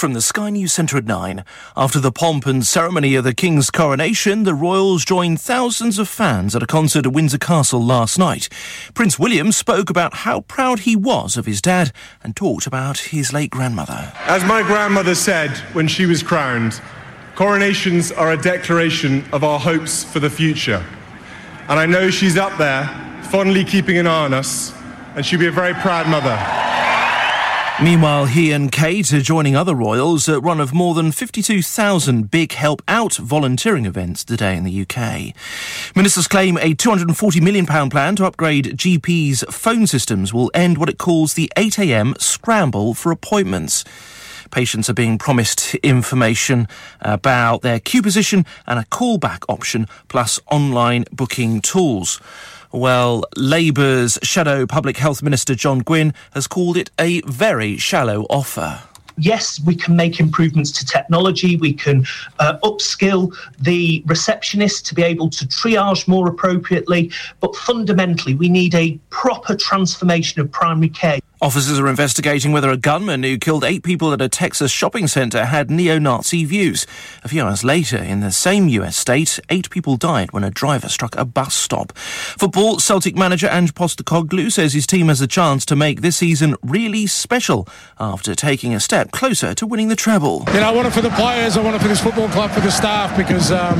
From the Sky News Centre at 9. After the pomp and ceremony of the King's coronation, the royals joined thousands of fans at a concert at Windsor Castle last night. Prince William spoke about how proud he was of his dad and talked about his late grandmother. As my grandmother said when she was crowned, coronations are a declaration of our hopes for the future. And I know she's up there, fondly keeping an eye on us, and she'll be a very proud mother. Meanwhile, he and Kate are joining other royals at one of more than 52,000 Big Help Out volunteering events today in the UK. Ministers claim a £240 million plan to upgrade GPs' phone systems will end what it calls the 8am scramble for appointments. Patients are being promised information about their queue position and a callback option, plus online booking tools. Well, Labour's Shadow Public Health Minister John Gwynne has called it a very shallow offer yes, we can make improvements to technology. We can uh, upskill the receptionist to be able to triage more appropriately. But fundamentally, we need a proper transformation of primary care. Officers are investigating whether a gunman who killed eight people at a Texas shopping centre had neo Nazi views. A few hours later, in the same US state, eight people died when a driver struck a bus stop. Football Celtic manager Ange Postecoglou says his team has a chance to make this season really special after taking a step closer to winning the treble. You know, I want it for the players, I want it for this football club, for the staff, because um,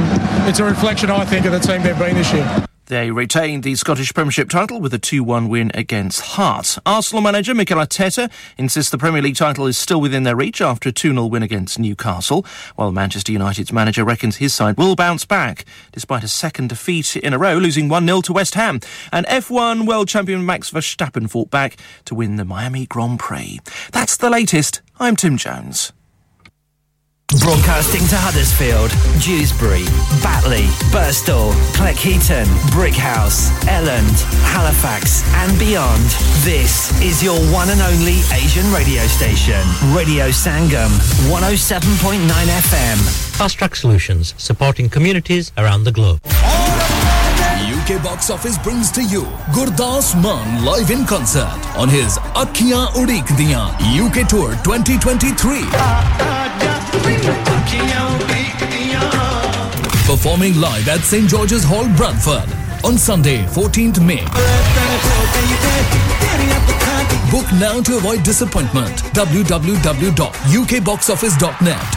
it's a reflection, I think, of the team they've been this year. They retained the Scottish Premiership title with a 2-1 win against Hearts. Arsenal manager Mikel Arteta insists the Premier League title is still within their reach after a 2-0 win against Newcastle, while Manchester United's manager reckons his side will bounce back despite a second defeat in a row, losing 1-0 to West Ham. And F1 world champion Max Verstappen fought back to win the Miami Grand Prix. That's the latest. I'm Tim Jones. Broadcasting to Huddersfield, Dewsbury, Batley, Birstall, Cleckheaton, Brighouse, Elland, Halifax, and beyond. This is your one and only Asian radio station, Radio Sangam, 107.9 FM. Fast Track Solutions, supporting communities around the globe. UK box office brings to you Gurdas Maan live in concert on his Akhiyan Udik Diyan UK Tour 2023. Performing live at St. George's Hall, Bradford on Sunday, 14th May. Book now to avoid disappointment. www.ukboxoffice.net.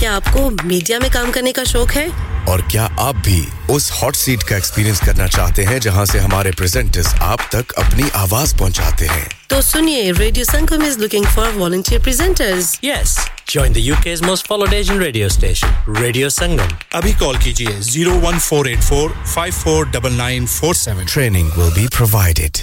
क्या आपको media में काम करने का शौक है? और क्या आप भी उस हॉट सीट का एक्सपीरियंस करना चाहते हैं जहाँ से हमारे प्रेजेंटर्स आप तक अपनी आवाज़ पहुंचाते हैं? तो सुनिए radio Sangam is looking for volunteer presenters yes Join the UK's most followed Asian radio station, Radio Sangam. Abhi call kijiye 01484 Training will be provided.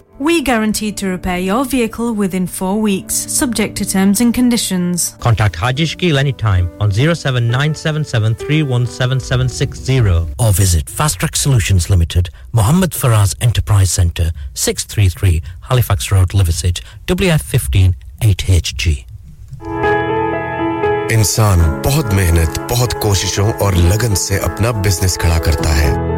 We guarantee to repair your vehicle within four weeks, subject to terms and conditions. Contact Haji Shkil anytime on 07977317760 or visit Fast Track Solutions Limited, Mohammed Faraz Enterprise Centre, 633 Halifax Road, Liversedge, WF15 8HG. इंसान बहुत मेहनत बहुत कोशिशों और लगन से अपना business खड़ा करता है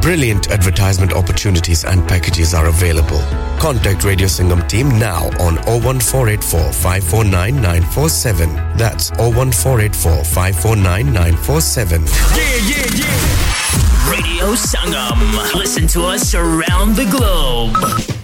Brilliant advertisement opportunities and packages are available. Contact Radio Sangam team now on 01484 549 947. That's 01484 549 947. Yeah, yeah, yeah. Radio Sangam. Listen to us around the globe.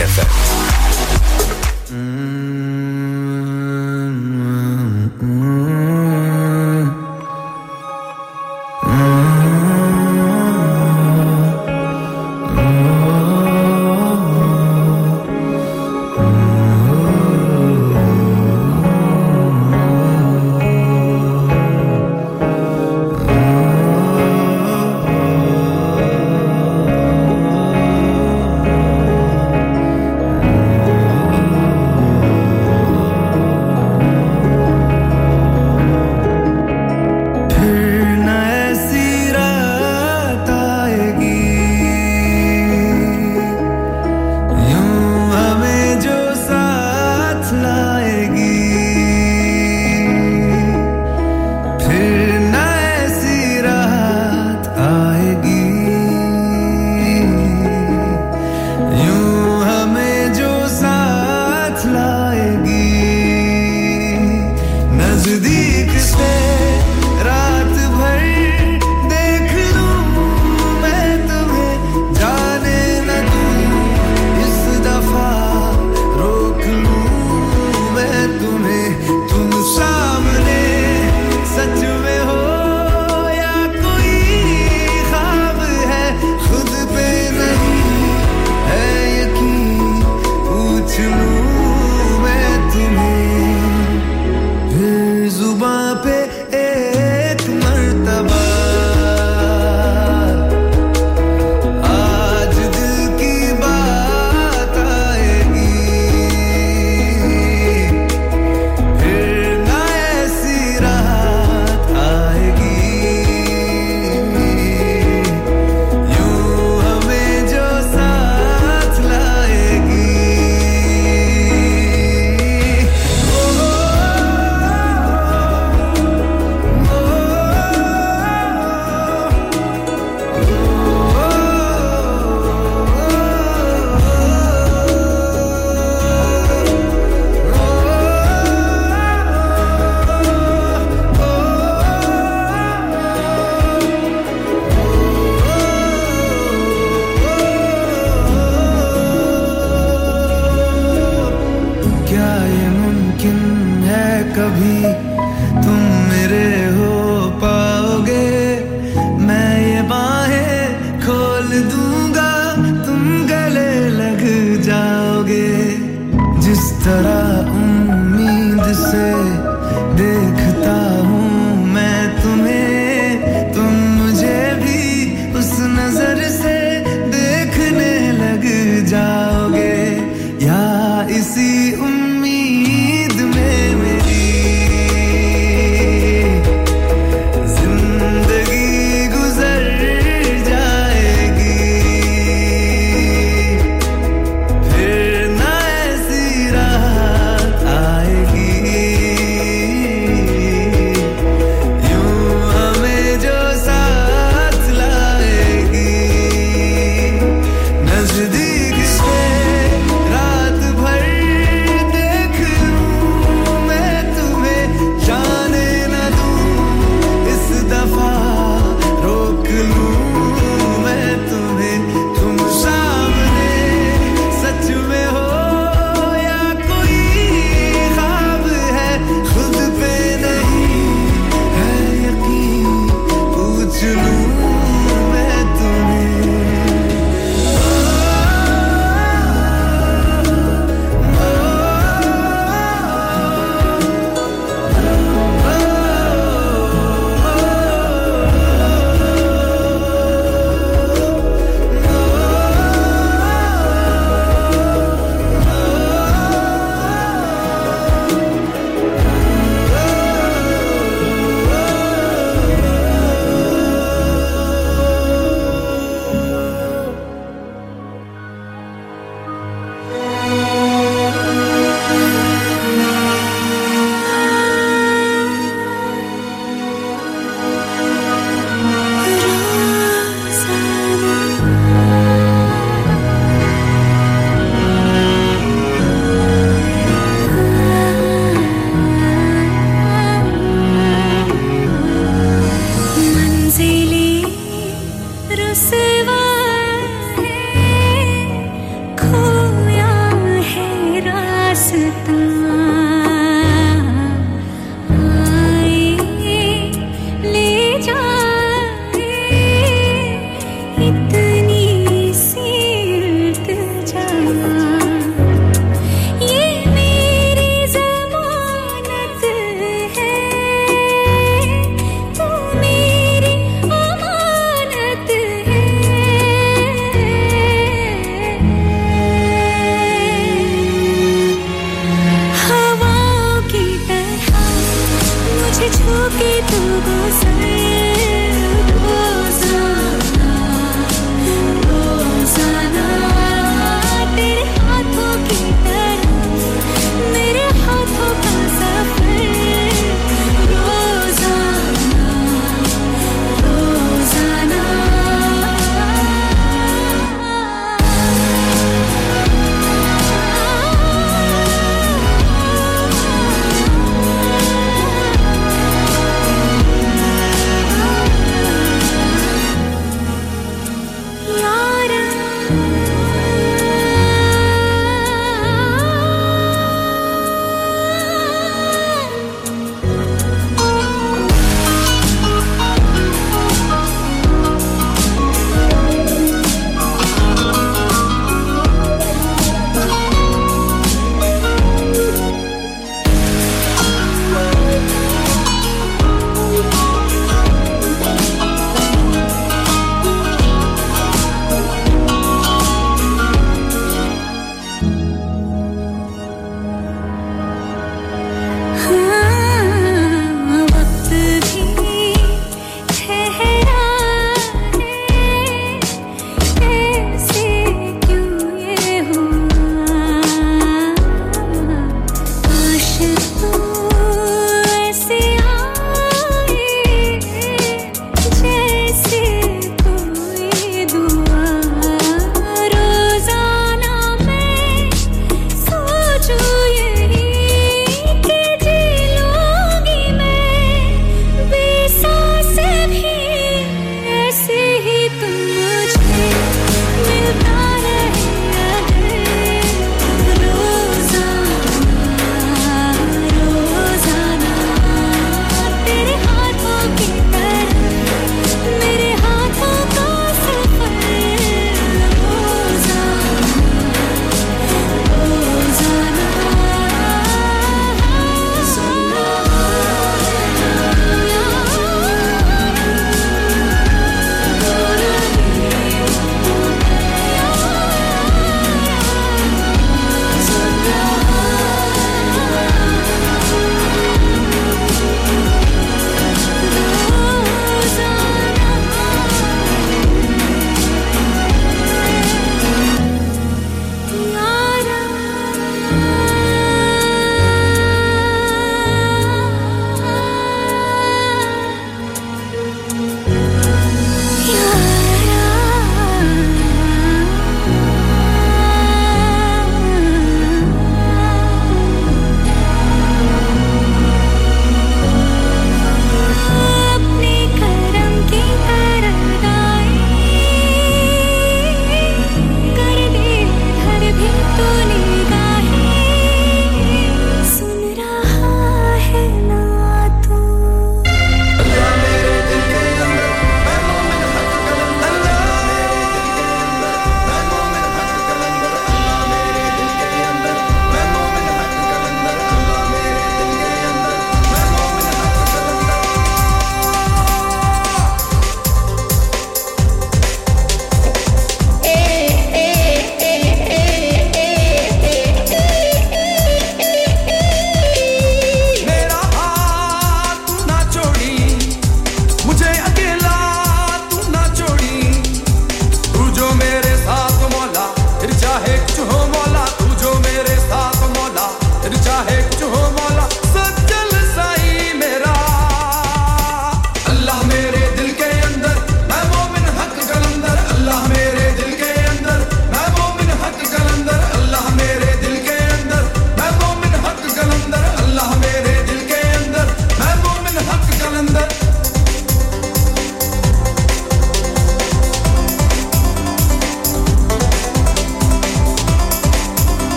FM.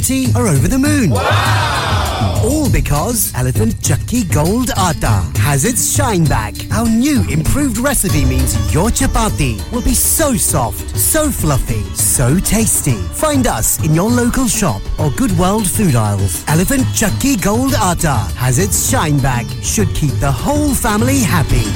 Uncle are over the moon. All because Elephant Chakki Gold Atta has its shine back. Our new improved recipe means your chapati will be so soft, so fluffy, so tasty. Find us in your local shop or Good World food aisles. Elephant Chakki Gold Atta has its shine back. Should keep the whole family happy.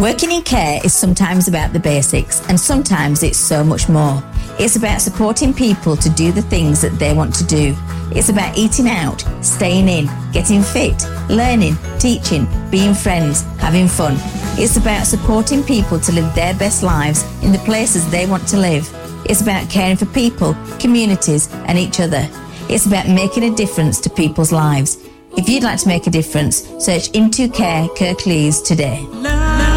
Working in care is sometimes about the basics and sometimes it's so much more. It's about supporting people to do the things that they want to do. It's about eating out, staying in, getting fit, learning, teaching, being friends, having fun. It's about supporting people to live their best lives in the places they want to live. It's about caring for people, communities, and each other. It's about making a difference to people's lives. If you'd like to make a difference, search Into Care Kirklees today. La, la, la,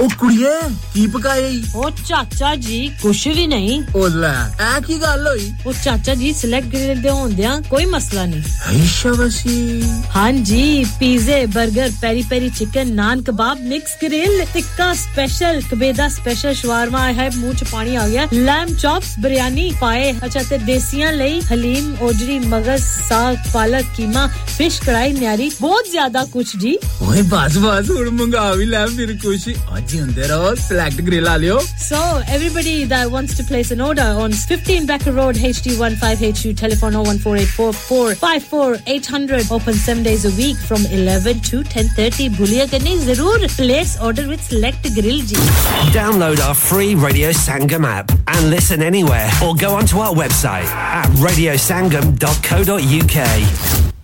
ਉਹ ਕੁੜੀਏ ਕੀ ਪਕਾਈ ਉਹ ਚਾਚਾ ਜੀ ਕੁਛ ਵੀ ਨਹੀਂ ਉਹ ਲੈ ਐ ਕੀ ਗੱਲ ਹੋਈ ਉਹ ਚਾਚਾ ਜੀ ਸਿਲੈਕਟ ਗ੍ਰਿਲ ਦੇ ਹੁੰਦਿਆਂ ਕੋਈ ਮਸਲਾ ਨਹੀਂ ਹੈਸ਼ਾ ਵਸੀ ਹਾਂ ਜੀ ਪੀਜ਼ੇ 버ਗਰ peri peri chicken naan kebab mix grill tikka special ਕਬੇਦਾ special ਸ਼ਵਾਰਮਾ ਹੈ ਮੂੰਹ ਚ ਪਾਣੀ ਆ ਗਿਆ ਲੈਮ ਚੌਪਸ ਬਿਰਿਆਨੀ ਪਾਏ ਅੱਛਾ ਤੇ ਦੇਸੀਆਂ ਲਈ ਹਲੀਮ ओजरी मगज साग पालक कीमा फ़िश कढ़ाई न्यारी बहुत ज़्यादा कुछ जी ओए बस बस हुन मंगा भी ले फिर कुछ So, everybody that wants to place an order on 15 Becker Road, HD15HU, telephone 01484454800, open seven days a week from 11 to 10.30. Bhulia Gani, Zarur, place order with select grill ji. Download our free Radio Sangam app and listen anywhere or go onto our website at radiosangam.co.uk.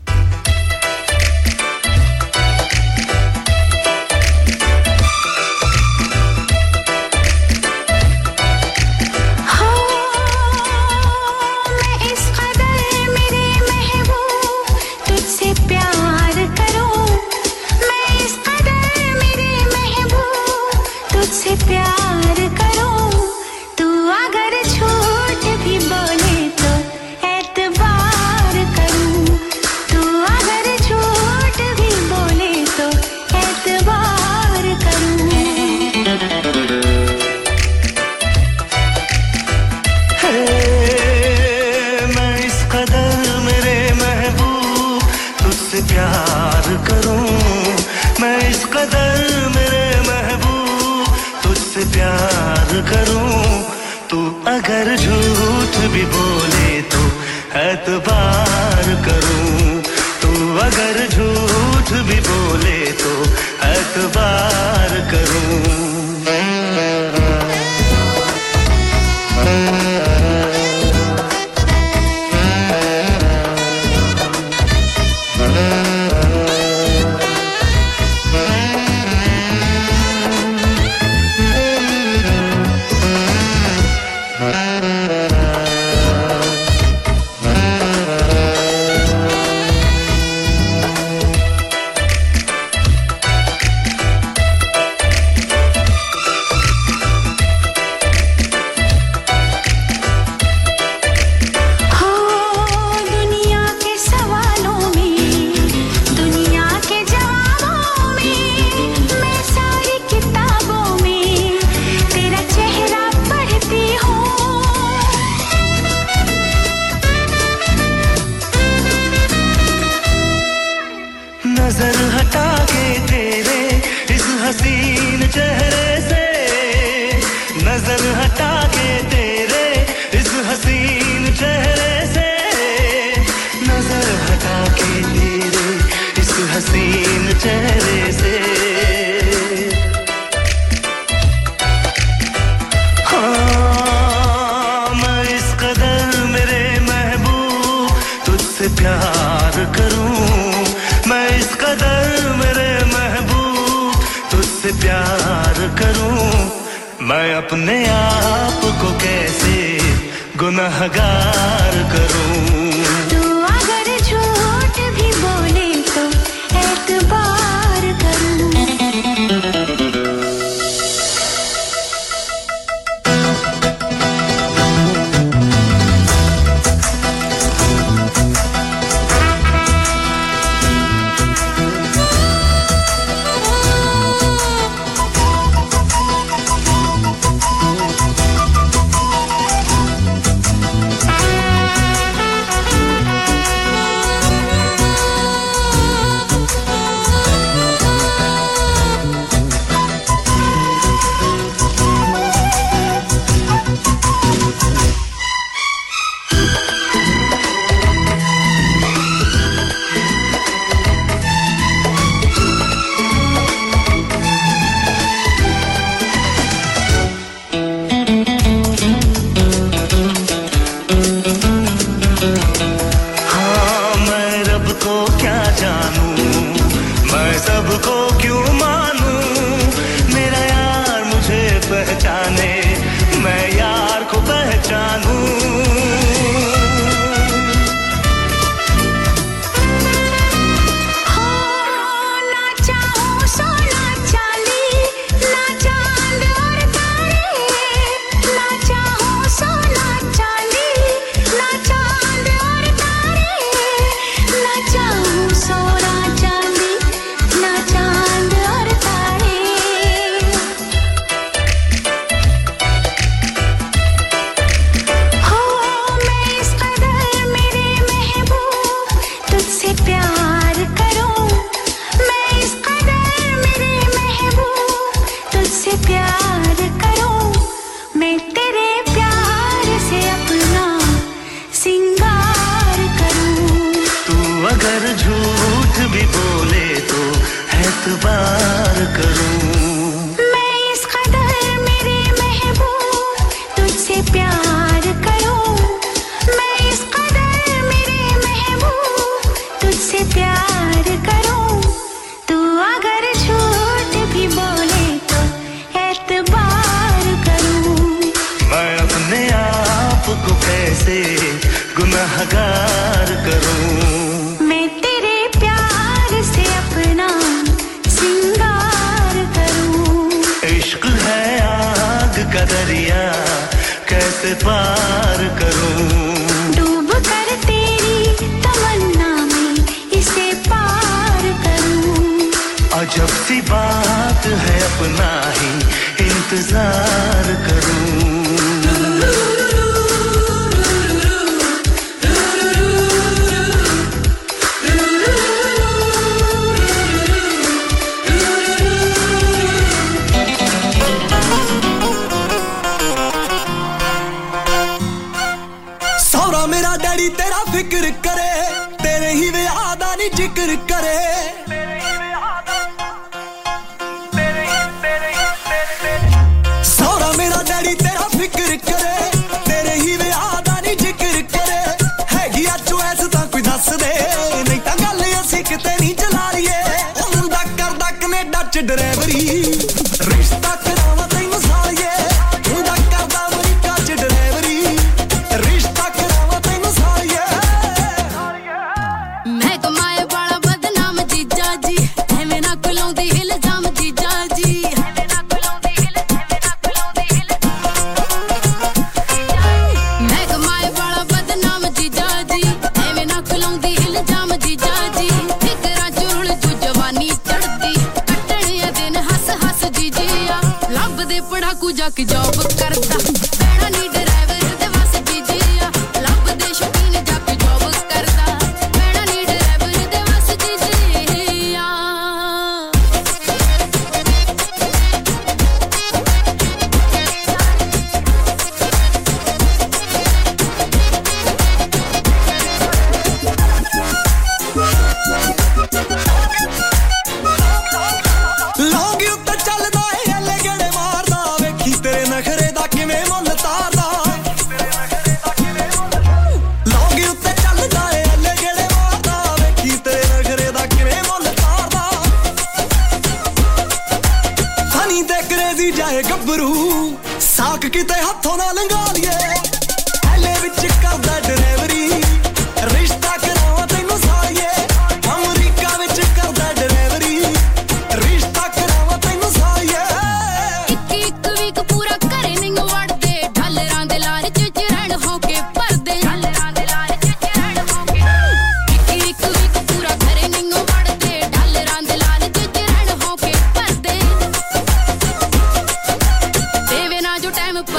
अगर झूठ भी बोले तो एतबार करूँ। तू अगर झूठ भी बोले तो एतबार करूँ। से प्यार करूँ, मैं इस कदर मेरे महबूब तुझसे प्यार करूँ। मैं अपने आप को कैसे गुनहगार करूँ?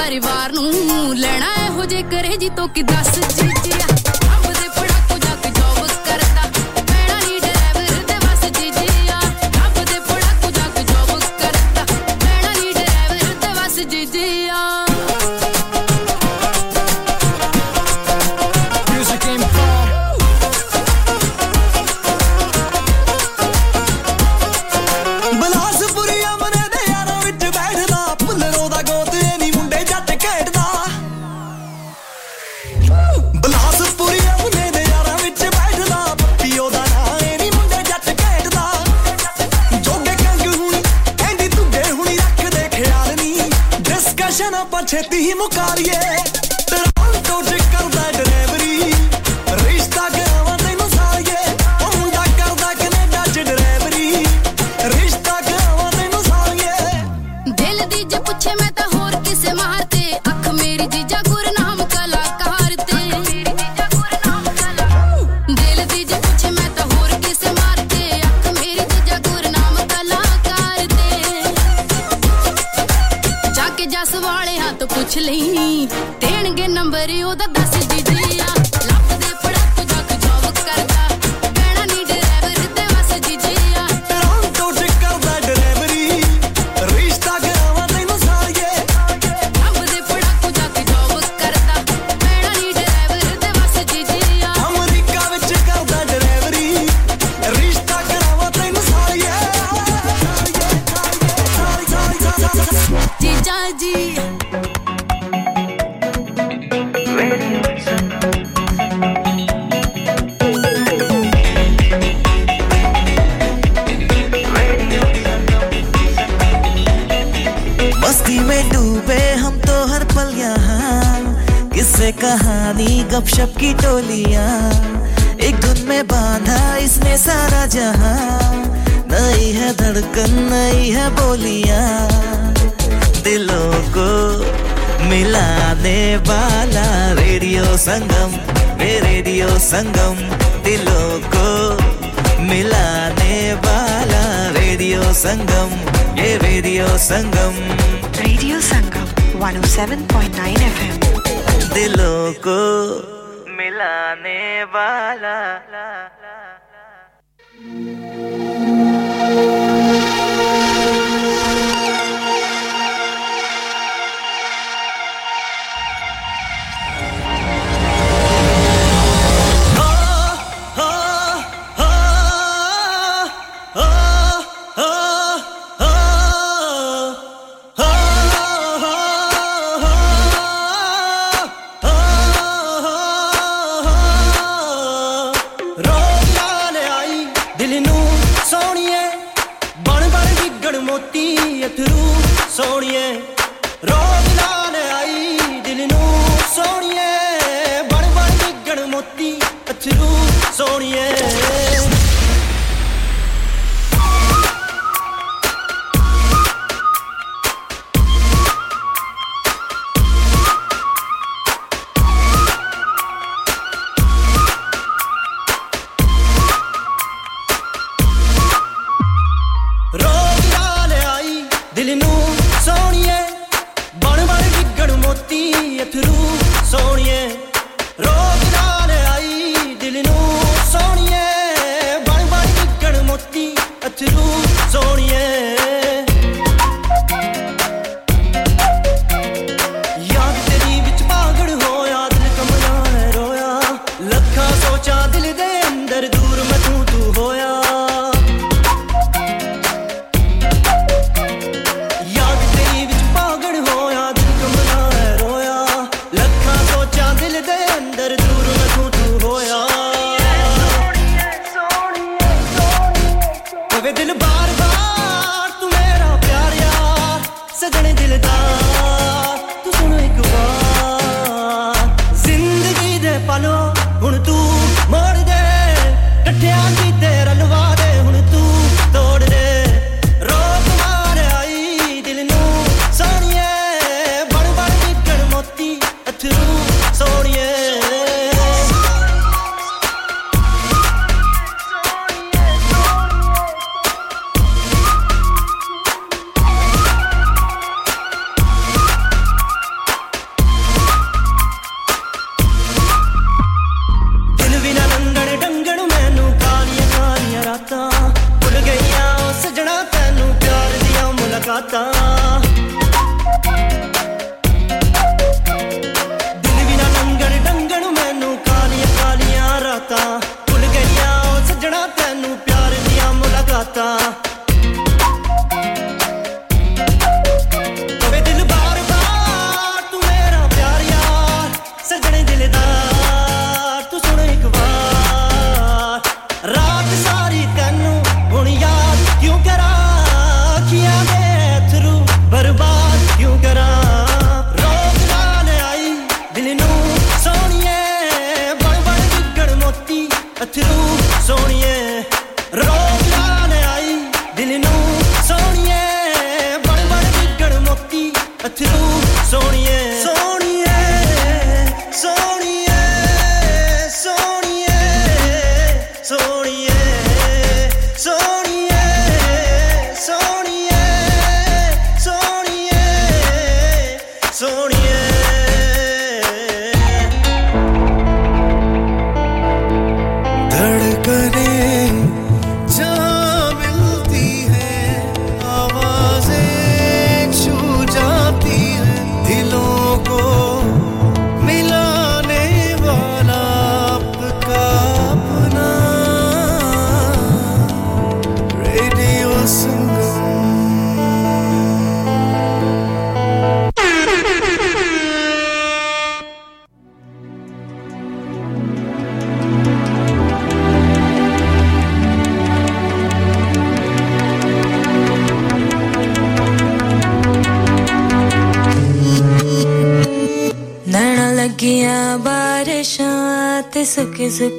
ਪਰਿਵਾਰ ਨੂੰ ਲੈਣਾ ਇਹੋ ਜੇ ਕਰੇ ਜੀ ਤੋ ਕਿ ਦੱਸ ਜੀ ਜੀ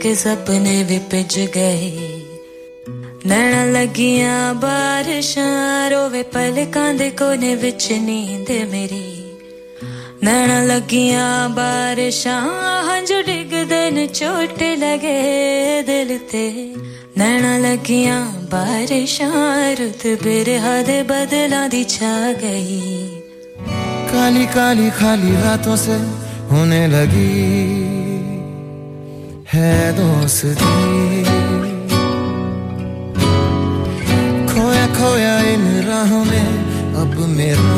के सपने भी पिज गए ਨੈਣਾ ਲੱਗੀਆਂ ਬਾਰਿਸ਼ਾਂ, ਰੋਵੇ ਪਲਕਾਂ ਦੇ ਕੋਨੇ ਵਿੱਚ ਨੀਂਦ ਮੇਰੀ। ਨੈਣਾ ਲੱਗੀਆਂ ਬਾਰਿਸ਼ਾਂ, ਹੰਝੂ ਡਿੱਗਦੇ ਨੇ ਛੋਟੇ ਲਗੇ ਦਿਲ ਤੇ। ਨੈਣਾ ਲੱਗੀਆਂ ਬਾਰਿਸ਼ਾਂ, ਰੁੱਤ ਬਿਰਹਾ ਦੇ ਬਦਲਾਂ ਦੀ ਛਾ ਗਈ। ਕਾਲੀ ਕਾਲੀ ਖਾਲੀ ਰਾਤੋਂ ਸੇ ਹੋਣੇ ਲਗੀ। है दोस्ती। खोया खोया इन राहों में, अब मेरा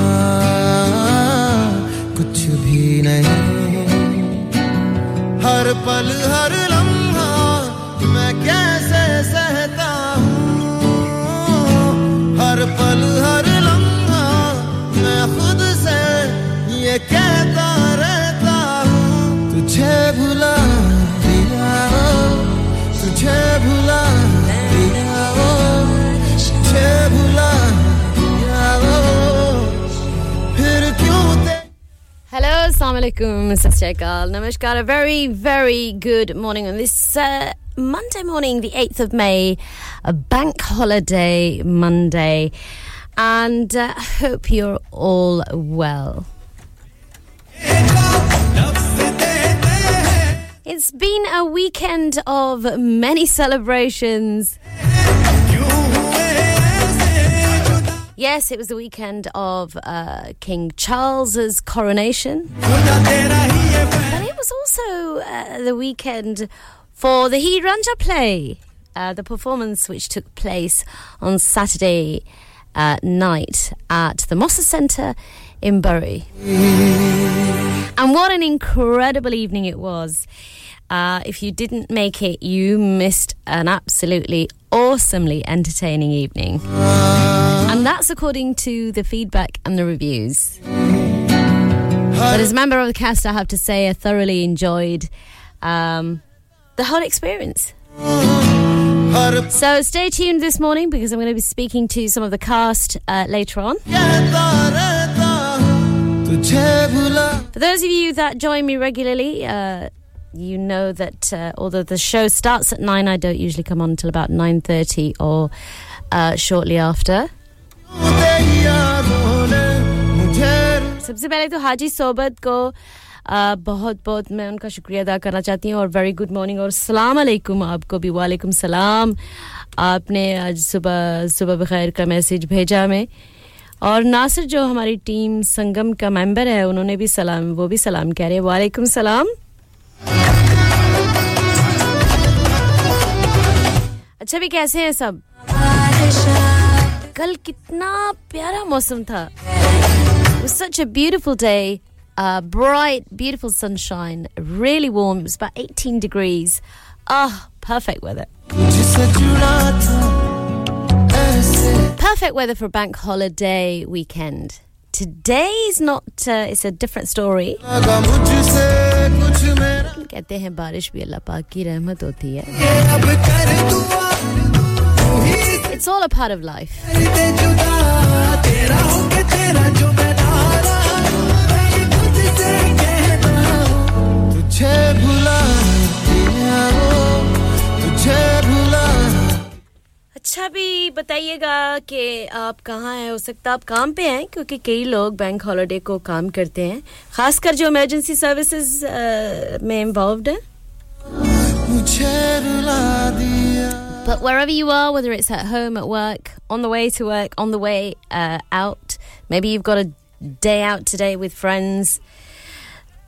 कुछ भी नहीं। हर पल, हर alaikum, satyakal, namaskar. A very, very good morning on this uh, Monday morning, the 8th of May, a bank holiday Monday. And I uh, hope you're all well. It's been a weekend of many celebrations. Yes, it was the weekend of uh, King Charles's coronation. But it was also uh, the weekend for the Heer Ranjha play, uh, the performance which took place on Saturday uh, night at the Mosses Centre in Bury. And what an incredible evening it was. Uh, if you didn't make it, you missed an absolutely awesomely entertaining evening. And that's according to the feedback and the reviews. But as a member of the cast, I have to say I thoroughly enjoyed um, the whole experience. So stay tuned this morning because I'm going to be speaking to some of the cast uh, later on. For those of you that join me regularly, uh, you know that uh, although the show starts at 9, I don't usually come on until about 9.30 or uh, shortly after. सबसे पहले तो हाजी सोबत को बहुत बहुत मैं उनका शुक्रिया अदा करना चाहती हूँ और वेरी गुड मॉर्निंग और सलाम अलैकुम आपको भी। वालेकुम सलाम। आपने आज सुबह सुबह बखैर का मैसेज भेजा हमें। और नासिर जो हमारी टीम संगम का मेंबर है उन्होंने भी सलाम वो भी सलाम कह रहे हैं। वालेकुम सलाम। अच्छा भी कैसे हैं सब कल कितना प्यारा मौसम था It was such a beautiful day uh, bright beautiful sunshine really warm it was about 18 degrees ah perfect weather perfect weather for bank holiday weekend today is not uh, it's a different story कहते हैं बारिश भी अल्लाह पाक की रहमत होती है It's all a part of life. तुझे भुला दिया वो तुझे भुला अच्छा भी बताइएगा कि आप कहाँ हैं हो सकता है आप काम पे हैं क्योंकि कई लोग बैंक हॉलिडे को काम करते हैं खासकर जो इमरजेंसी सर्विसेज़ में इन्वॉल्व हैं मुझे रुला दिया But wherever you are, whether it's at home, at work, on the way to work, on the way uh, out, maybe you've got a day out today with friends,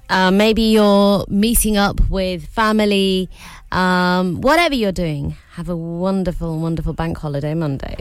uh, maybe you're meeting up with family, um, whatever you're doing, have a wonderful, wonderful bank holiday Monday.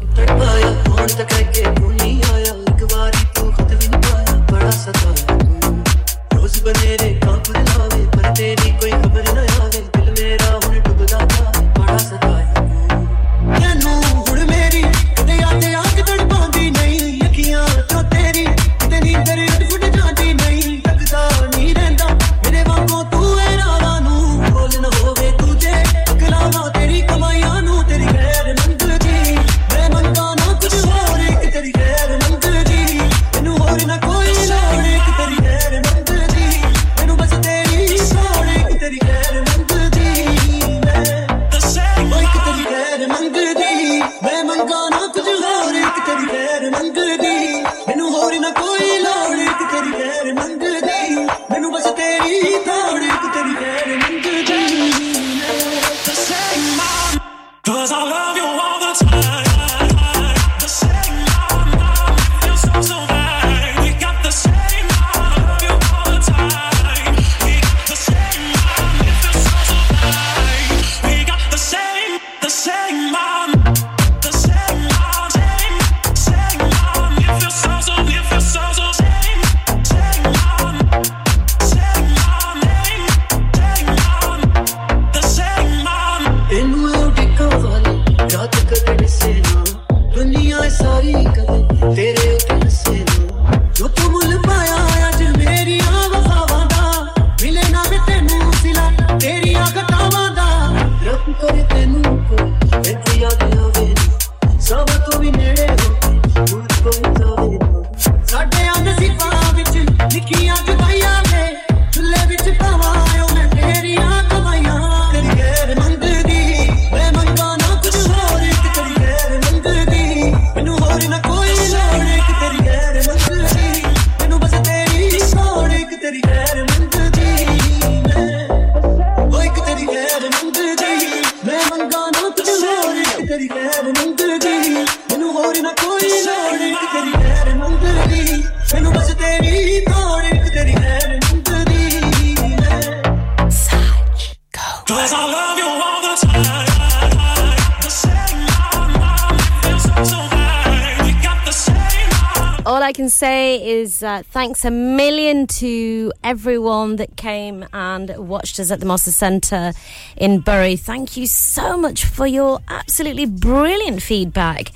Say is uh, thanks a million to everyone that came and watched us at the Mosses Centre in Bury. Thank you so much for your absolutely brilliant feedback.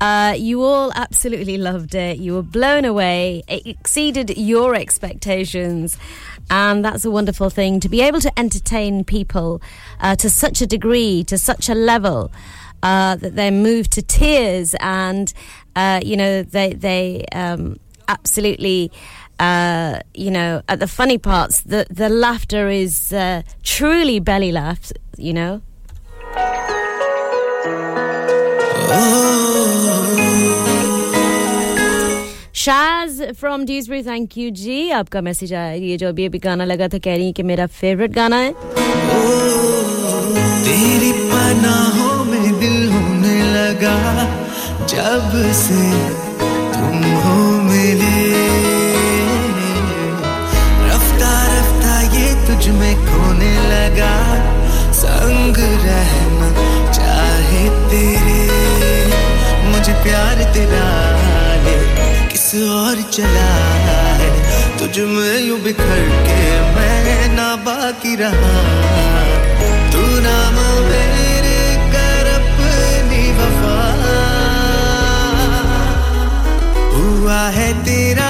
Uh, you all absolutely loved it. You were blown away. It exceeded your expectations. And that's a wonderful thing to be able to entertain people uh, to such a degree, to such a level. Uh, that they're moved to tears and uh, you know they they um, absolutely uh, you know at the funny parts the the laughter is uh, truly belly laughs you know Shaz from Dewsbury thank you जी आपका message आया ये जो अभी अभी गाना लगा था कह रही हैं कि मेरा फेवरेट गाना है तेरी पनाहों में दिल होने लगा जब से तुम मिले रफ्ता रफ्ता ये तुझ में खोने लगा। संग रहना चाहे तेरे। मुझे प्यार तेरा है, किस और चला है? तुझ में यूँ बिखर के मैं ना बाकी रहा हुआ है तेरा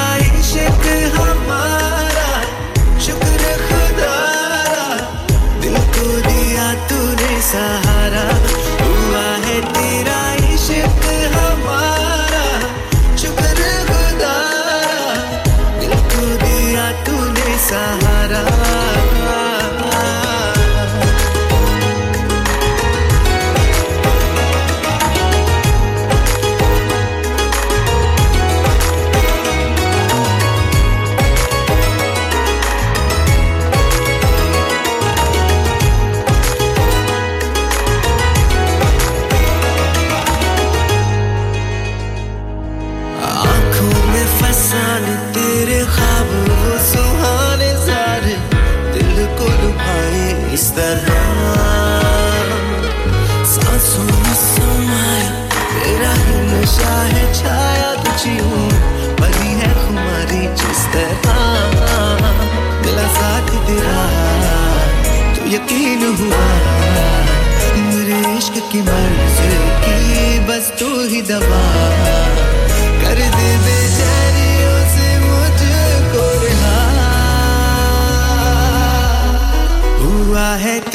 की मर्ज की, बस तू ही दबा। कर दे बेचारियों से मुझको रिहा। हुआ है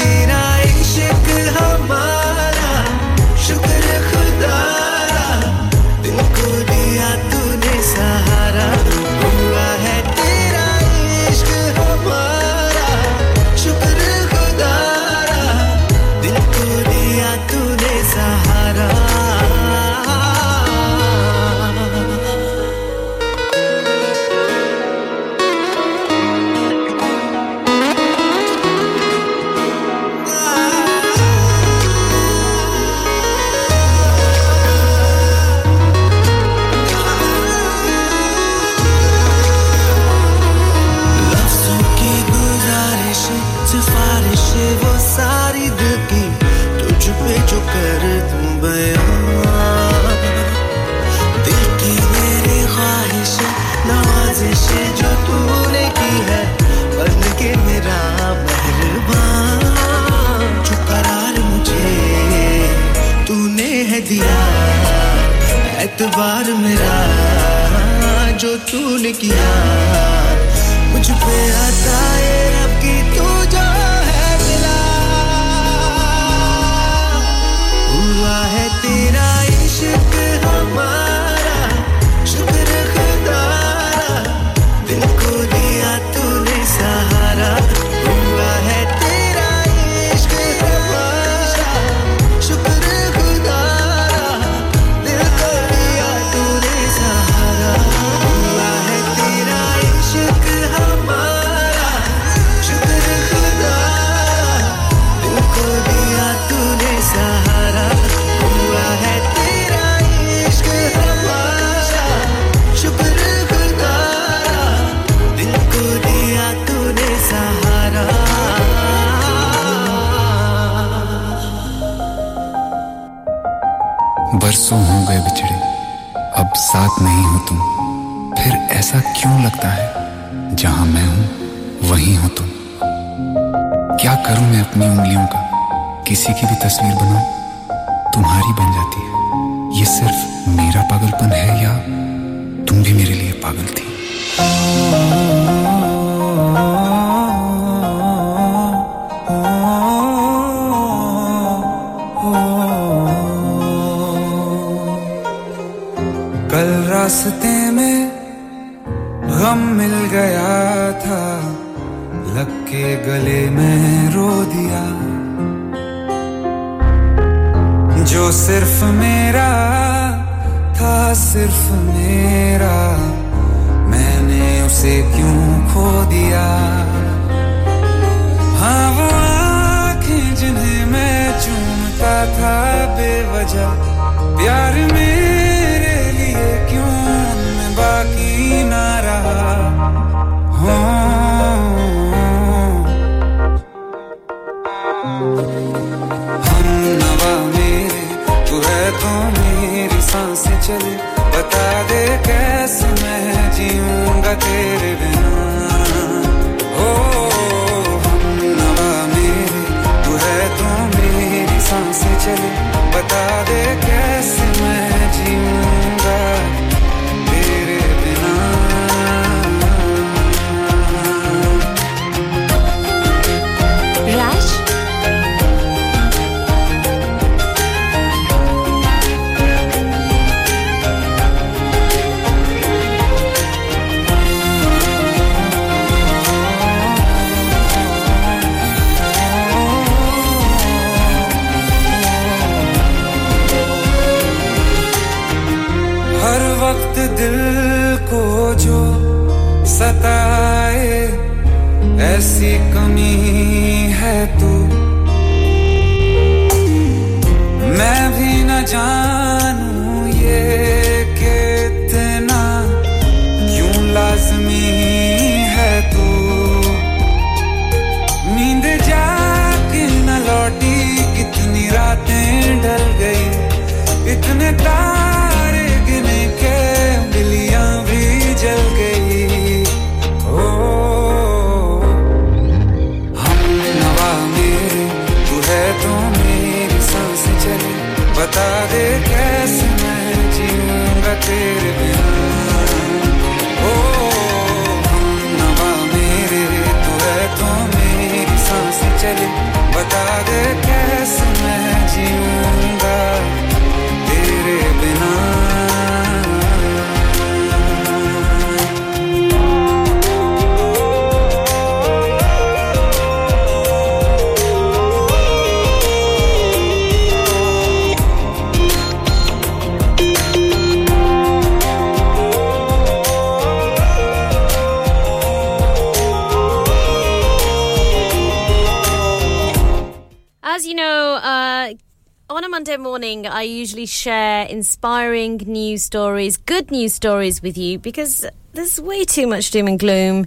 inspiring news stories, good news stories with you because there's way too much doom and gloom,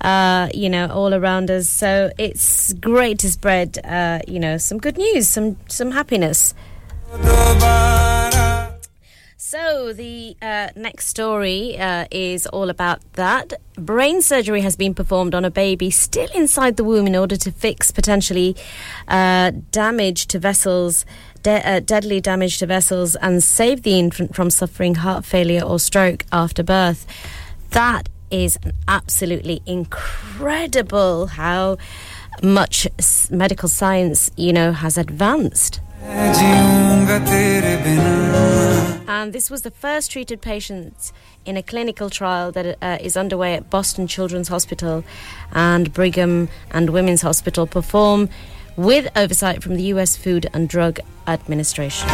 uh, you know, all around us. So it's great to spread, uh, you know, some good news, some some happiness. So, the uh, next story uh, is all about that. Brain surgery has been performed on a baby still inside the womb in order to fix potentially uh, damage to vessels, de- uh, deadly damage to vessels and save the infant from suffering heart failure or stroke after birth. That is absolutely incredible how much medical science, you know, has advanced. And this was the first treated patient in a clinical trial that uh, is underway at Boston Children's Hospital and Brigham and Women's Hospital perform with oversight from the US Food and Drug Administration.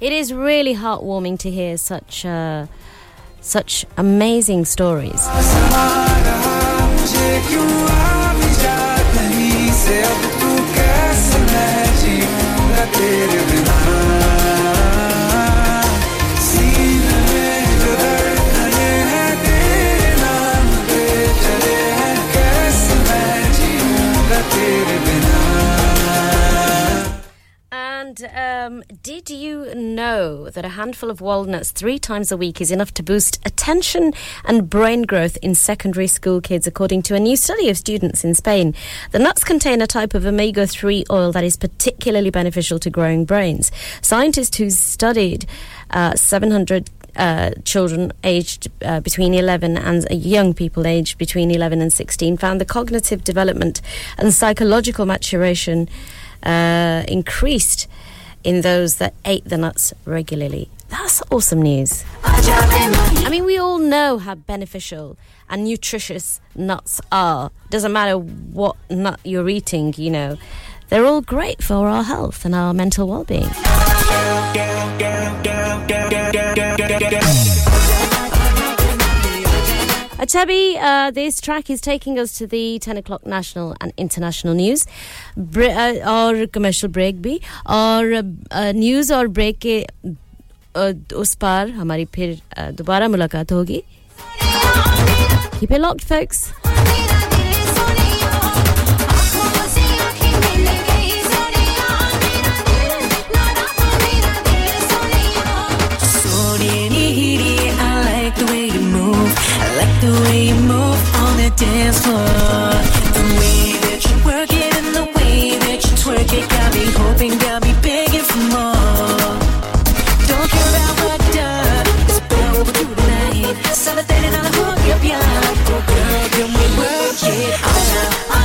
It is really heartwarming to hear such uh, such amazing stories. मुझे क्यों आप इजाज़त नहीं से अब तू कैसे मैं जीऊंगा तेरे बिना And um, did you know that a handful of walnuts three times a week is enough to boost attention and brain growth in secondary school kids, according to a new study of students in Spain? The nuts contain a type of omega 3 oil that is particularly beneficial to growing brains. Scientists who studied uh, 700 uh, children aged uh, between 11 and young people aged between 11 and 16 found the cognitive development and psychological maturation uh, increased in those that ate the nuts regularly. That's awesome news. I mean, we all know how beneficial and nutritious nuts are. Doesn't matter what nut you're eating, you know. They're all great for our health and our mental well being. Achabi, uh, this track is taking us to the 10 o'clock national and international news Bre- uh, और commercial break भी और uh, news और break के uh, उस पार हमारी फिर uh, दोबारा मुलाकात होगी Keep it locked, folks. Like the way you move on the dance floor. The way that you work it and the way that you twerk it got me hoping, got me begging for more. Don't care about what done. It's about what we do tonight. Celebrating on the hook, yup, yup. Go oh, girl, can we work it? Aja, aja,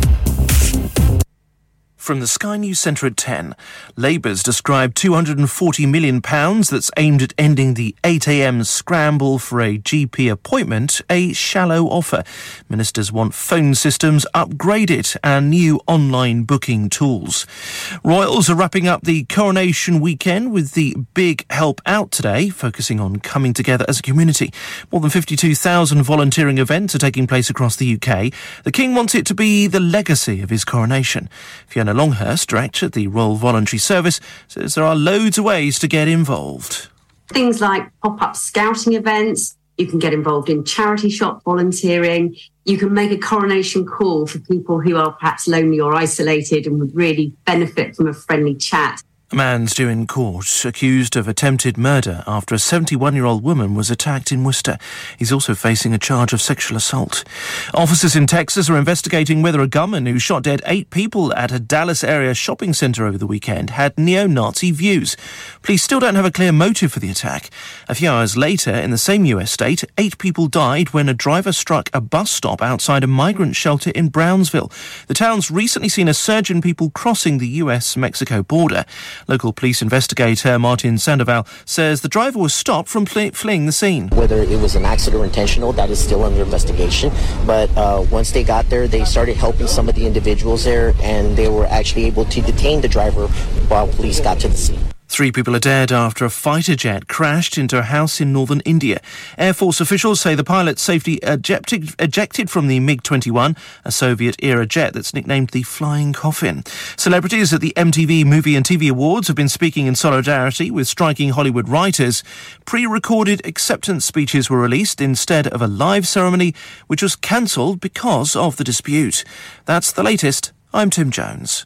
From the Sky News Centre at 10, Labour's described £240 million that's aimed at ending the 8am scramble for a GP appointment a shallow offer. Ministers want phone systems upgraded and new online booking tools. Royals are wrapping up the coronation weekend with the Big Help Out today, focusing on coming together as a community. More than 52,000 volunteering events are taking place across the UK. The King wants it to be the legacy of his coronation. Fiona Longhurst, director at the Royal Voluntary Service, says there are loads of ways to get involved. Things like pop up scouting events, you can get involved in charity shop volunteering, you can make a coronation call for people who are perhaps lonely or isolated and would really benefit from a friendly chat. A man's due in court accused of attempted murder after a 71 year old woman was attacked in Worcester. He's also facing a charge of sexual assault. Officers in Texas are investigating whether a gunman who shot dead eight people at a Dallas area shopping center over the weekend had neo Nazi views. Police still don't have a clear motive for the attack. A few hours later, in the same US state, eight people died when a driver struck a bus stop outside a migrant shelter in Brownsville. The town's recently seen a surge in people crossing the US Mexico border. Local police investigator Martin Sandoval says the driver was stopped from fle- fleeing the scene. Whether it was an accident or intentional, that is still under investigation. But uh, once they got there, they started helping some of the individuals there, and they were actually able to detain the driver while police got to the scene. Three people are dead after a fighter jet crashed into a house in northern India. Air Force officials say the pilot safely ejected, ejected from the MiG 21, a Soviet era jet that's nicknamed the Flying Coffin. Celebrities at the MTV Movie and TV Awards have been speaking in solidarity with striking Hollywood writers. Pre recorded acceptance speeches were released instead of a live ceremony, which was cancelled because of the dispute. That's the latest. I'm Tim Jones.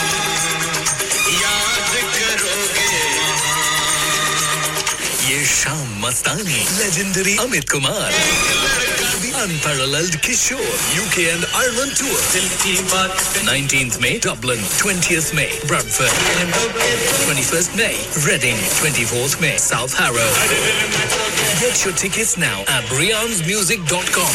शाम मस्तानी legendary Amit Kumar the unparalleled Kishore UK and Ireland tour. 19th May, Dublin. 20th May, Bradford. 21st May, Reading. 24th May, South Harrow. Get your tickets now at briansmusic.com.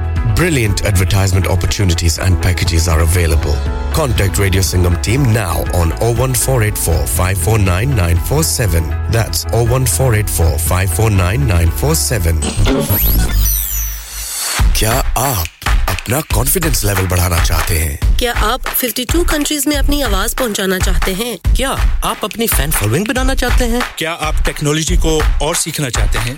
Brilliant advertisement opportunities and packages are available. Contact Radio Sangam team now on 01484 549 That's 01484 549 क्या आप अपना confidence level बढ़ाना चाहते हैं? क्या आप 52 countries में अपनी आवाज पहुंचाना चाहते हैं? क्या आप अपनी फैन फॉलोइंग बनाना चाहते हैं? क्या आप टेक्नोलॉजी को और सीखना चाहते हैं?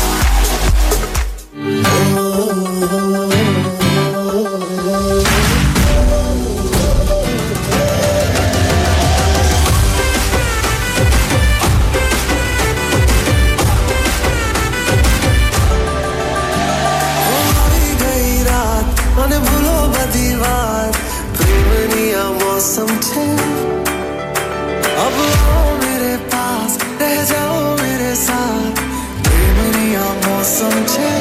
आई गई रात मन some change.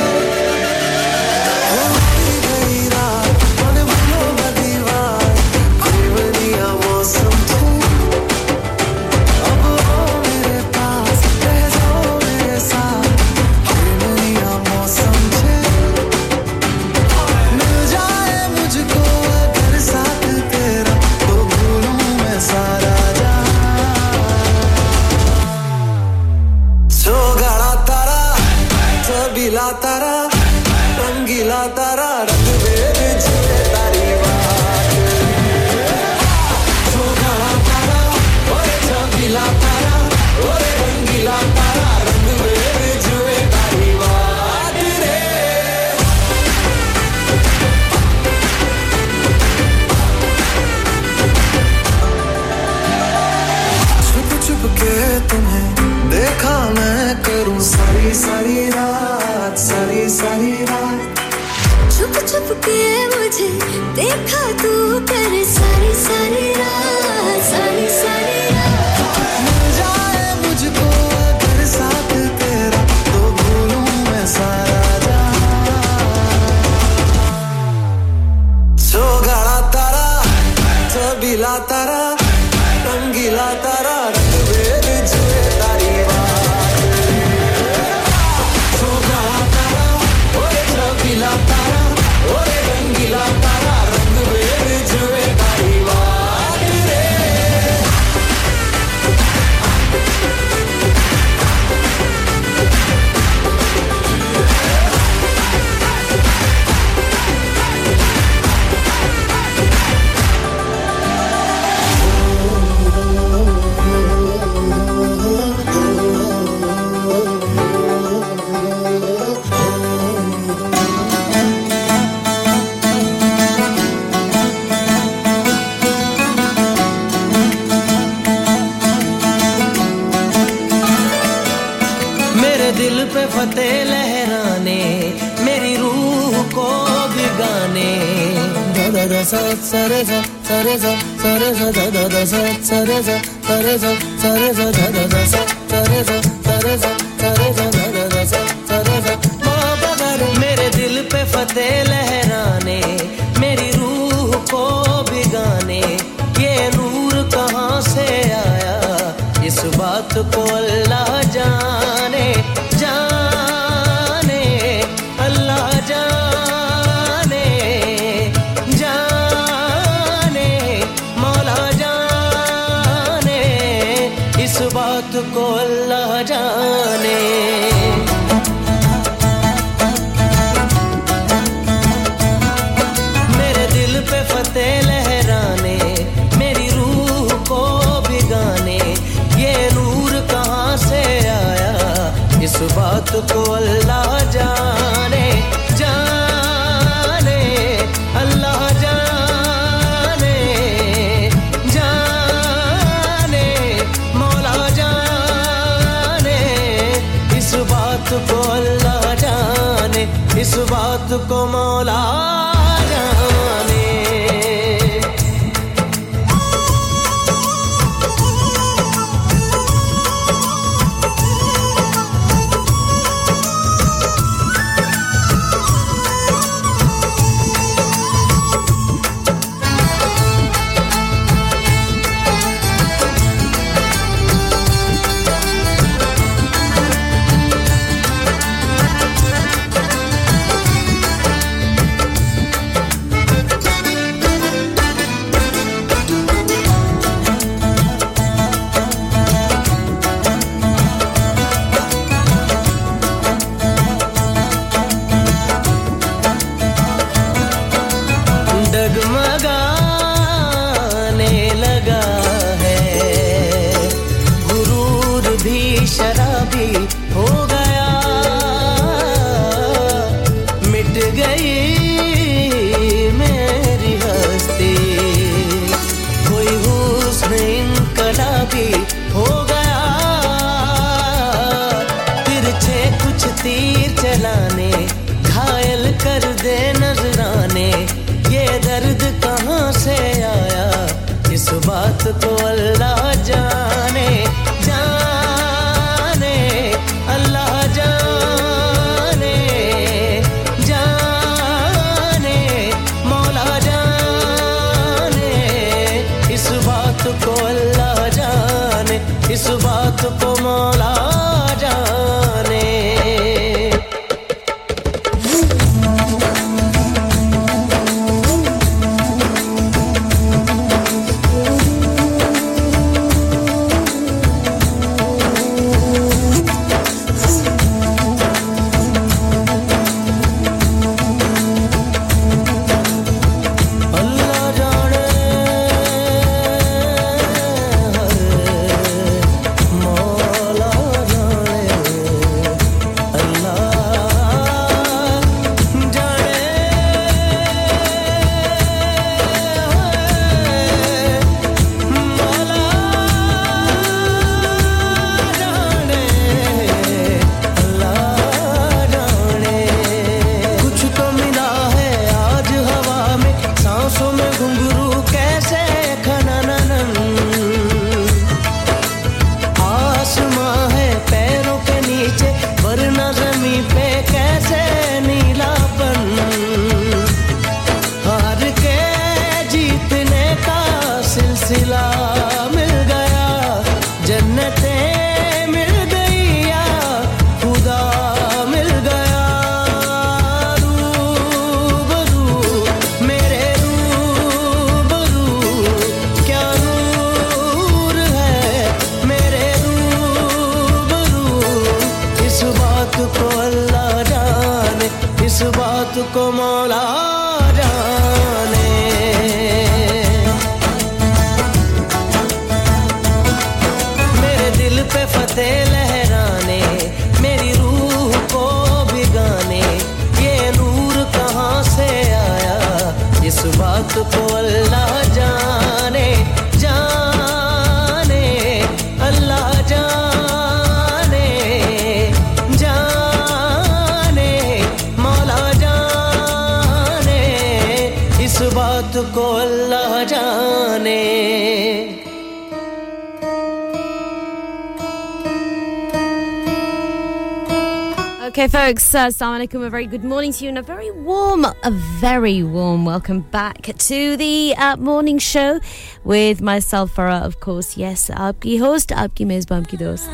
folks. Uh, alaikum. A very good morning to you and a very warm, a very warm welcome back to the uh, morning show with myself, Farah, of course. Yes, aapki host, aapki mezbam ki dost.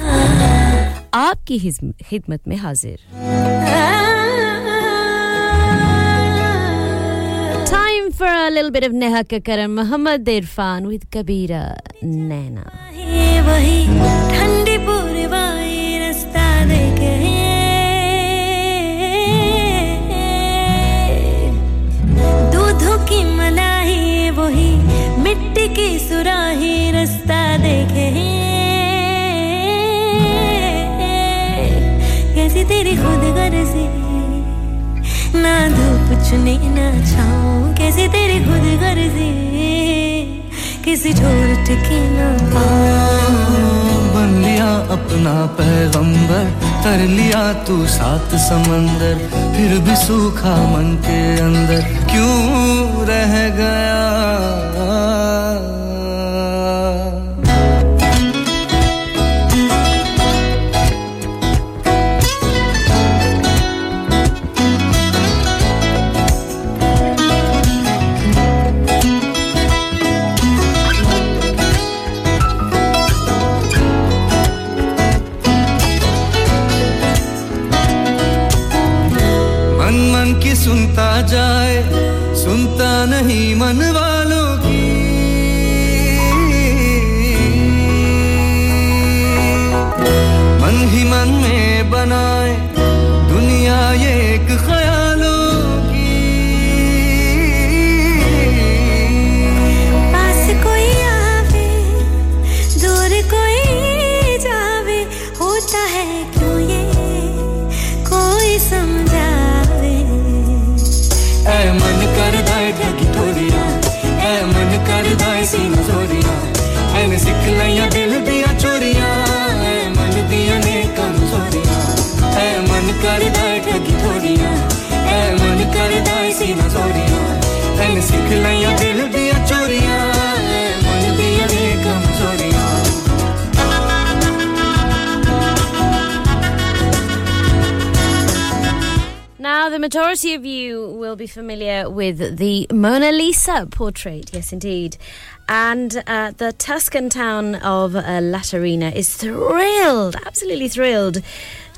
aapki khidmat mein hazir. Time for a little bit of Neha Kakkar and Muhammad Irfan with Kabira Naina. की सुराही रास्ता देखे कैसी तेरी खुद गर्जी? ना धूप चुनी, ना छाऊं कैसी तेरी खुद गर्जी? किसी छोर टिकी ना लिया अपना पैगंबर, कर लिया तू सात समंदर, फिर भी सूखा मन के अंदर क्यों रह गया? Majority of you will be familiar with the Mona Lisa portrait. Yes, indeed. And uh, the Tuscan town of uh, Laterina is thrilled, absolutely thrilled,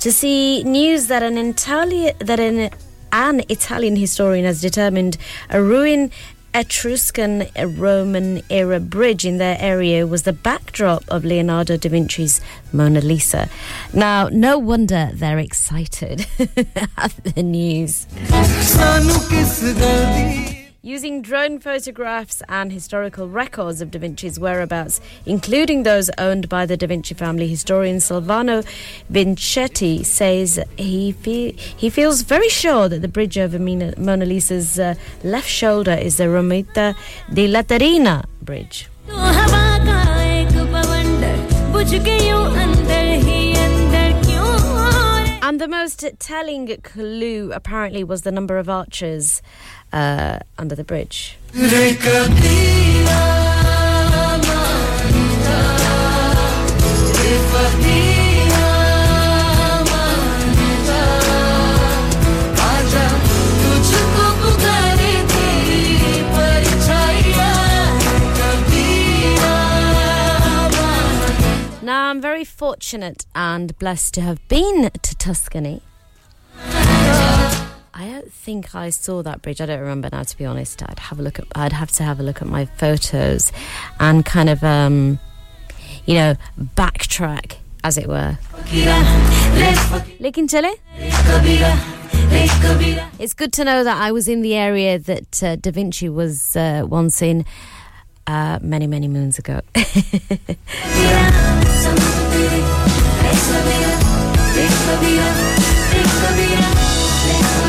to see news that an Italian that an, an Italian historian has determined a ruin Etruscan Roman era bridge in their area was the backdrop of Leonardo da Vinci's Mona Lisa. Now, no wonder they're excited at the news. Using drone photographs and historical records of Da Vinci's whereabouts, including those owned by the Da Vinci family, historian Silvano Vinceti says he, fe- he feels very sure that the bridge over Mina- Mona Lisa's uh, left shoulder is the Romito di Laterina Bridge. And the most telling clue apparently was the number of archers uh, under the bridge. Now, I'm very fortunate and blessed to have been to Tuscany I don't think I saw that bridge. I don't remember now, to be honest. I'd have a look at. I'd have to have a look at my photos, and kind of, um, you know, backtrack, as it were. Licking chili. It's good to know that I was in the area that uh, Da Vinci was uh, once in uh, many, many moons ago.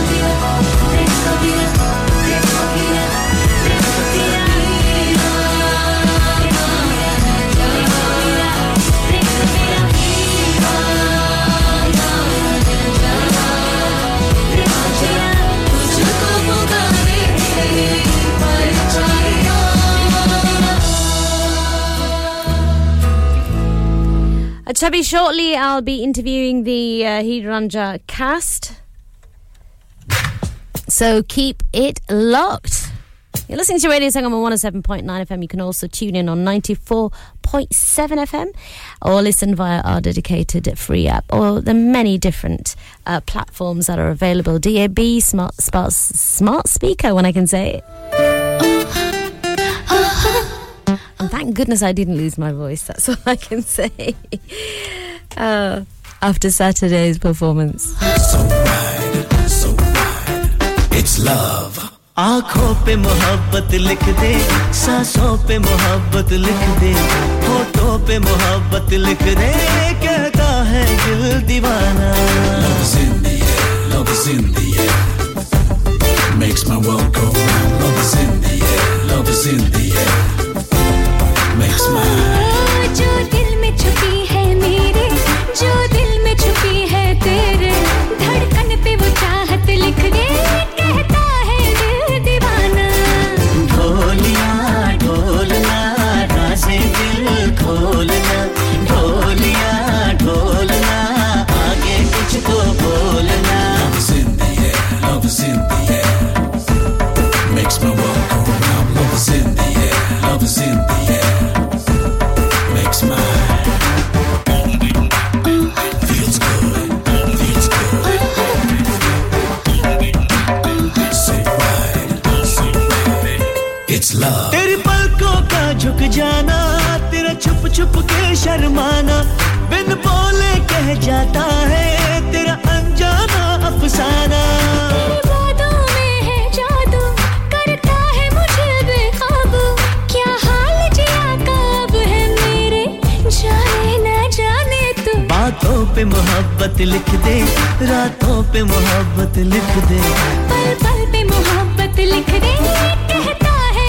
Chubby, shortly I'll be interviewing the uh, cast. So keep it locked. You're listening to Radio Sangam on 107.9 FM. You can also tune in on 94.7 FM or listen via our dedicated free app or the many different uh, platforms that are available. DAB, smart, smart, smart speaker, when I can say it. And thank goodness I didn't lose my voice. That's all I can say. Uh, after Saturday's performance. It's love आँखों पे मोहब्बत लिख दे सांसों पे मोहब्बत लिख दे होठों पे मोहब्बत लिख दे कहता है दिल दीवाना। लव इज़ इन जो दिल में छुपी है मेरे जो दिल में छुपी है तेरे धड़कन पे वो चाहत लिख दे। Love. तेरी पलकों का झुक जाना तेरा छुप छुप के शर्माना बिन बोले कह जाता है तेरा अनजाना अफसाना। बातों है जादू करता है क्या हाल जिया है मेरे जाने ना जाने तू। बातों पे मोहब्बत लिख दे रातों पे मोहब्बत लिख दे। पल पल पे मोहब्बत लिख दे कहता है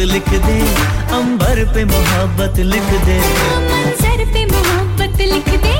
लिख दे अंबर पे मोहब्बत लिख दे। सर पे मोहब्बत लिख दे।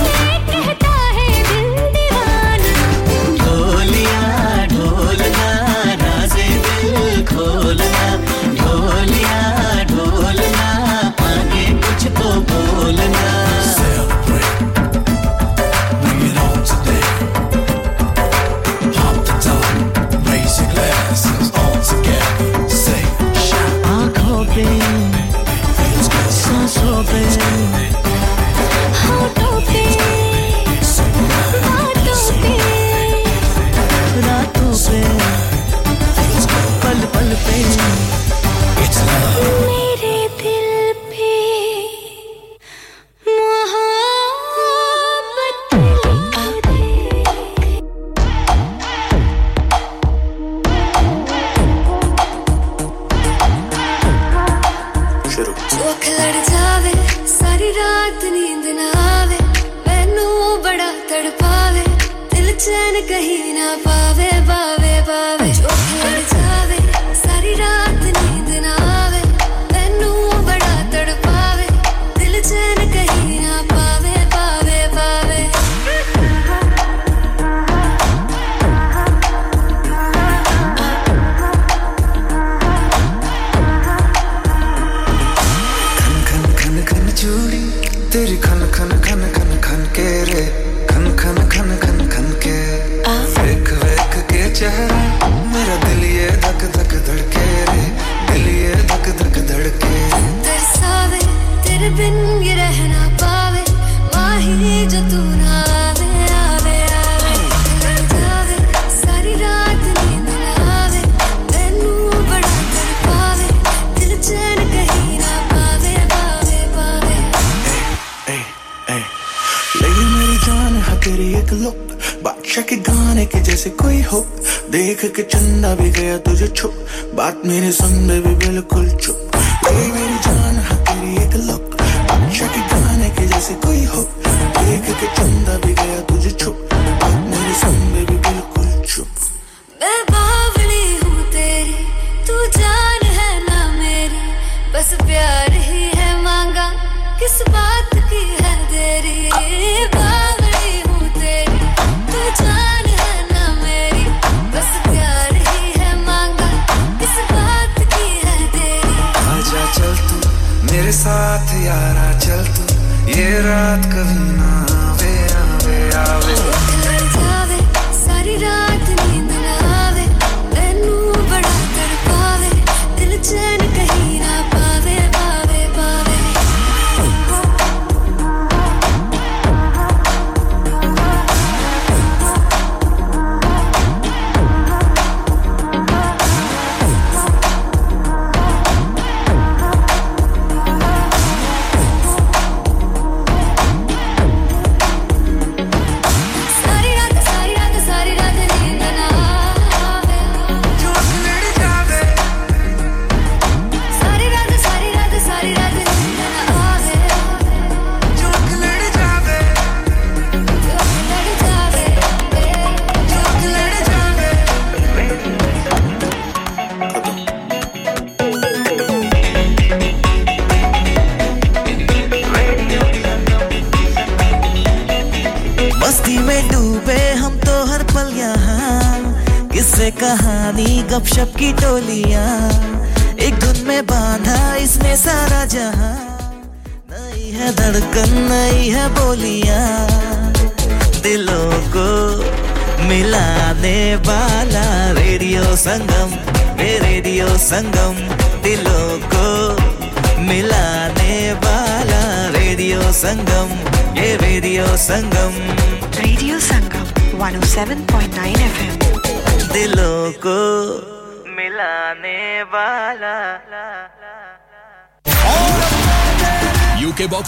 the. It's love.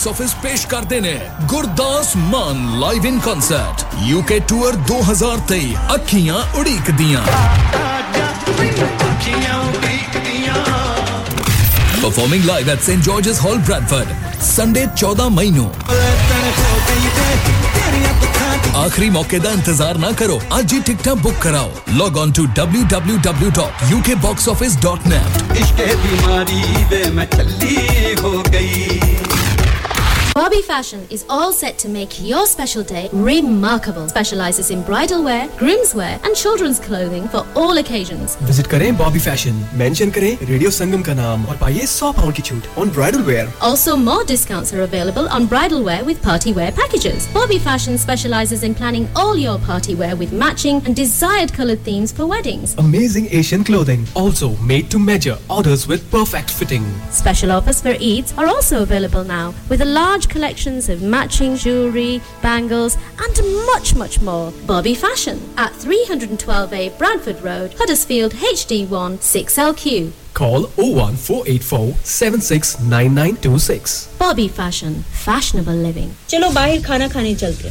Box office पेश करते ने Gurdas Maan live in concert UK tour 2023 अखियाँ उड़ीक दियाँ performing live at Saint George's Hall Bradford Sunday 14 मई ਨੂੰ. आखिरी मौके का इंतज़ार ना करो। आज ही टिकटा बुक कराओ। Log on to W www.ukboxoffice.net इश्क बीमारी वे मैं चली हो गई। Bobby Fashion is all set to make your special day remarkable. Specializes in bridal wear, groom's wear, and children's clothing for all occasions. Visit करें बॉबी फैशन मेंशन करें radio संगम का नाम और पाइए 100 पाउंड की छूट on bridal where Also, more discounts are available on bridal wear with party wear packages. Bobby Fashion specializes in planning all your party wear with matching and desired colored themes for weddings. Amazing Asian clothing, also made to measure, orders with perfect fitting. Special offers for Eids are also available now with a large collections of matching jewelry, bangles, and much, much more. Bobby Fashion at 312A Bradford Road, Huddersfield HD1 6LQ. Call 01484 769926. Bobby Fashion, fashionable living. चलो बाहर खाना खाने चलते हैं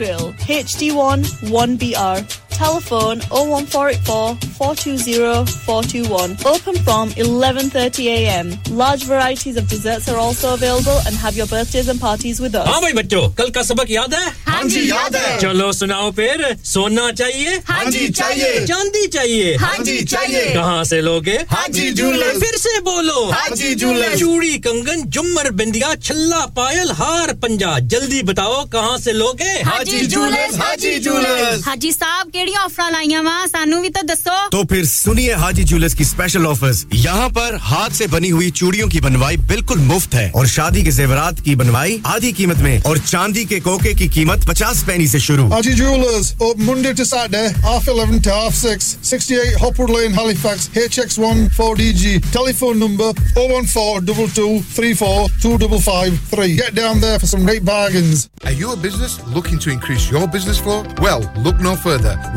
grill. HD1 1BR telephone 01484 420 Open from 11.30am. Large varieties of desserts are also available and have your birthdays and parties with us. हाँ भाई बच्चों कल का सबक याद है हाँ जी याद है चलो सुनाओ फिर सोना चाहिए हाँ जी चाहिए चांदी चाहिए हाँ जी चाहिए कहाँ से लोगे हाँ जी जूलर फिर से बोलो हाँ जी जूलर चूड़ी कंगन जुमर बिंदिया छल्ला पायल हार पंजा जल्दी बताओ कहाँ से लोगे हाँ जी जूलर्स हाँ जी जूलर्स हाँ जी साहब केड़ी ਕਿਹੜੀਆਂ ਆਫਰਾਂ ਲਾਈਆਂ ਵਾ ਸਾਨੂੰ ਵੀ ਤਾਂ ਦੱਸੋ तो फिर सुनिए हाजी ज्वेलर्स की स्पेशल ऑफर्स यहाँ पर हाथ से बनी हुई चूड़ियों की बनवाई बिल्कुल मुफ्त है और शादी के जेवरात की बनवाई आधी कीमत में और चांदी के कोके की कीमत पचास पैनी से शुरू Haji Jewelers, open Monday to Saturday, half 11 to half 6, 68 Hopwood Lane, Halifax, HX1 4DG. Telephone number 01422342553. Get down there for some great bargains. Are you a business looking to increase your business flow? Well, look no further.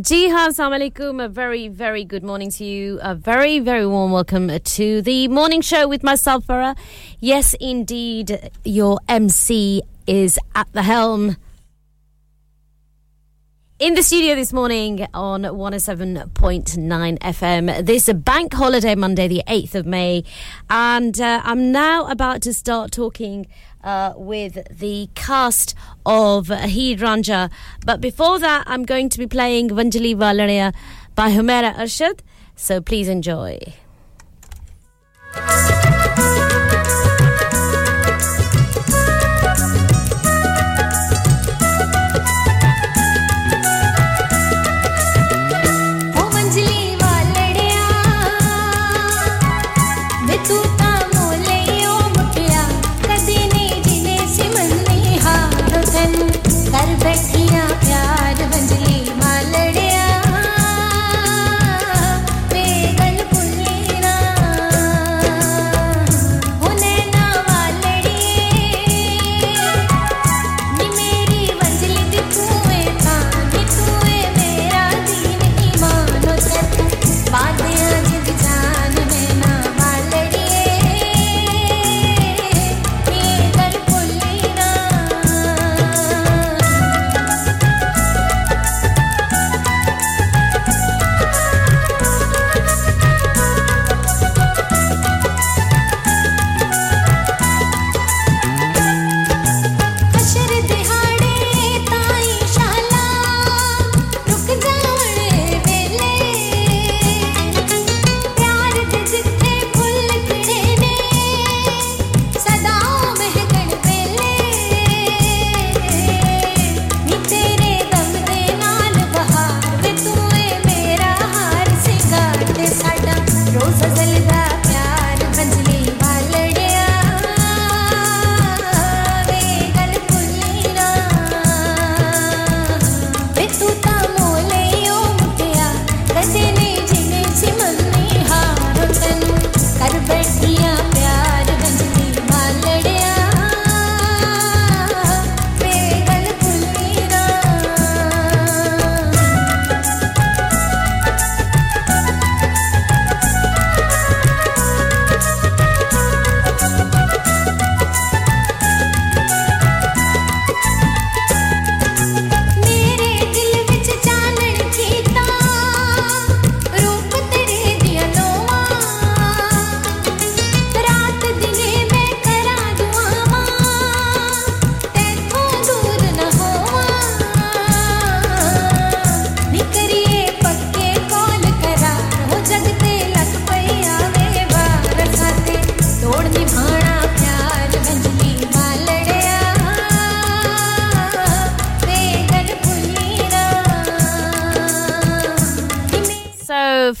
Ji haan, assalamu alaikum. A very, very good morning to you. A very, very warm welcome to the morning show with myself, Farah. Yes, indeed, your MC is at the helm. In the studio this morning on 107.9 FM, this bank holiday Monday, the 8th of May, and uh, I'm now about to start talking uh, with the cast of Heer Ranjha. But before that, I'm going to be playing Vanjali Valaria by Humera Arshad, so please enjoy.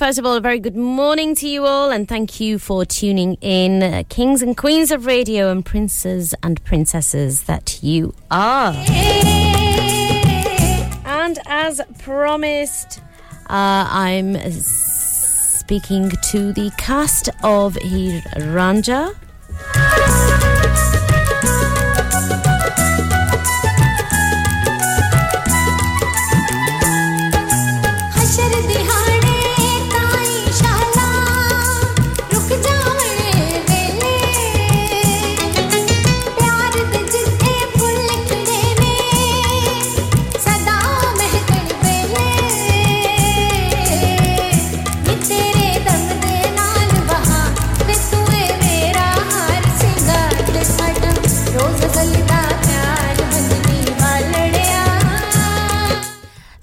First of all, a very good morning to you all, and thank you for tuning in, uh, kings and queens of radio, and princes and princesses that you are. And as promised, uh, I'm speaking to the cast of Heer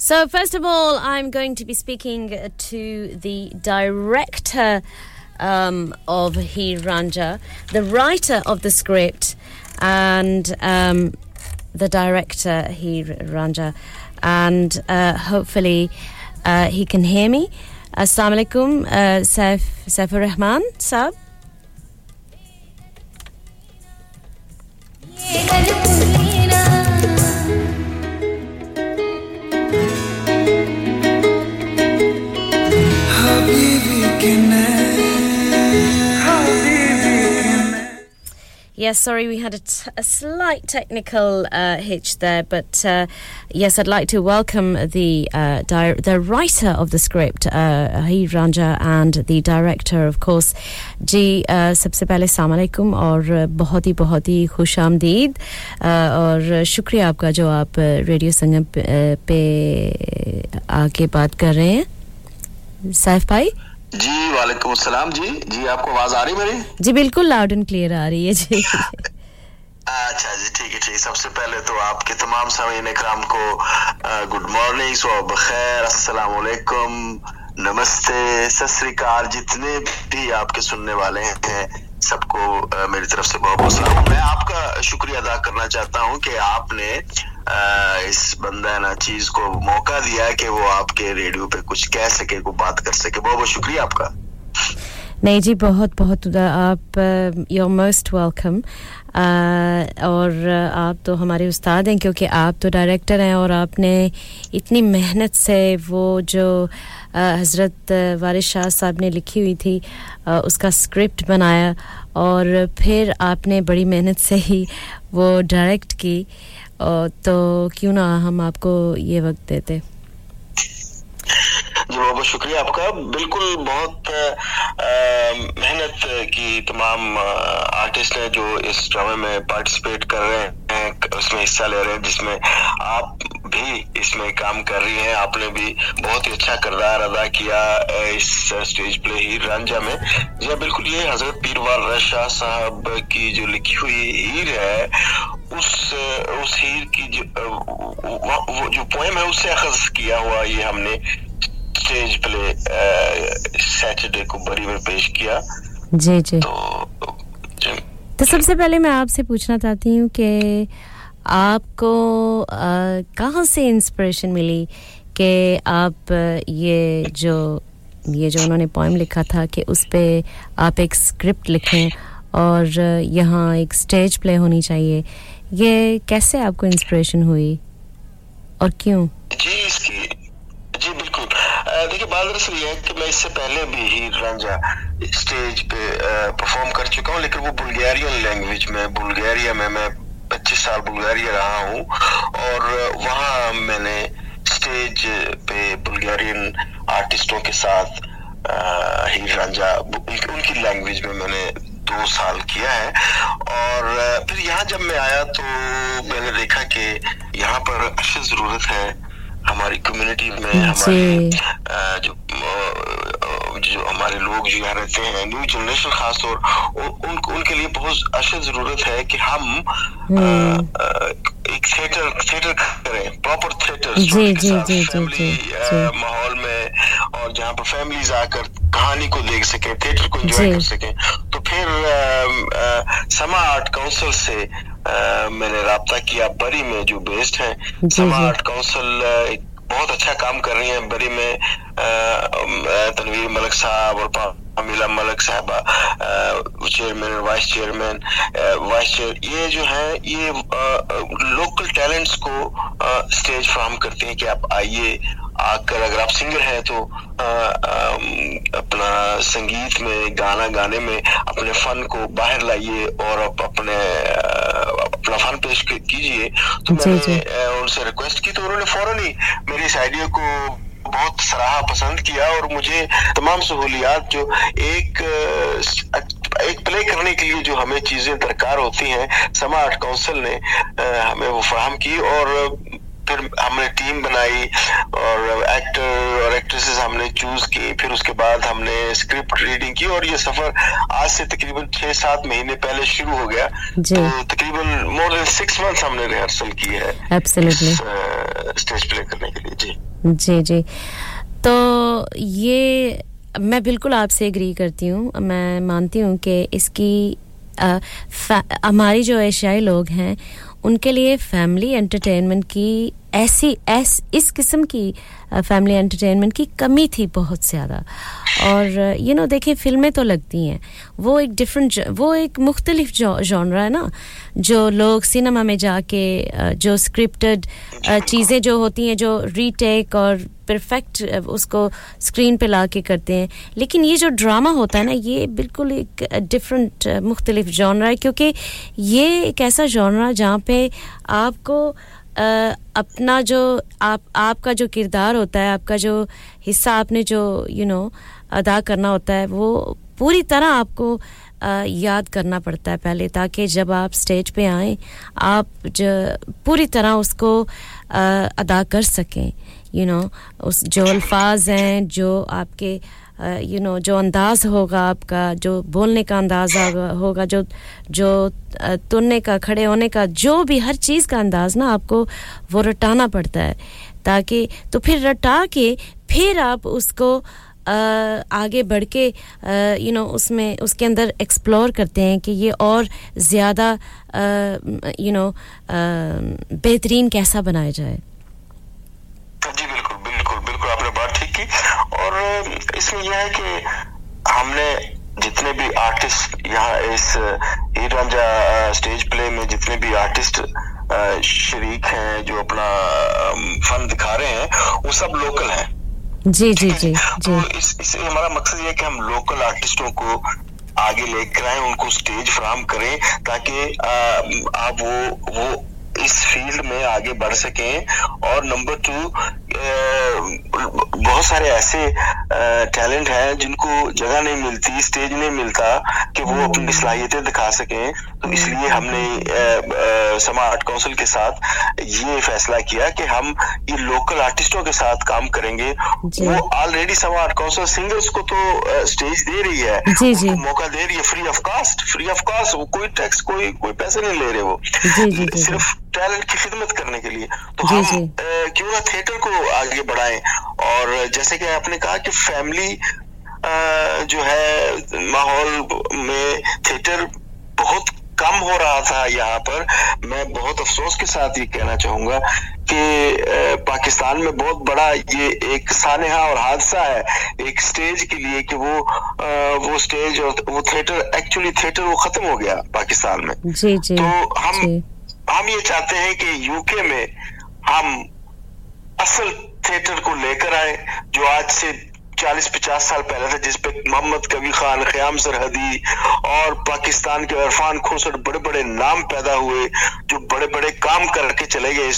So, first of all, I'm going to be speaking to the director um, of Ranjha, the writer of the script, and um, the director Ranjha, and uh, hopefully uh, he can hear me. Assalamu alaikum, uh, Saif, Saifur Rahman, sab. Yes, sorry, we had a slight technical uh, hitch there, but uh, yes, I'd like to welcome the uh, the writer of the script, uh, Ranjha, and the director, of course, Ji Sabse pehle salam alaikum aur bahut hi bahut khusham deed aur shukriya aapka jo aap Radio Sangam pe aake baat kar rahe hain, जी वालेकुम सलाम जी। जी आपको आवाज़ आ रही मेरी? जी बिल्कुल loud and clear आ रही है जी। अच्छा जी ठीक है ठीक सबसे पहले तो आपके तमाम सामीन इकराम को गुड मॉर्निंग सुबह बखैर अस्सलाम वालेकुम नमस्ते। सत जितने भी आपके सुनने वाले हैं सबको मेरी तरफ़ से बहुत बहुत सलाम। मैं आपका शुक्रिया अदा करना चाहता हूँ कि आपने इस बंदा ना चीज़ को मौका दिया कि वो आपके रेडियो पे कुछ कह सके को बात कर सके। बहुत बहुत शुक्रिया आपका। नहीं जी बहुत बहुत आप योर मोस्ट वेलकम और आप तो हमारे उस्ताद हैं क्योंकि आप तो डायरेक्टर हैं और आपने इतनी मेहनत से वो जो हज़रत वारिस शाह साहब ने लिखी हुई थी uh, उसका स्क्रिप्ट बनाया और फिर आपने बड़ी मेहनत से ही वो डायरेक्ट की। तो क्यों ना हम आपको ये वक्त देते। जी, बहुत बहुत शुक्रिया आपका। बिल्कुल बहुत मेहनत की तमाम आर्टिस्ट हैं जो इस ड्रामे में पार्टिसिपेट कर रहे हैं, उसमें हिस्सा ले रहे हैं, जिसमें आप भी इसमें काम कर रही हैं। आपने भी बहुत ही अच्छा किरदार अदा किया इस स्टेज प्ले हीर रांझा में। जी हाँ बिल्कुल ये हज़रत पीरवार शाह साहब की जो लिखी हुई हीर है उस उस हीर की जो वो जो पोएम है उससे अखज किया हुआ ये हमने स्टेज प्ले सैटरडे को बरी में पेश किया। जी जी। तो सबसे पहले मैं आपसे पूछना चाहती हूँ कि आपको कहाँ से इंस्पिरेशन मिली कि आप ये जो ये जो उन्होंने पोएम लिखा था कि उस पर आप एक स्क्रिप्ट लिखें और यहाँ एक स्टेज प्ले होनी चाहिए, ये कैसे आपको इंस्पिरेशन हुई और क्यों? जी, इसकी, जी, बिल्कुल। देखिए, बात दरअसल ये है कि मैं इससे पहले भी ही रंजा स्टेज पे परफॉर्म कर चुका हूँ, लेकिन वो बुल्गारियन लैंग्वेज में बुल्गारिया में मैं 25 साल बुल्गारिया रहा हूँ और वहाँ मैंने स्टेज पे बुल्गारियन आर्टिस्टों के साथ हीर रंजा उनकी लैंग्वेज में मैंने दो साल किया है। और फिर यहाँ जब मैं आया तो मैंने देखा कि यहाँ पर अच्छी ज़रूरत है। हमारी कम्युनिटी में हमारे जो जो हमारे लोग जो यहाँ रहते हैं न्यू जनरेशन खास तौर उन, उनके लिए बहुत अशद ज़रूरत है कि हम अ, एक थिएटर थिएटर करें प्रॉपर थिएटर जी जी जी जी जी माहौल में और जहाँ पर फैमिलीज़ आकर कहानी को देख सके थिएटर को एंजॉय कर सके। तो फिर समा आर्ट काउंसिल से आ, मैंने रहा किया बरी में जो बेस्ड है समा आर्ट काउंसिल एक बहुत अच्छा काम कर रही है बरी में तनवीर मलिक साहब और अमीला मलिक साहबा चेयरमैन और वाइस चेयरमैन वाइस चेयर ये जो है, ये लोकल टैलेंट्स को स्टेज फ्राहम करते हैं कि आप आइए आकर अगर आप सिंगर हैं तो आ, आ, अपना संगीत में गाना गाने में अपने फन को बाहर लाइए और आप अपने अपना फन पेश कीजिए। तो मैंने उनसे रिक्वेस्ट की तो उन्होंने फ़ौरन ही मेरी इस आइडिया को बहुत सराहा पसंद किया और मुझे तमाम सहूलियात जो एक एक प्ले करने के लिए जो हमें चीज़ें दरकार होती हैं समा आर्ट काउंसिल ने हमें वो फराहम की और फिर हमने टीम बनाई और एक्टर और एक्ट्रेसेस हमने चूज़ की फिर उसके बाद हमने स्क्रिप्ट रीडिंग की और ये सफ़र आज से तकरीबन छह सात महीने पहले शुरू हो गया। तो तकरीबन मोर देन सिक्स मंथ्स हमने रिहर्सल की है स्टेज प्ले करने के लिए। जी। जी जी। तो ये मैं बिल्कुल आपसे एग्री करती हूँ। मैं मानती हूँ कि इसकी हमारी जो एशियाई लोग हैं उनके लिए फैमिली एंटरटेनमेंट की ऐसी, ऐस, इस किस्म की फैमिली एंटरटेनमेंट की कमी थी बहुत ज़्यादा। और यू नो देखिए, फ़िल्में तो लगती हैं। वो एक डिफरेंट वो एक मुख्तलिफ़ जॉनरा है ना, जो लोग सिनेमा में जाके जो स्क्रिप्टेड चीज़ें जो होती हैं, जो रीटेक और परफेक्ट उसको स्क्रीन पे ला के करते हैं। लेकिन ये जो ड्रामा होता है ना, ये बिल्कुल एक डिफरेंट मुख्तलिफ़ जॉनरा है। क्योंकि ये एक ऐसा जॉनरा जहाँ पे आपको अपना जो आप आपका जो किरदार होता है आपका जो हिस्सा आपने जो यू you नो know, अदा करना होता है वो पूरी तरह आपको याद करना पड़ता है पहले ताकि जब आप स्टेज पे आए आप जो पूरी तरह उसको अदा कर सकें यू you नो know, उस जो अल्फाज हैं जो आपके यू नो जो अंदाज होगा आपका, जो बोलने का अंदाज होगा जो जो तुरने का, खड़े होने का, जो भी हर चीज़ का अंदाज ना आपको वो रटाना पड़ता है। ताकि तो फिर रटा के, फिर आप उसको आगे बढ़ के यू नो उसमें, उसके अंदर एक्सप्लोर करते हैं कि ये और ज़्यादा यू नो बेहतरीन कैसा बनाया जाए जी बिल्कुल बिल्कुल बिल्कुल आपने बात ठीक की और इसमें यह है कि हमने जितने भी आर्टिस्ट यहाँ इस रांझा स्टेज प्ले में जितने भी आर्टिस्ट शरीक हैं जो अपना फन दिखा रहे हैं वो सब लोकल हैं। जी जी जी तो इस, इस हमारा मकसद ये है कि हम लोकल आर्टिस्टों को आगे लेकर आए उनको स्टेज फ्राहम करें ताकि आप वो वो इस फ़ील्ड में आगे बढ़ सकें और नंबर टू बहुत सारे ऐसे टैलेंट हैं जिनको जगह नहीं मिलती स्टेज नहीं मिलता कि वो अपनी सलाहियतें दिखा सकें। तो इसलिए हमने समा आर्ट काउंसिल के साथ ये फैसला किया कि हम ये लोकल आर्टिस्टों के साथ काम करेंगे। वो ऑलरेडी समा आर्ट काउंसिल सिंगर्स को तो स्टेज दे रही है। जी जी। मौका दे रही है free of cost free of cost वो कोई टैक्स कोई कोई पैसे नहीं ले रहे वो। जी जी जी सिर्फ़ टैलेंट की खिदमत करने के लिए। तो हम क्यों ना थिएटर को आगे बढ़ाएँ। और जैसे कि आपने कहा कि फैमिली जो है माहौल में थिएटर बहुत कम हो रहा था यहाँ पर। मैं बहुत अफसोस के साथ ये कहना चाहूँगा कि पाकिस्तान में बहुत बड़ा ये एक सानहा और हादसा है एक स्टेज के लिए कि वो वो स्टेज और वो थिएटर एक्चुअली थिएटर वो खत्म हो गया पाकिस्तान में। जी जी तो हम जी. हम ये चाहते हैं कि यूके में हम असल थिएटर को लेकर आए जो आज से चालीस पचास साल पहले था जिसपे मोहम्मद कबीर खान ख्याम सरहदी और पाकिस्तान के इरफान खोसर बड़े बड़े नाम पैदा हुए जो बड़े बड़े काम करके चले गए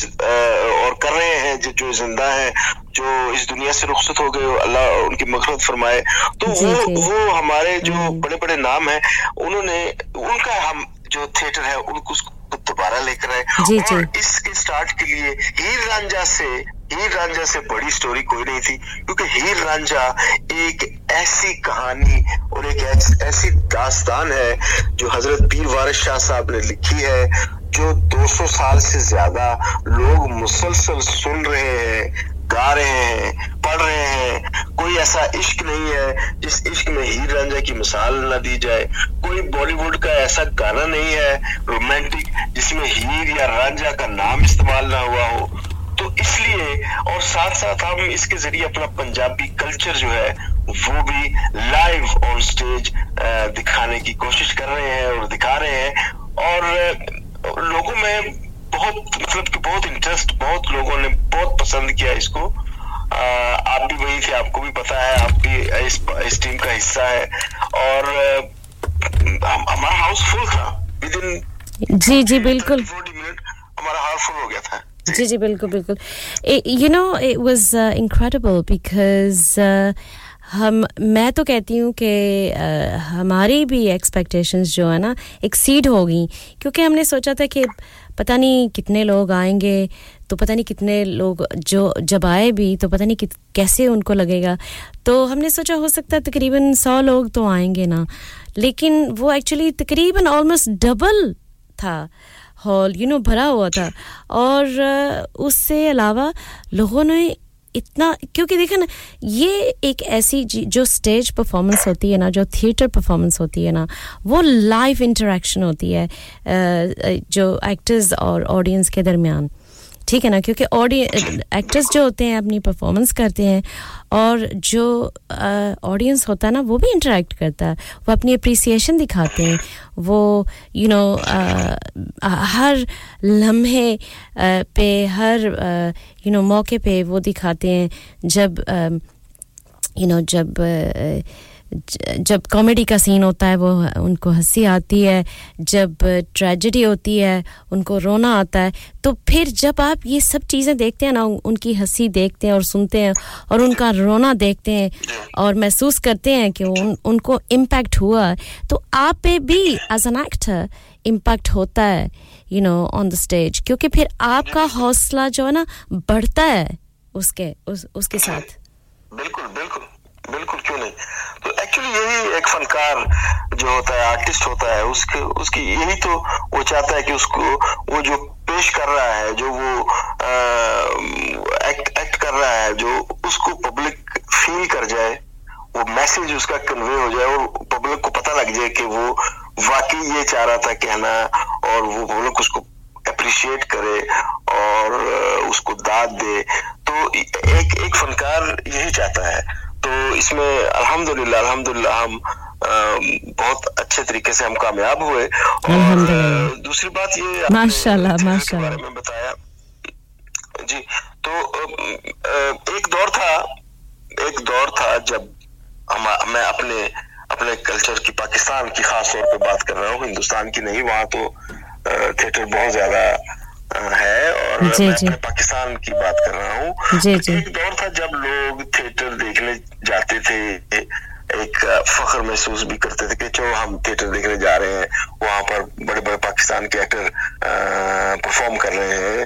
और कर रहे हैं जो, जो ज़िंदा है जो इस दुनिया से रुखसत हो गए अल्लाह उनकी मखरत फरमाए। तो वो वो हमारे जो बड़े बड़े नाम है उन्होंने उनका हम जो थिएटर है उनको दोबारा लेकर आए। जी, और इसके स्टार्ट के लिए हीर रांझा से हीर रांझा से बड़ी स्टोरी कोई नहीं थी क्योंकि हीर रांझा एक ऐसी कहानी और एक ऐसी दास्तान है जो हज़रत पीर वारिस शाह साहब ने लिखी है जो 200 साल से ज़्यादा लोग मुसलसल सुन रहे हैं। गा रहे हैं, पढ़ रहे हैं। कोई ऐसा इश्क नहीं है जिस इश्क में हीर रांझा की मिसाल न दी जाए। कोई बॉलीवुड का ऐसा गाना नहीं है, रोमांटिक, जिसमें हीर या रांझा का नाम इस्तेमाल ना हुआ हो। तो इसलिए, और साथ साथ हम इसके ज़रिए अपना पंजाबी कल्चर जो है, वो भी लाइव ऑन स्टेज दिखाने की कोशिश कर रहे हैं और दिखा रहे हैं। और लोगों में बहुत मतलब कि बहुत इंटरेस्ट बहुत लोगों ने बहुत पसंद किया इसको। अ, आप भी वही थे आपको भी पता है आप भी इस, इस टीम का हिस्सा है। और हम- हमारा हाउस फुल था। विद इन जी जी बिल्कुल। हमारा हाउस फुल हो गया था। जी जी बिल्कुल बिल्कुल। You know it was incredible because हम मैं तो कहती हूँ कि uh, हमारी भी एक्सपेक्टेशंस जो है ना एक्सीड हो गई। क्योंकि हमने सोचा था कि पता नहीं कितने लोग आएँगे तो पता नहीं कितने लोग जो, जब आए भी तो पता नहीं कैसे उनको लगेगा। तो हमने सोचा हो सकता है तकरीबन सौ लोग तो आएँगे ना। लेकिन वो एक्चुअली तकरीबन ऑलमोस्ट डबल था। हॉल यू नो भरा हुआ था। और, उससे अलावा लोगों ने इतना, क्योंकि देखे ना, ये एक ऐसी जो स्टेज परफॉर्मेंस होती है ना, जो थिएटर परफॉर्मेंस होती है ना, वो लाइव इंटरेक्शन होती है जो एक्टर्स और ऑडियंस के दरमियान। ठीक है ना? क्योंकि एक्टर्स जो होते हैं अपनी परफॉर्मेंस करते हैं और जो ऑडियंस uh, होता है ना वो भी इंटरेक्ट करता है। वो अपनी अप्रिसिएशन दिखाते हैं। वो you you know know, uh, हर लम्हे अ, पे हर यू नो you know, मौके पे वो दिखाते हैं। जब यू नो जब अ, ज- जब कॉमेडी का सीन होता है वो उनको हँसी आती है जब ट्रेजेडी होती है उनको रोना आता है तो फिर जब आप ये सब चीज़ें देखते हैं ना उनकी हँसी देखते हैं और सुनते हैं और उनका रोना देखते हैं और महसूस करते हैं कि उन, उनको इम्पैक्ट हुआ तो आप पे भी एज एन एक्टर इम्पैक्ट होता है you know on the stage क्योंकि फिर आपका हौसला जो है ना बढ़ता है उसके उस, उसके साथ। बिल्कुल बिल्कुल। बिल्कुल क्यों नहीं? तो एक्चुअली यही एक फनकार जो होता है आर्टिस्ट होता है, उसके, उसकी यही तो वो चाहता है कि उसको, वो जो पेश कर रहा है, जो वो एक्ट एक्ट कर रहा है, जो उसको पब्लिक फील कर जाए, वो मैसेज उसका कन्वे हो जाए और पब्लिक को पता लग जाए कि वो वाकई ये चाह रहा था कहना और वो पब्लिक उसको अप्रिशिएट करे और उसको दाद दे। तो एक एक फनकार यही चाहता है तो इसमें अल्हम्दुलिल्लाह अल्हम्दुलिल्लाह हम बहुत अच्छे तरीके से हम कामयाब हुए। और दूसरी बात ये माशाल्लाह माशाल्लाह। में बताया। जी तो एक दौर था एक दौर था जब हम मैं अपने अपने कल्चर की पाकिस्तान की खास तौर पे बात कर रहा हूँ हिंदुस्तान की नहीं वहाँ तो थिएटर बहुत ज़्यादा है और जी, मैं जी। पाकिस्तान की बात कर रहा हूँ। जी। एक दौर था जब लोग थिएटर देखने जाते थे, एक फख्र महसूस भी करते थे कि चलो हम थिएटर देखने जा रहे हैं, वहाँ पर बड़े बड़े पाकिस्तान के एक्टर परफॉर्म कर रहे हैं।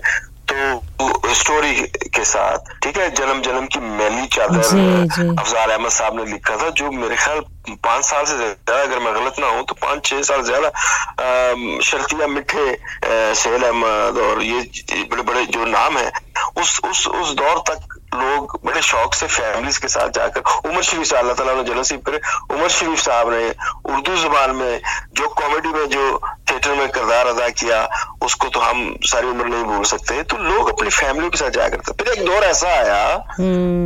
तो स्टोरी के साथ ठीक है? जन्म जन्म की मैली चादर। अफजार अहमद साहब ने लिखा था जो मेरे ख्याल पाँच साल से ज़्यादा अगर मैं गलत ना हूँ तो पाँच छह साल ज़्यादा शर्तिया मिठे सहेल अहमद और ये बड़े बड़े जो नाम है उस उस उस दौर तक लोग बड़े शौक से फैमिलीज़ के साथ जाकर उमर शरीफ साहब अल्लाह ताला ने जन्नत नसीब करे उमर शरीफ साहब ने उर्दू ज़ुबान में जो कॉमेडी में जो थिएटर में किरदार अदा किया उसको तो हम सारी उम्र नहीं भूल सकते तो लोग अपनी फैमिलियों के साथ जाया करते। फिर एक दौर ऐसा आया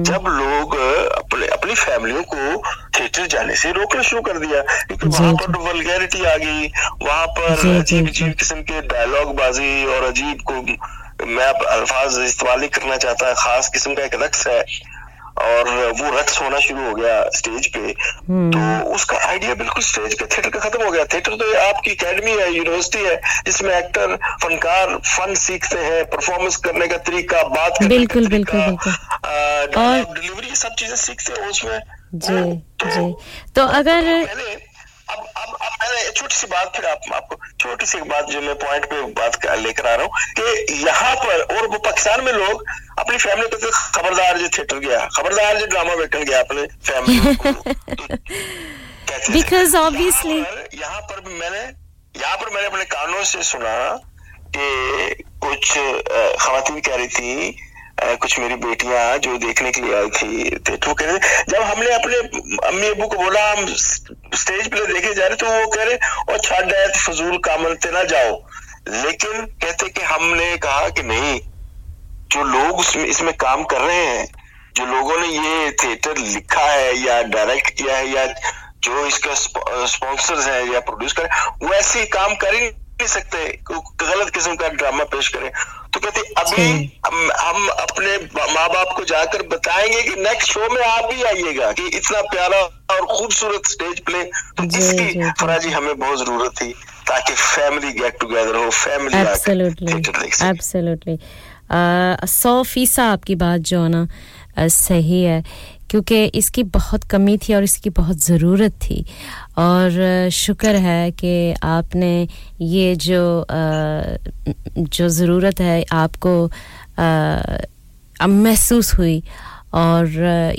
जब लोग अपने अपनी फैमिलियों को थिएटर जाने से रोकना शुरू कर दिया। क्योंकि वहाँ पर वलगैरिटी आ गई वहाँ पर अजीब अजीब किस्म के डायलॉग बाजी और अजीब को मैं अब अल्फाज इस्तेमाल नहीं करना चाहता खास किस्म का एक रक्स है। और वो रक्स होना शुरू हो गया स्टेज पे तो उसका आइडिया बिल्कुल स्टेज पे थिएटर का खत्म हो गया। थिएटर तो आपकी एकेडमी है यूनिवर्सिटी है जिसमें एक्टर फनकार फन सीखते हैं परफॉर्मेंस करने का तरीका बात करने बिल्कुल बिल्कुल बिल्कुल। और डिलीवरी सब चीज़ें सीखते हैं उसमें। जी जी। तो अगर अब अब अब मैंने छोटी सी बात फिर आप, आपको छोटी सी बात जो मैं पॉइंट पे बात लेकर आ रहा हूँ कि यहाँ पर और वो पाकिस्तान में लोग अपनी फैमिली को खबरदार जो थिएटर गया खबरदार जो ड्रामा देखने गया अपने फैमिली बिकॉज़ ऑब्वियसली यहाँ पर भी मैंने यहाँ पर मैंने अपने कानों से सुना कि कुछ खातन कह रही थी कुछ मेरी बेटियाँ जो देखने के लिए आई थी वो कह रहे, जब हमने अपने अम्मी अबू को बोला, हम स्टेज पे देखे जा रहे तो वो कह रहे, और छाड़ है फजूल कामल ते ना जाओ। लेकिन कहते कि हमने कहा कि नहीं, जो लोग उसमें, इसमें काम कर रहे हैं, जो लोगों ने ये थिएटर लिखा है, या डायरेक्ट किया है, या जो इसका स्पॉन्सर्स है, या प्रोड्यूस करे वो ऐसे काम कर ही नहीं सकते गलत किस्म का ड्रामा पेश करें। तो कहते अभी हम, हम अपने माँ बाप को जाकर बताएँगे कि नेक्स्ट शो में आप भी आइएगा कि इतना प्यारा और खूबसूरत स्टेज प्ले तो इसकी फराजी हमें बहुत ज़रूरत थी ताकि फैमिली गेट टुगेदर हो फैमिली एब्सोल्युटली सौ फ़ीसद आपकी बात जो है ना सही है क्योंकि इसकी बहुत कमी थी और इसकी बहुत ज़रूरत थी। और शुक्र है कि आपने ये जो जो ज़रूरत है आपको महसूस हुई। और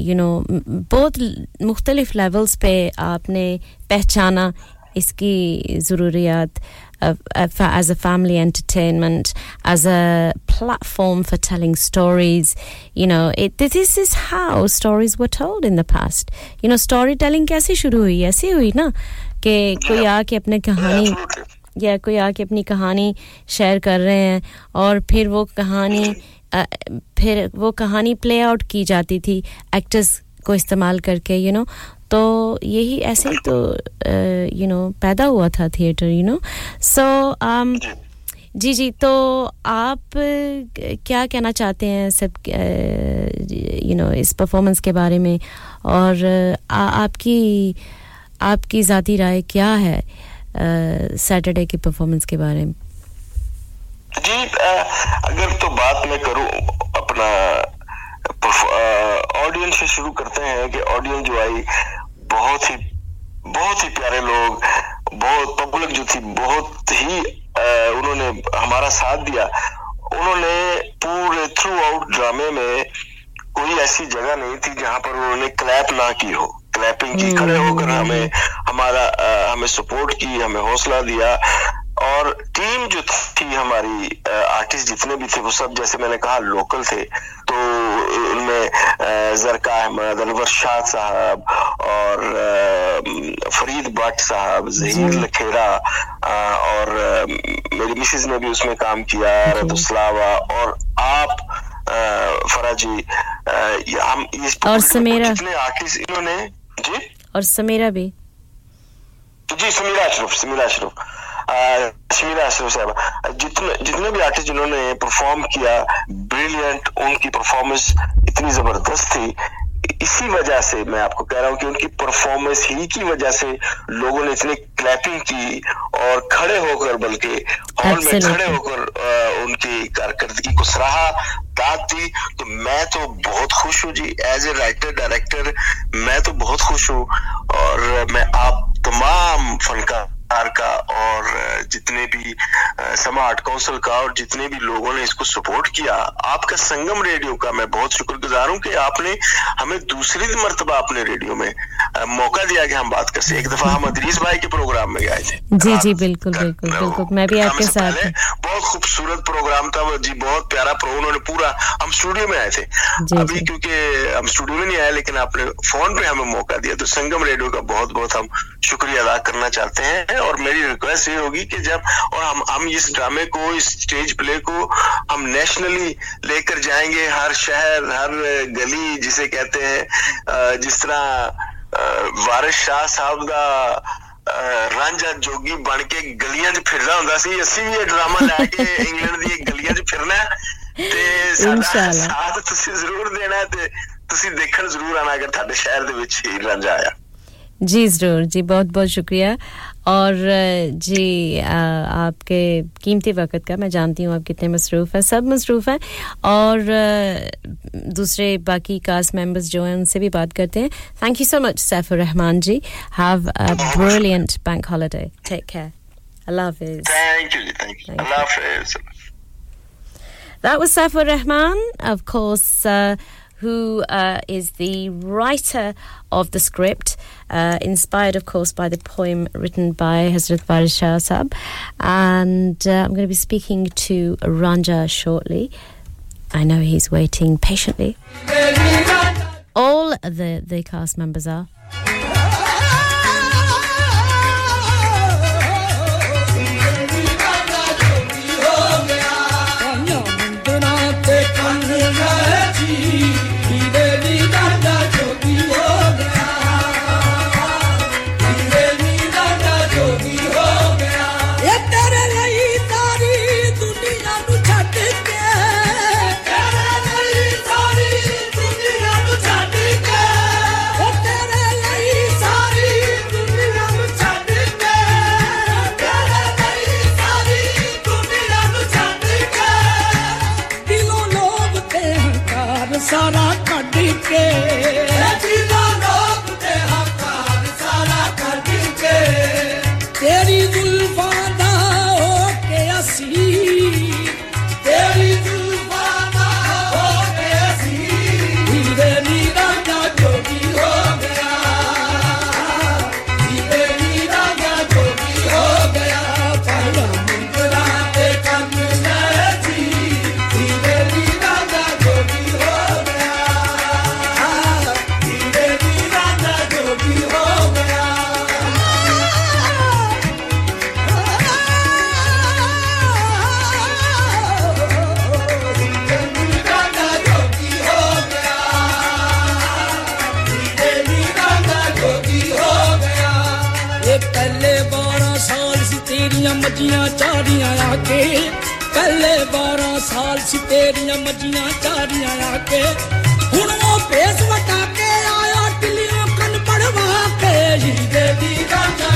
यू नो बहुत मुख्तलिफ़ लेवल्स पे आपने पहचाना इसकी ज़रूरियात। Uh, as a family entertainment, as a platform for telling stories. You know, it, this is how stories were told in the past. You know, storytelling कैसे शुरू हुई ऐसे हुई ना कि कोई आके अपने कहानी या कोई आके अपनी कहानी शेयर कर रहे हैं और फिर वो कहानी फिर वो कहानी प्ले आउट की जाती थी एक्टर्स को इस्तेमाल करके यू you नो know, तो यही ऐसे ही तो यू नो पैदा हुआ था थिएटर यू नो सो जी। जी तो आप क्या कहना चाहते हैं सब यू नो इस परफॉर्मेंस के बारे में? और आ, आपकी आपकी ज़ाती राय क्या है सैटरडे की परफॉर्मेंस के बारे में? जी अगर तो बात मैं करूँ अपना ऑडियंस से शुरू करते हैं कि ऑडियंस जो आई बहुत ही बहुत ही प्यारे लोग बहुत पब्लिक जो थी बहुत ही उन्होंने हमारा साथ दिया। उन्होंने पूरे थ्रू आउट ड्रामे में कोई ऐसी जगह नहीं थी जहाँ पर उन्होंने क्लैप ना की हो। क्लैपिंग की खड़े होकर हमें हमारा हमें सपोर्ट की हमें हौसला दिया। और टीम जो थी हमारी आर्टिस्ट जितने भी थे वो सब जैसे मैंने कहा लोकल थे। तो उनमें जरका अहमद अनवर शाह साहब और फरीद भट्ट साहब जहीर लखेरा और मेरी मिसेज ने भी उसमें काम किया रतुस्लावा और आप फराजी हम इस और समीरा। जितने आर्टिस्ट इन्होंने जी? और समीरा भी। जी समीरा अशरफ समीरा अशरफ। अशरफ साहब जितने जितने भी आर्टिस्ट जिन्होंने परफॉर्म किया ब्रिलियंट उनकी परफॉर्मेंस इतनी ज़बरदस्त थी। इसी वजह से मैं आपको कह रहा हूँ कि उनकी परफॉर्मेंस ही की वजह से लोगों ने इतनी क्लैपिंग की और खड़े होकर बल्कि हॉल में खड़े होकर उनकी कारकर्दगी को सराहा दाद दी। तो मैं तो बहुत खुश हूँ जी। एज ए राइटर डायरेक्टर मैं तो बहुत खुश हूँ। और मैं आप तमाम फनकार का और जितने भी समा आर्ट काउंसिल का और जितने भी लोगों ने इसको सपोर्ट किया आपका संगम रेडियो का मैं बहुत शुक्रगुजार हूँ कि आपने हमें दूसरी मरतबा अपने रेडियो में मौका दिया कि हम बात कर सके। एक दफ़ा हम अदरीस भाई के प्रोग्राम में गए थे। जी जी बिल्कुल बिल्कुल बिल्कुल मैं भी आपके साथ बहुत खूबसूरत प्रोग्राम था जी बहुत प्यारा प्रोग्राम उन्होंने पूरा हम स्टूडियो में आए थे। अभी क्योंकि हम स्टूडियो में नहीं आए लेकिन आपने फ़ोन पे हमें मौका दिया तो संगम रेडियो का बहुत बहुत हम शुक्रिया अदा करना चाहते हैं। और मेरी रिक्वेस्ट ये होगी कि जब और हम हम इस ड्रामे को इस स्टेज प्ले को हम नेशनली लेकर जाएंगे हर शहर हर गली जिसे कहते हैं जिस तरह वारिस शाह साहब का ਰਾਂਝਾ ਜੋਗੀ ਬਣ ਕੇ ਗਲੀਆਂ 'ਚ ਫਿਰਦਾ ਹੁੰਦਾ ਸੀ ਅਸੀਂ ਵੀ ਇਹ ਡਰਾਮਾ ਲੈ ਕੇ ਇੰਗਲੈਂਡ ਦੀ ਗਲੀਆਂ 'ਚ ਫਿਰਨਾ ਤੇ ਸਾਡਾ ਸਾਥ ਤੁਸੀਂ ਜ਼ਰੂਰ ਦੇਣਾ ਤੇ ਤੁਸੀਂ ਦੇਖਣ ਜ਼ਰੂਰ ਆਣਾ ਅਗਰ ਤੁਹਾਡੇ ਸ਼ਹਿਰ ਦੇ ਵਿੱਚ ਹੀ ਰਾਂਝਾ ਆਇਆ जी ज़रूर जी बहुत बहुत शुक्रिया और जी आपके कीमती वक्त का मैं जानती हूँ आप कितने मसरूफ़ हैं सब मसरूफ़ हैं। और दूसरे बाकी कास्ट मेंबर्स जो हैं उनसे भी बात करते हैं। Thank you so much Saifur Rahman ji. Have a brilliant bank holiday take care अल्लाह हाफिज़ थैंक यू थैंक यू अल्लाह हाफिज़ That was Saifur Rahman, of course, uh, who uh, is the writer of the script, uh, inspired, of course, by the poem written by Hazrat Waris Shah Sab. And uh, I'm going to be speaking to Ranjha shortly. I know he's waiting patiently. All the, the cast members are. ਤੇਰੀਆਂ ਮੱਜੀਆਂ ਚਾਰੀਆਂ ਆ ਕੇ ਪਹਿਲੇ 12 ਸਾਲ ਸੀ ਤੇਰੀਆਂ ਮੱਜੀਆਂ ਚਾਰੀਆਂ ਆ ਕੇ ਹੁਣ ਉਹ ਭੇਸ ਵਟਾ ਕੇ ਆਇਆ ਟਿੱਲੀਆਂ ਕੰਨ ਪੜਵਾ ਕੇ ਹੀਰੇ ਦੀ ਗਾਂਜਾ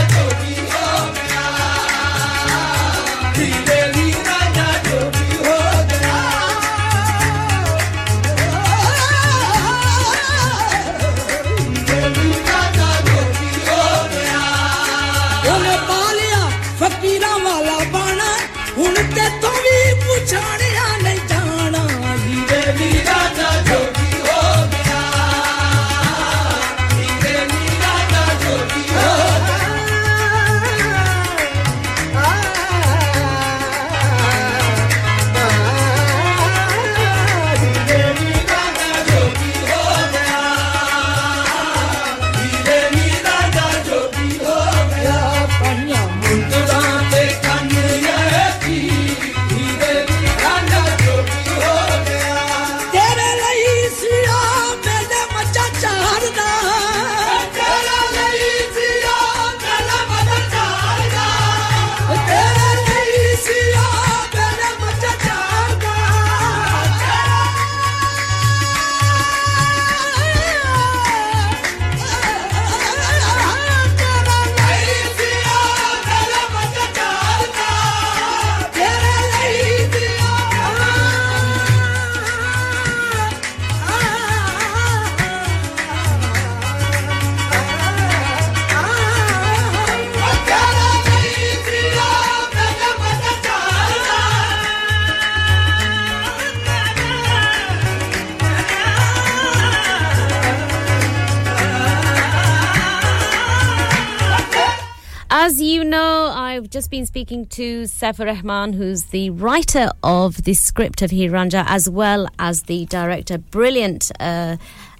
Know, I've just been speaking to Saifur Rahman, who's the writer of the script of Heer Ranjha, as well as the director. Brilliant, uh,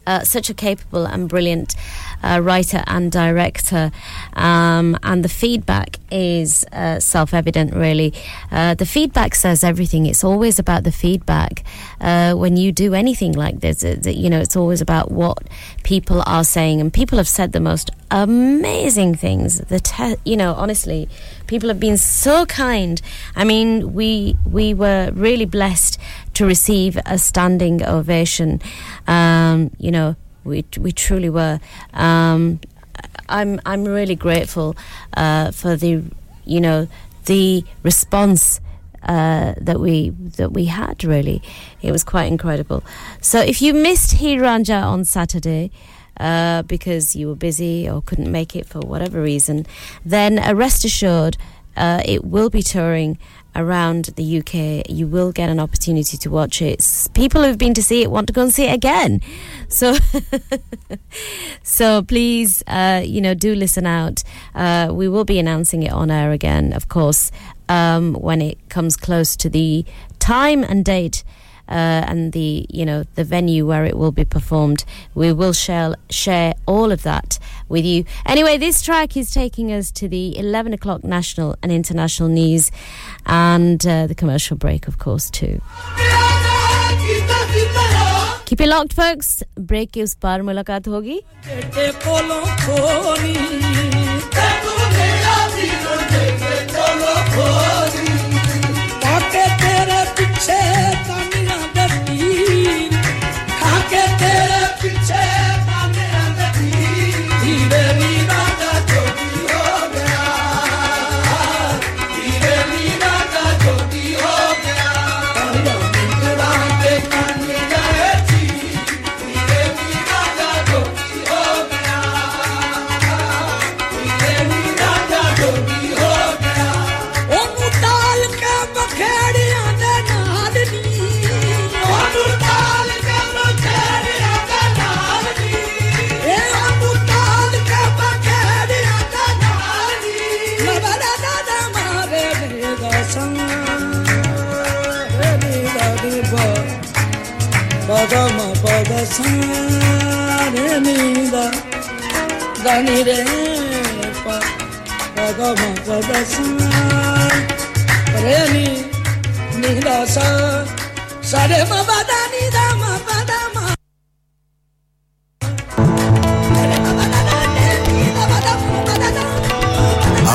uh, such a capable and brilliant uh, writer and director. Um, and the feedback is uh, self evident, really. Uh, the feedback says everything. It's always about the feedback. Uh, when you do anything like this, it, you know, it's always about what people are saying. And people have said the most amazing things. The te- you know, honestly, people have been so kind. I mean, we we were really blessed to receive a standing ovation. Um, you know, we we truly were. Um, I'm I'm really grateful uh, for the you know the response uh, that we that we had. Really, it was quite incredible. So if you missed Heer Ranjha on Saturday. Uh, because you were busy or couldn't make it for whatever reason, then rest assured uh, it will be touring around the UK. You will get an opportunity to watch it. People who've been to see it want to go and see it again. So, so please, uh, you know, do listen out. Uh, we will be announcing it on air again, of course, um, when it comes close to the time and date Uh, and the you know the venue where it will be performed. We will share share all of that with you. Anyway, this track is taking us to the eleven o'clock national and international news, and uh, the commercial break, of course, too. Keep it locked, folks. Break के उस पार मुलाकात होगी. बेटे कोलों खोनी ते तू मेरा दिल देखे कोलों खोनी काके तेरे पीछे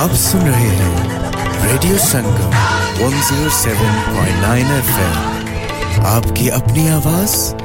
आप सुन रहे हैं रेडियो संगम 107.9 एफएम। आपकी अपनी आवाज़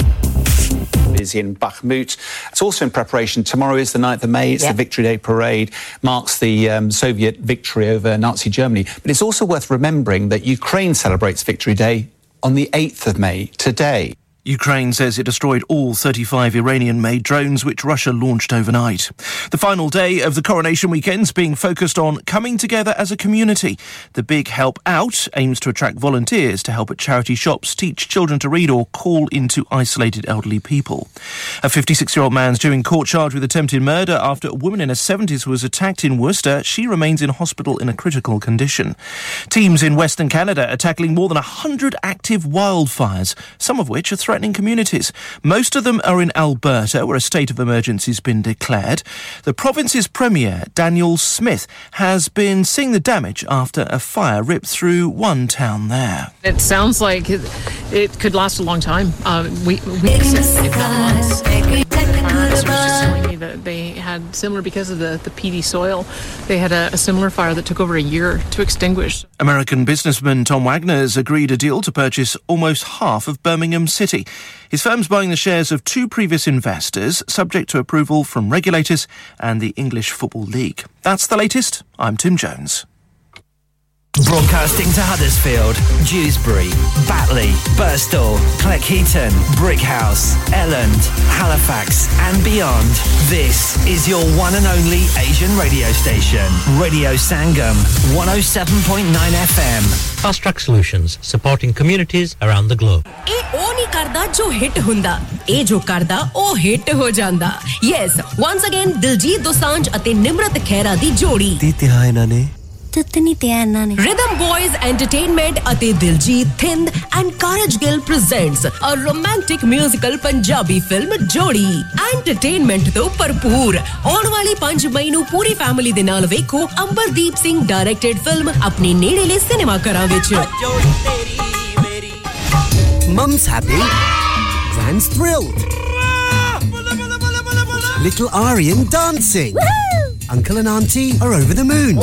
is in Bakhmut. It's also in preparation. Tomorrow is the 9th of May. It's yep. the Victory Day parade. Marks the um, Soviet victory over Nazi Germany. But it's also worth remembering that Ukraine celebrates Victory Day on the 8th of May, today. Ukraine says it destroyed all 35 Iranian made drones which Russia launched overnight. The final day of the coronation weekend's being focused on coming together as a community. The Big Help Out aims to attract volunteers to help at charity shops, teach children to read, or call into isolated elderly people. A 56 year old man's due in court charged with attempted murder after a woman in her 70s was attacked in Worcester. She remains in hospital in a critical condition. Teams in Western Canada are tackling more than 100 active wildfires, some of which are threatening communities. Most of them are in Alberta, where a state of emergency has been declared. The province's premier, Danielle Smith, has been seeing the damage after a fire ripped through one town there. It sounds like it, it could last a long time, uh, weeks, if not months. just telling me that they had similar because of the, the peaty soil. They had a, a similar fire that took over a year to extinguish. American businessman Tom Wagner has agreed a deal to purchase almost half of Birmingham City. His firm's buying the shares of two previous investors, subject to approval from regulators and the English Football League. That's the latest. I'm Tim Jones. Broadcasting to Huddersfield, Dewsbury, Batley, Birstall, Cleckheaton, Brighouse, Elland, Halifax, and beyond. This is your one and only Asian radio station, Radio Sangam, 107.9 FM. Fast Track Solutions, supporting communities around the globe. ਇਹ ਉਹ ਨਹੀਂ ਕਰਦਾ ਜੋ hit ਹੁੰਦਾ ਇਹ ਜੋ ਕਰਦਾ ਤੁੱਤਨੀ ਤੇ ਇਹਨਾਂ ਨੇ Rhythm Boys Entertainment ਅਤੇ Diljit Thind and Karaj Gill presents a romantic musical Punjabi film ਜੋੜੀ ਐਂਟਰਟੇਨਮੈਂਟ ਤੋਂ ਭਰਪੂਰ ਆਉਣ ਵਾਲੀ 5 ਮਈ ਨੂੰ ਪੂਰੀ ਫੈਮਿਲੀ ਦੇ ਨਾਲ ਵੇਖੋ ਅੰਬਰਦੀਪ ਸਿੰਘ ਡਾਇਰੈਕਟਡ ਫਿਲਮ ਆਪਣੇ ਨੇੜੇਲੇ ਸਿਨੇਮਾ ਘਰਾਂ ਵਿੱਚ Mum's happy. Grand's thrilled. Little Aryan dancing. Uncle and Auntie are over the moon.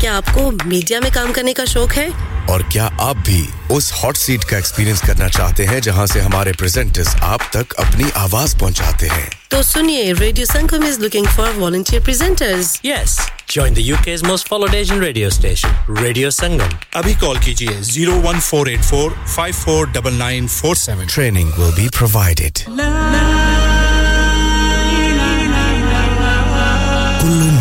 क्या आपको मीडिया में काम करने का शौक है और क्या आप भी उस हॉट सीट का एक्सपीरियंस करना चाहते हैं जहाँ से हमारे प्रेजेंटर्स आप तक अपनी आवाज़ पहुंचाते हैं तो सुनिए radio Sangam is looking for volunteer presenters yes Join the UK's most followed Asian radio station, Radio Sangam. अभी कॉल कीजिए 01484 549947. Training will be provided.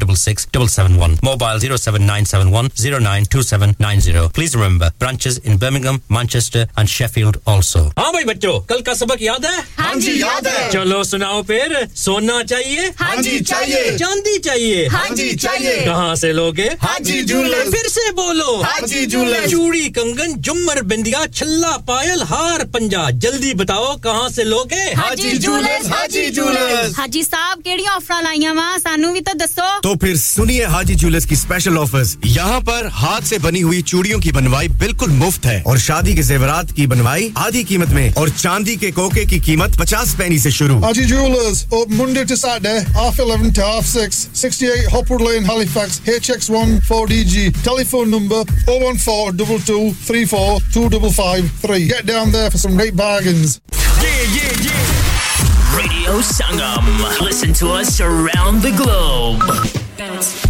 2HA telephone 01924 466 771 mobile 07971 092790 please remember branches in Birmingham Manchester and Sheffield also हाँ भाई बच्चों कल का सबक याद है हाँ जी, याद है। चलो सुनाओ फिर सोना चाहिए हाँ जी, चाहिए। चांदी चाहिए हाँ जी, चाहिए। कहाँ से लोगे हाजी जूलर्स। फिर से बोलो हाजी जूलर्स। चूड़ी कंगन जुमर बिंदिया छल्ला पायल हार पंजा जल्दी बताओ कहाँ से लोगे हाजी जूलर्स, हाजी जूलर्स। हाजी साहब केड़ी ऑफ़र लाईया वा सानू भी तो दसो तो फिर सुनिए हाजी ज्वेलर्स की स्पेशल ऑफर्स यहाँ पर हाथ से बनी हुई चूड़ियों की बनवाई बिल्कुल मुफ़्त है। और शादी के जेवरात की बनवाई आधी कीमत में और चांदी के कोके की कीमत पचास पैनी ऐसी शुरू। Haji jewellers Monday to Saturday half eleven to half six sixty eight Hopwood lane Halifax H X one four D G telephone number O one four double two three four two double five three get down there for some great bargains Radio Sangam. Listen to us around the globe. dance.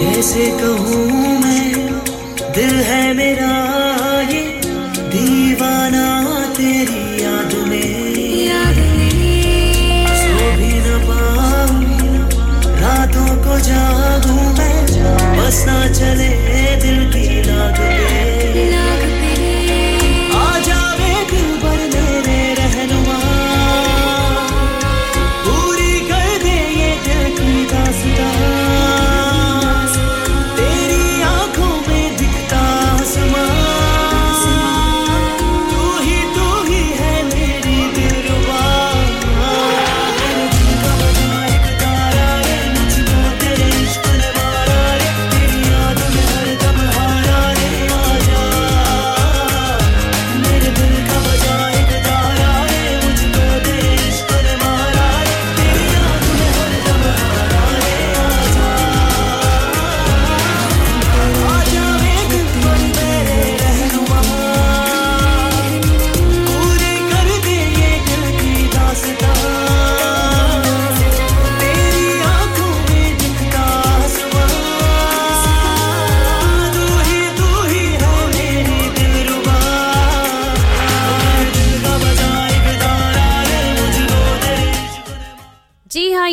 कैसे कहूँ मैं दिल है मेरा। बस चले।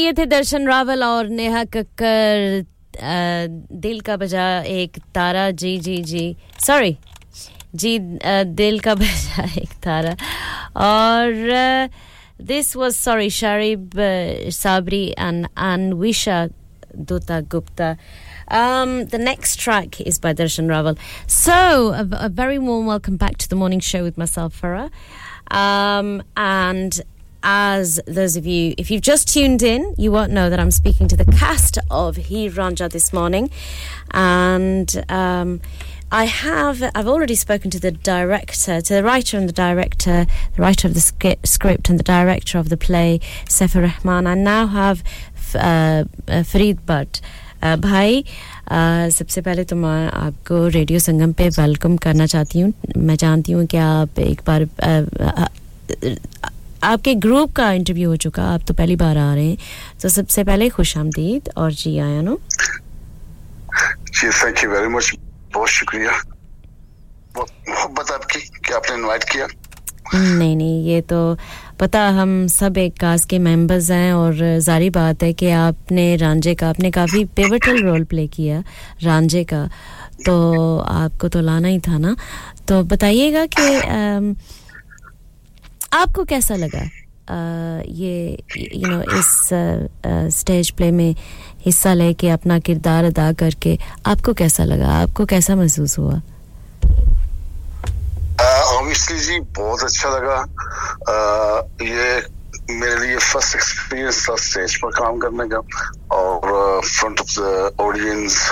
ये थे दर्शन रावल और नेहा कक्कर दिल का बजा एक तारा जी जी जी सॉरी जी दिल का बजा एक तारा और this was sorry Sharib uh, Sabri and Anwesha Dutta Gupta. Um, the next track is by Darshan Raval. So a, a, very warm welcome back to the morning show with myself Farah. Um, and as those of you, if you've just tuned in, you won't know that I'm speaking to the cast of Heer Ranjha this morning. And um, I have, I've already spoken to the director, to the writer and the director, the writer of the sk- script and the director of the play, Sefer Rahman. I now have uh, uh, Farid Bhatt. भाई सबसे पहले तो मैं आपको radio संगम पे welcome करना चाहती हूँ मैं जानती हूँ कि आप एक बार आपके ग्रुप का इंटरव्यू हो चुका। आप तो पहली बार आ रहे हैं। तो सबसे पहले खुश आमदीद और जी आया नो। जी थैंक यू वेरी मच बहुत शुक्रिया। मोहब्बत आपकी कि आपने इनवाइट किया। नहीं नहीं ये तो पता हम सब एक कास्ट के मेंबर्स हैं और जारी बात है कि आपने रांझे का आपने काफ़ी पिवटल रोल प्ले किया रांझे का। तो आपको तो लाना ही था ना। तो बताइएगा कि आपको कैसा लगा? अ, ये यू नो इस स्टेज प्ले में हिस्सा लेके अपना किरदार अदा करके आपको कैसा लगा? आपको कैसा महसूस हुआ? ऑब्वियसली जी बहुत अच्छा लगा। अ, ये मेरे लिए फ़र्स्ट एक्सपीरियंस था स्टेज पर काम करने का और फ्रंट ऑफ़ द ऑडियंस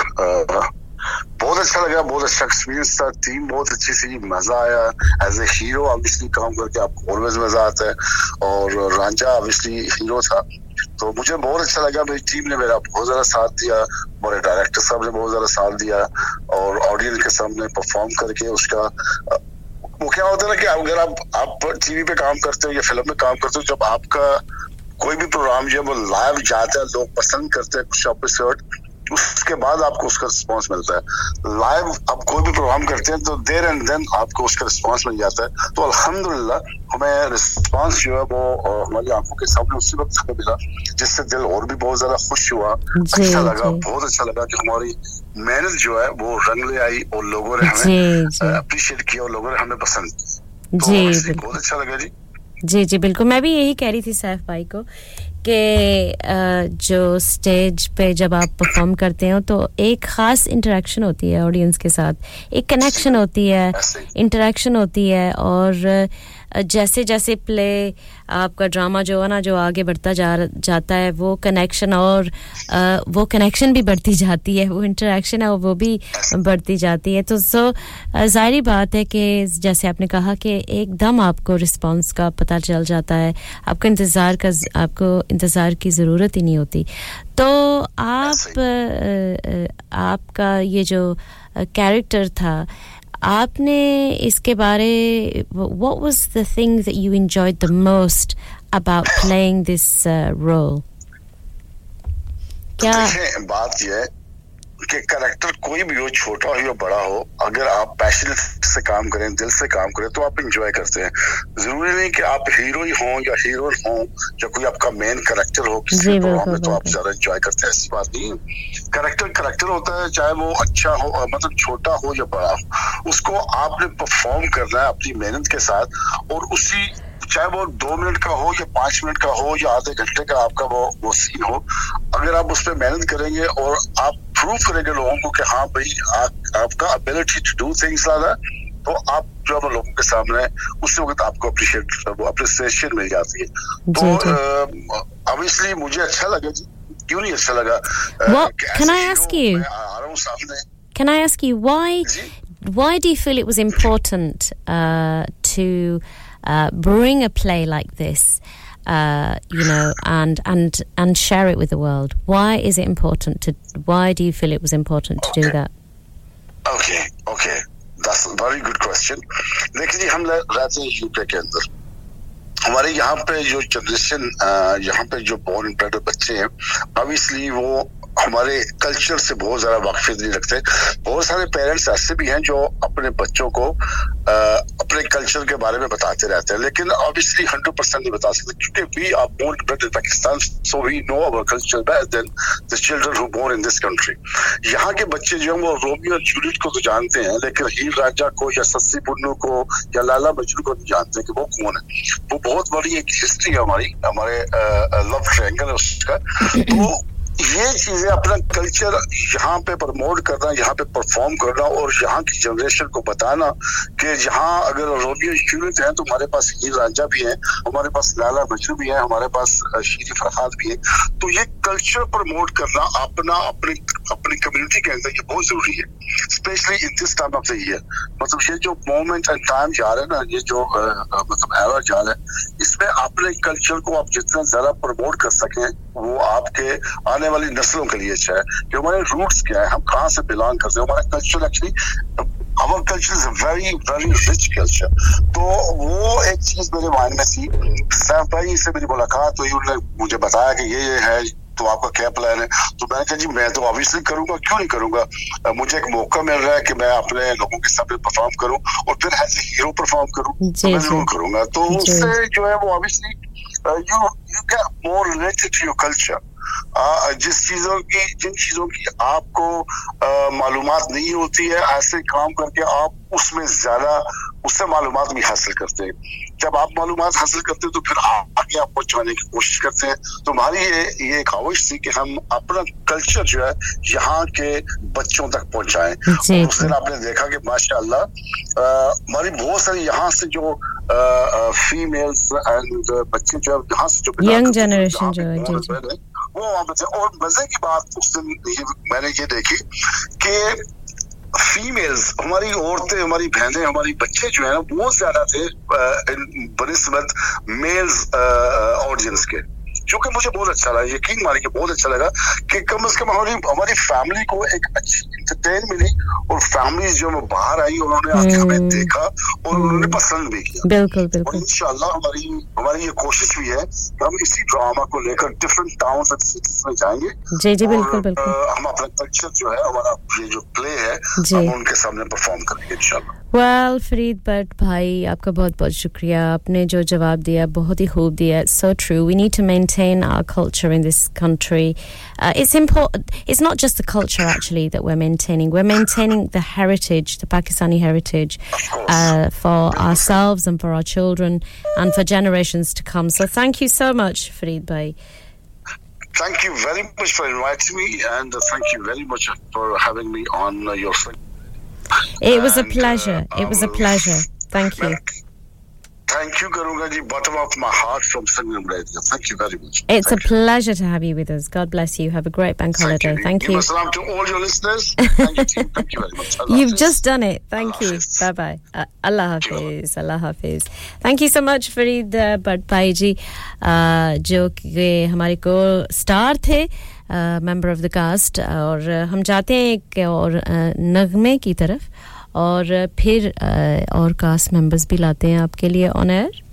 बहुत अच्छा लगा, बहुत अच्छा एक्सपीरियंस था। टीम बहुत अच्छी थी, मज़ा आया। एज ए हीरो ऑब्वियसली काम करके आपको ऑलवेज मज़ा आता है। और रांझा ऑब्वियसली हीरो था। तो मुझे बहुत अच्छा लगा। मेरी टीम ने मेरा बहुत ज़्यादा साथ दिया। मेरे डायरेक्टर साहब ने बहुत ज़्यादा साथ दिया। और ऑडियंस के सामने परफॉर्म करके उसका, वो क्या होता है ना कि अगर आप आप टीवी पे काम करते हो या फ़िल्म में काम करते हो, जब आपका कोई भी प्रोग्राम जो है, वो लाइव जाता है, लोग पसंद करते हैं, कुछ एपिसोड उसके बाद आपको उसका रिस्पांस मिलता है। लाइव आप कोई भी प्रोग्राम करते हैं तो देर एंड देन आपको उसका रिस्पांस मिल जाता है। तो अल्हम्दुलिल्लाह हमें रिस्पांस जो है वो हमारी आँखों के सामने उसी वक्त हमें मिला जिससे दिल और भी बहुत ज़्यादा खुश हुआ। अच्छा लगा बहुत अच्छा लगा कि हमारी मेहनत जो है वो रंग ले आई और लोगों ने हमें। अप्रिशिएट किया और लोगों ने हमें पसंद किया तो बहुत अच्छा लगा जी। जी जी बिल्कुल। मैं भी यही कह रही थी सैफ भाई को कि जो स्टेज पे जब आप परफॉर्म करते हो तो एक ख़ास इंटरेक्शन होती है ऑडियंस के साथ। एक कनेक्शन होती है इंटरेक्शन होती है और जैसे जैसे प्ले आपका ड्रामा जो है ना जो आगे बढ़ता जा जाता है वो कनेक्शन और अ, वो कनेक्शन भी बढ़ती जाती है वो इंटरेक्शन है वो भी बढ़ती जाती है। तो सो ज़ाहिर बात है कि जैसे आपने कहा कि एकदम आपको रिस्पांस का पता चल जाता है आपका इंतज़ार का आपको इंतज़ार की ज़रूरत ही नहीं होती। तो आप अ, आपका ये जो कैरेक्टर था आपने इसके बारे what was the thing that you enjoyed the most about playing this uh, role क्या देखें बात यह है कि करेक्टर कोई भी हो छोटा हो या बड़ा हो अगर आप पैशन से काम करें दिल से काम करें तो आप इंजॉय करते हैं। ज़रूरी नहीं कि आप हीरो ही हों या हीरोइन हो या कोई आपका मेन करेक्टर हो किसी प्रोग्राम में तो आप ज़्यादा इंजॉय करते हैं ऐसी बात नहीं है। करेक्टर करेक्टर होता है चाहे वो अच्छा हो मतलब छोटा हो या बड़ा हो उसको आपने परफॉर्म करना है अपनी मेहनत के साथ और उसी चाहे वो दो मिनट का हो या पाँच मिनट का हो या आधे घंटे का आपका वो वो सीन हो अगर आप उस पर मेहनत करेंगे और आप प्रूव करेंगे लोगों को कि हाँ भाई आप, आपका अबिलिटी टू डू थिंग्स लादा तो आप जो है लोगों के सामने उस वक्त आपको अप्रिशिएट वो अप्रिसिएशन मिल जाती है। तो ऑब्वियसली मुझे अच्छा लगा जी। क्यों नहीं अच्छा लगा? what कि can I ask you? आ रहा हूँ सामने। Can I ask you why why do you feel it was important uh, to uh, bring a play like this uh, you know and and and share it with the world why is it important to why do you feel it was important to do that okay okay that's very good question देखिए जी हम रह- रहते हैं UK के अंदर हमारे यहाँ पे जो जनरेशन यहाँ पे जो बोर्न ब्रेड बच्चे हैं ऑब्वियसली वो हमारे कल्चर से बहुत ज़्यादा वाकिफियत नहीं रखते। बहुत सारे पेरेंट्स ऐसे भी हैं जो अपने बच्चों को अ, अपने कल्चर के बारे में बताते रहते हैं। लेकिन ऑब्वियसली हंड्रेड परसेंट नहीं बता सकते क्योंकि we are born bred in Pakistan so we know our culture than the children who born in this country यहाँ के बच्चे जो हैं वो रोमियो और जूलियट को तो जानते हैं लेकिन हीर राजा को या सस्सी पुन्नू को या लाला मजनू को नहीं जानते कि वो कौन है। वो बहुत बड़ी एक हिस्ट्री है हमारी हमारे लव ट्रायंगल है उसका। तो ये चीज़ें अपना कल्चर यहाँ पे प्रमोट करना, यहाँ पे परफॉर्म करना और यहाँ की जनरेशन को बताना कि यहाँ अगर रोमियो जूलियट है तो हमारे पास हीर रांझा भी है, हमारे पास लाला मजनू भी है, हमारे पास शीरी फरहाद भी है। तो ये कल्चर प्रमोट करना अपना, अपनी अपनी कम्युनिटी के अंदर ये बहुत ज़रूरी है। Specially in this time of the year मतलब ये जो मोमेंट एंड टाइम जा रहा है ना, ये जो मतलब एरा जा रहा है, इसमें अपने कल्चर को आप जितना ज़्यादा प्रमोट कर सकें, वो आपके आने वाली नस्लों के लिए अच्छा है कि हमारे रूट्स क्या है हम कहाँ से बिलोंग करते हैं हमारा culture actually culture is a very very rich culture. तो वो एक चीज़ मेरे माइंड में थी। सैफ भाई से मेरी मुलाकात हुई उन्होंने मुझे बताया कि ये ये है तो आपका क्या प्लान है? तो मैंने कहा जी मैं तो ऑब्वियसली करूँगा क्यों नहीं करूँगा? मुझे एक मौका मिल रहा है कि मैं अपने लोगों के सामने परफॉर्म करूँ और फिर एज ए हीरो परफॉर्म करूँ तो मैं ज़रूर करूँगा। तो उससे जो है वो obviously you you get more related to your culture ah, जिस चीज़ों की जिन चीज़ों की आपको मालूम नहीं होती है ऐसे काम करके आप उसमें ज़्यादा उससे मालूमात भी हासिल करते हैं। जब आप मालूम हासिल करते हैं तो फिर आ- आगे आप पहुँचाने की कोशिश करते हैं। तो हमारी ये ये ख्वाहिश थी कि हम अपना कल्चर जो है यहाँ के बच्चों तक पहुंचाएँ। और उस दिन आपने देखा कि अ, हमारी बहुत सारी यहाँ से जो फीमेल्स एंड बच्चे जो है यहाँ से जो यंग जनरेशन जो है वो वहाँ पर थे और मज़े की बात उस दिन ये, मैंने ये देखी कि फीमेल्स हमारी औरतें हमारी बहनें हमारी बच्चे जो है वो ज़्यादा थे बनस्बत मेल्स ऑडियंस के। जो कि मुझे बहुत अच्छा लगा यकीन मानिए बहुत अच्छा लगा कि कम से कम हमारी हमारी फैमिली को एक अच्छी इंटरटेन मिली और फैमिली जो बाहर आई उन्होंने आके हमें देखा और उन्होंने पसंद भी किया। बिल्कुल बिल्कुल। इंशाल्लाह हमारी हमारी ये कोशिश भी है कि हम इसी ड्रामा को लेकर डिफरेंट टाउन एंड सिटीज़ में जाएँगे। जी जी बिल्कुल बिल्कुल। हम अपना कल्चर जो है हमारा ये जो प्ले है। हम उनके सामने परफॉर्म करेंगे इंशाल्लाह। वेल फरीद बट भाई आपका बहुत बहुत शुक्रिया। आपने जो जवाब दिया बहुत ही खूब दिया। So true we need to maintain maintain our culture in this country. Uh, it's important. It's not just the culture actually that we're maintaining. We're maintaining the heritage, the Pakistani heritage, uh, for ourselves and for our children and for generations to come. So thank you so much, Farid Bhai. Thank you very much for inviting me, and thank you very much for having me on your. It was and, a pleasure. it was a uh, um, pleasure. Thank you. thank you karunga ji bottom of my heart from sangam radio thank you very much it's a pleasure to have you with us god bless you have a great bank holiday thank you Give a salam to all your listeners thank you team. thank you very much Allah You've Hafiz. just done it. Thank you. Bye bye. Uh, Allah Hafiz. Allah Hafiz. Thank you so much, Farid uh, Bhatpai ji, uh, जो कि हमारे को star थे member of the cast और uh, हम जाते हैं एक और uh, नगमे की तरफ और फिर और कास्ट मेंबर्स भी लाते हैं आपके लिए ऑन एयर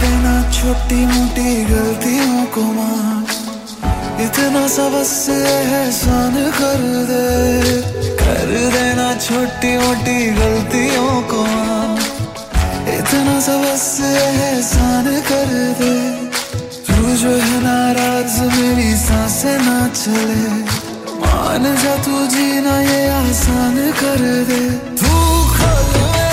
देना छोटी मोटी गलतियों को माफ़। इतना सा बस एहसान कर दे। कर देना छोटी मोटी गलतियों को माफ़। इतना सा एहसान कर दे। तू जो है नाराज़, मेरी साँसें ना चले। मान जा तू जीना, ये आसान कर दे। तू खोल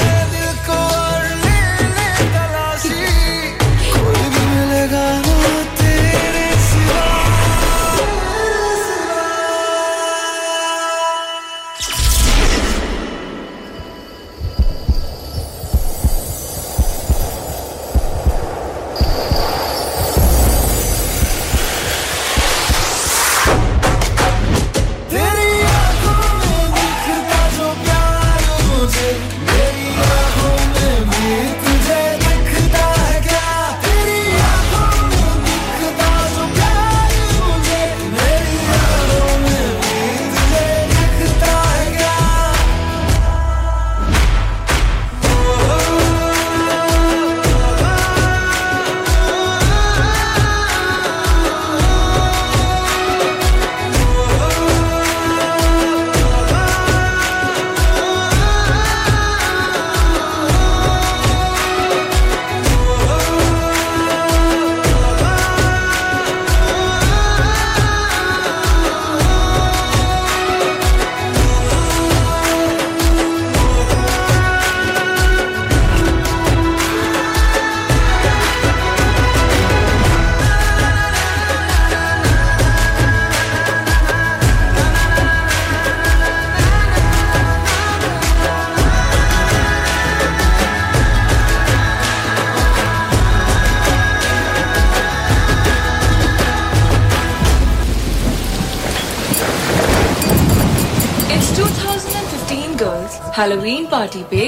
हेलोवीन पार्टी पे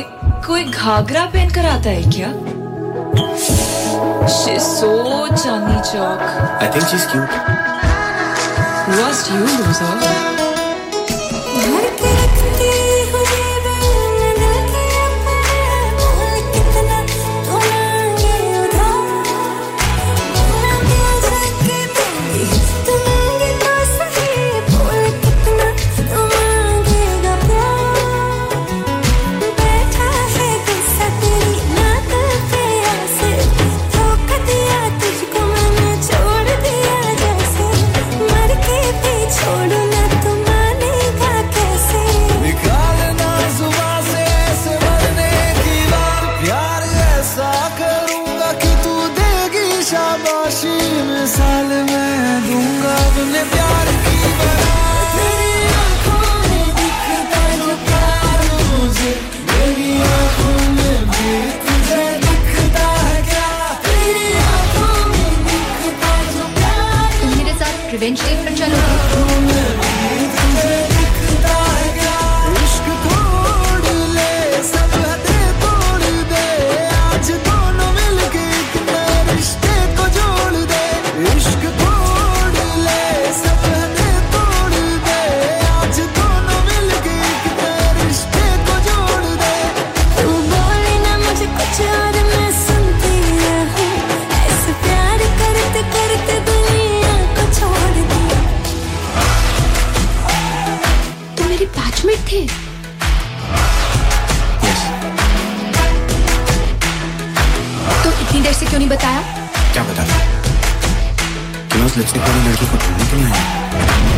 कोई घाघरा पहन कर आता है क्या? So Chandni Chowk I think you is cute moment क्यों नहीं बताया? क्या बता कि मैं उस लिपस्टिक वाली लड़की को ढूँढने के लिए आया।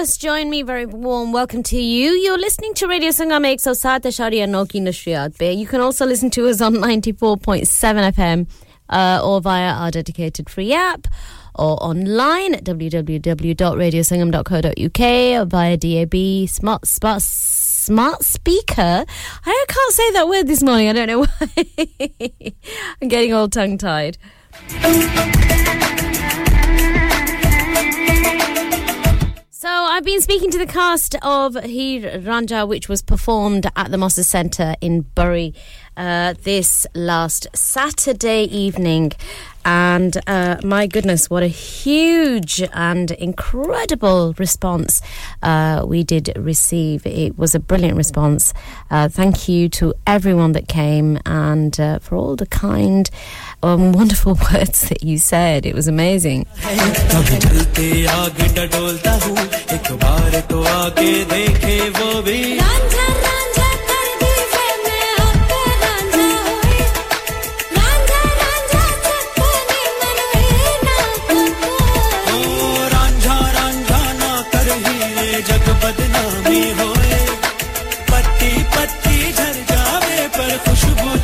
Just joined me, very warm welcome to you. You're listening to Radio Sangam 107 Sharia Noki Nashriyat Be. You can also listen to us on 94.7 FM uh, or via our dedicated free app or online at www.radiosangam.co.uk or via DAB, smart, smart, smart speaker. I can't say that word this morning. I don't know why. I'm getting all tongue tied. I've been speaking to the cast of Heer Ranjha, which was performed at the Mosses Centre in Bury uh, this last Saturday evening. And uh, my goodness, what a huge and incredible response uh, we did receive. It was a brilliant response. Uh, thank you to everyone that came and uh, for all the kind, um, wonderful words that you said. It was amazing.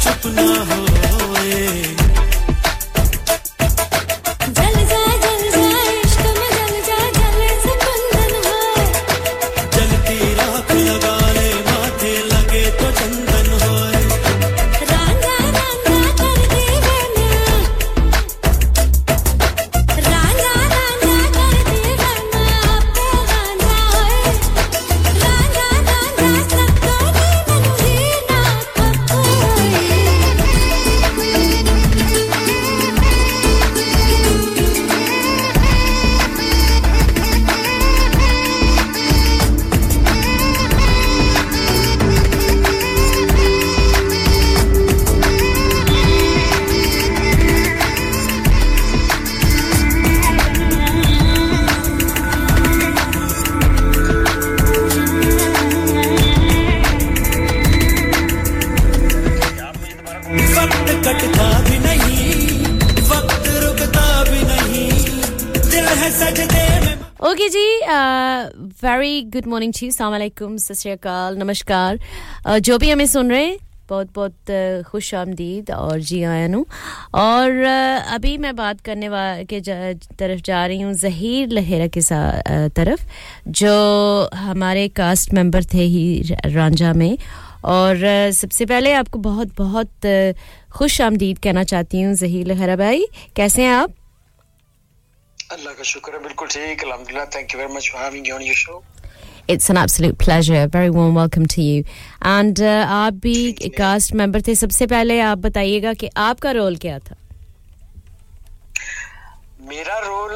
चुप ना होए। Very good morning जी सलाम अलैकुम सत श्री नमस्कार uh, जो भी हमें सुन रहे हैं बहुत बहुत uh, खुश आमदीद और जी आया नू और uh, अभी मैं बात करने वा के तरफ़ जा रही हूँ जहीर लहेरा के सा- uh, तरफ़ जो हमारे कास्ट मेंबर थे ही रांझा में। और सबसे पहले आपको बहुत बहुत खुश आमदीद कहना चाहती हूँ जहीर लहेरा भाई। कैसे हैं आप? अल्लाह का शुक्र है बिल्कुल ठीक अल्हम्दुलिल्लाह thank you very much for having you on your show It's an absolute pleasure. Very warm welcome to you. And uh, आप भी कास्ट मेंबर थे सबसे पहले आप बताइएगा कि आपका रोल क्या था मेरा रोल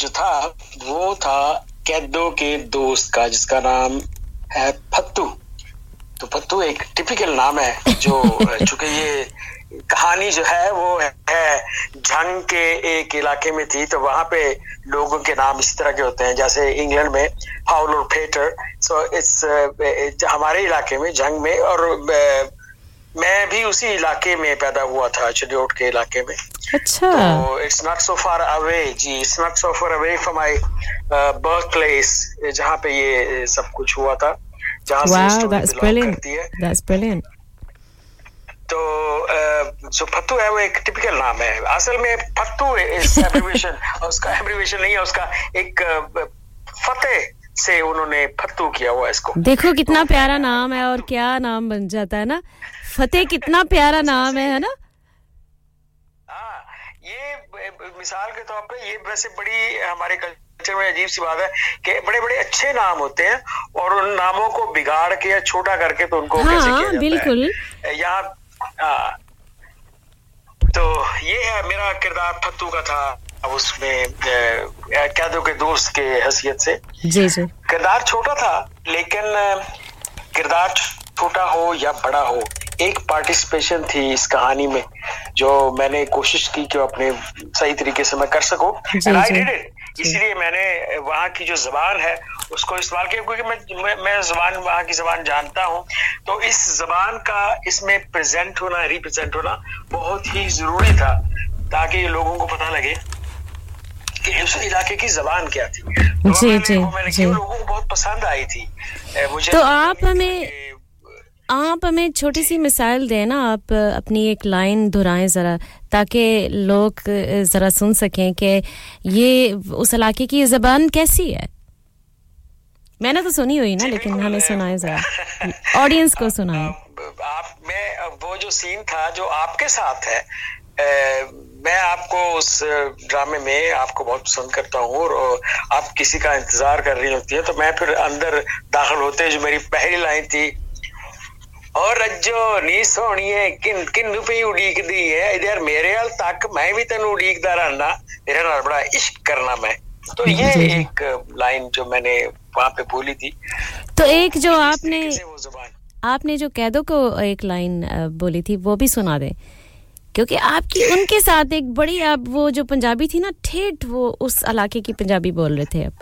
जो था वो था कैदो के दोस्त का जिसका नाम है फत्तू तो फत्तू एक टिपिकल नाम है जो चूँकि ये कहानी जो है वो है झंग के एक इलाके में थी तो वहाँ पे लोगों के नाम इस तरह के होते हैं जैसे इंग्लैंड में हाउल और फेटर सो इट्स हमारे इलाके में झंग में और मैं भी उसी इलाके में पैदा हुआ था चिडियोट के इलाके में अच्छा तो it's not so far away ji it's not so far away from my birth place जहाँ पे ये सब कुछ हुआ था जहाँ से Wow, story that's belong brilliant. करती है That's brilliant. तो जो फत्तू है वो एक टिपिकल नाम है। असल में फत्तू इस एब्रिविएशन उसका एब्रिविएशन नहीं है उसका एक फतेह से उन्होंने फत्तू किया हुआ इसको। देखो कितना तो प्यारा नाम है और क्या नाम बन जाता है ना। फतेह कितना प्यारा नाम है है ना? ये मिसाल के तौर पे ये वैसे बड़ी हमारे कल्चर में अजीब सी बात है कि बड़े बड़े अच्छे नाम होते हैं और उन नामों को बिगाड़ के या छोटा करके तो उनको हाँ, कैसे हाँ, किया जाता बिल्कुल। है यहाँ हाँ, तो ये है मेरा किरदार फत्तू का था अब उसमें कैदों के दोस्त के हैसियत से। जी जी। किरदार छोटा था लेकिन किरदार छोटा हो या बड़ा हो एक पार्टिसिपेशन थी इस कहानी में जो मैंने कोशिश की कि अपने सही तरीके से मैं कर सकूँ। एंड आई डिड इट इसीलिए मैंने वहाँ की जो जबान है उसको इस्तेमाल किया क्योंकि मैं मैं, जबान वहाँ की जबान जानता हूँ। तो इस जबान का इसमें प्रेजेंट होना रिप्रेजेंट होना बहुत ही ज़रूरी था ताकि लोगों को पता लगे कि उस इलाके की जबान क्या थी। जी जी मैंने जी। वो लोगों को बहुत पसंद आई थी। मुझे तो आप हमें आप हमें छोटी सी मिसाल दें ना आप अपनी एक लाइन दोहराएँ जरा ताकि लोग जरा सुन सकें कि ये उस इलाके की जबान कैसी है। मैंने तो सुनी हुई ना लेकिन हमें सुनाए जरा। ऑडियंस को सुनाए। आप मैं वो जो सीन था जो आपके साथ है अ, मैं आपको उस ड्रामे में आपको बहुत पसंद करता हूँ और आप किसी का इंतज़ार कर रही होती है तो मैं फिर अंदर दाखिल होते जो मेरी पहली लाइन थी और रज्जो नी सोनिए किन किन पे उड़ीक दी है इधर मेरे हाल तक मैं भी तेन उड़ीकदा रहना तेरे नाल बड़ा इश्क करना मैं तो ये। एक लाइन जो मैंने वहाँ पे बोली थी तो एक जो आपने आपने जो कैदो को एक लाइन बोली थी वो भी सुना दे क्योंकि आपकी उनके साथ एक बड़ी आप वो जो पंजाबी थी ना ठेठ वो उस इलाके की पंजाबी बोल रहे थे आप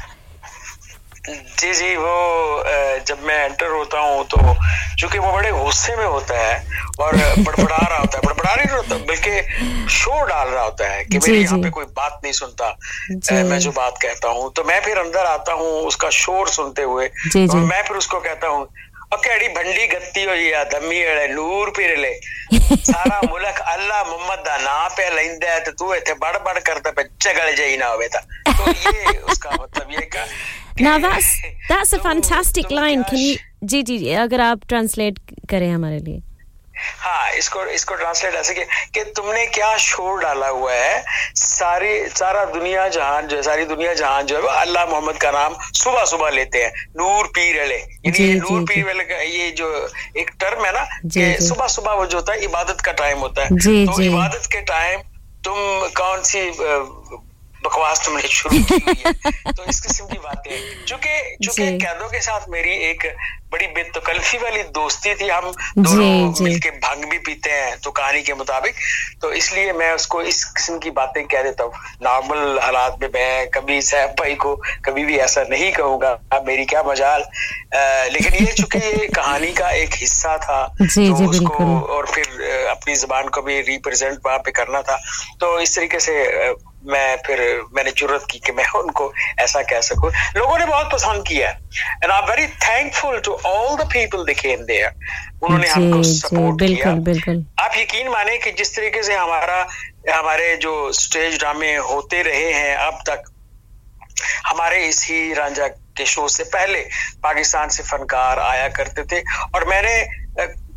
जी जी वो जब मैं एंटर होता हूँ तो चूँकि वो बड़े गुस्से में होता है और बड़बड़ा रहा होता है बड़बड़ा नहीं होता बल्कि शोर डाल रहा होता है कि मेरी यहाँ पे कोई बात नहीं सुनता मैं जो बात कहता हूँ तो मैं फिर अंदर आता हूँ उसका शोर सुनते हुए जी, तो जी। मैं फिर उसको कहता हूँ और केड़ी भंडी गत्ती हो या दमी अड़े नूर फिर ले। सारा मुल्क अल्लाह मोहम्मद दा नाम पे लेंदा है तो तू इथे बड़ बड़ करता पे चगल जाई ना होवे ता। तो ये उसका मतलब ये का Now that's that's a fantastic line. Can you जी जी जी, अगर आप ट्रांसलेट करें हमारे लिए। हाँ इसको इसको ट्रांसलेट ऐसे कि, कि तुमने क्या शोर डाला हुआ है? सारी सारा दुनिया जहान जो है सारी दुनिया जहान जो है वो अल्लाह मोहम्मद का नाम सुबह सुबह लेते हैं। नूर पीर अले। यानी ये नूर। पीर वाले का ये जो एक टर्म है ना कि सुबह सुबह वो जो होता है इबादत का टाइम होता है। जी, तो जी। इबादत के टाइम तुम कौन सी बकवास तुमने शुरू की हुई है। तो इस किस्म की बातें चूँकि चूँकि कैदों के साथ मेरी एक बड़ी बेतकल्फी वाली दोस्ती थी हम दोनों मिलके भंग भी पीते हैं तो कहानी के मुताबिक। तो इसलिए मैं उसको इस किस्म की बातें कह देता हूँ। नॉर्मल हालात में मैं कभी सैफ भाई को कभी भी ऐसा नहीं कहूँगा मेरी क्या मजाल। लेकिन ये चूँकि ये कहानी का एक हिस्सा था जी, तो जी, उसको और फिर अपनी जबान को भी रिप्रेजेंट वहाँ पे करना था। तो इस तरीके से मैं फिर मैंने ज़रूरत की कि मैं उनको ऐसा कह सकूँ। लोगों ने बहुत पसंद किया and I am very thankful to all the people they came there उन्होंने हमको सपोर्ट किया बिल्कुल बिल्कुल। आप यकीन माने कि जिस तरीके से हमारा हमारे जो स्टेज ड्रामे होते रहे हैं अब तक हमारे इस ही रांझा के शो से पहले पाकिस्तान से फनकार आया करते थे। और मैंने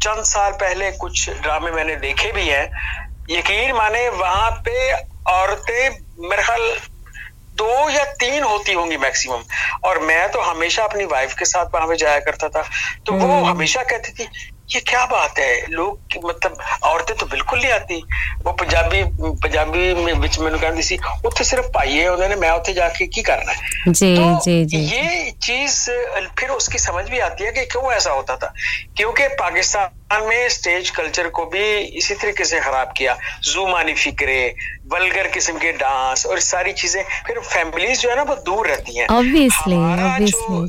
चंद साल पहले कुछ ड्रामे मैंने देखे भी हैं। यकीन माने वहाँ पे औरतें मेरे ख्याल दो या तीन होती होंगी मैक्सिमम और मैं तो हमेशा अपनी वाइफ के साथ वहां पे जाया करता था तो वो हम्म। हमेशा कहती थी ये क्या बात है लोग कि- मतलब औरतें तो बिल्कुल नहीं आती वो पंजाबी पंजाबी में ਵਿੱਚ ਮੈਨੂੰ ਕਹਿੰਦੀ ਸੀ ਉੱਥੇ ਸਿਰਫ ਭਾਈਏ ਹੁੰਦੇ ਨੇ ਮੈਂ ਉੱਥੇ ਜਾ ਕੇ ਕੀ ਕਰਨਾ है जी जी जी ये चीज फिर उसकी समझ भी आती है कि क्यों ऐसा होता था क्योंकि पाकिस्तान में स्टेज कल्चर को भी इसी तरीके से खराब किया जुमानी फिक्रे वल्गर किस्म के डांस और सारी चीज़ें फिर फैमिलीज़ जो है ना वो दूर रहती हैं। Obviously, हमारा जो,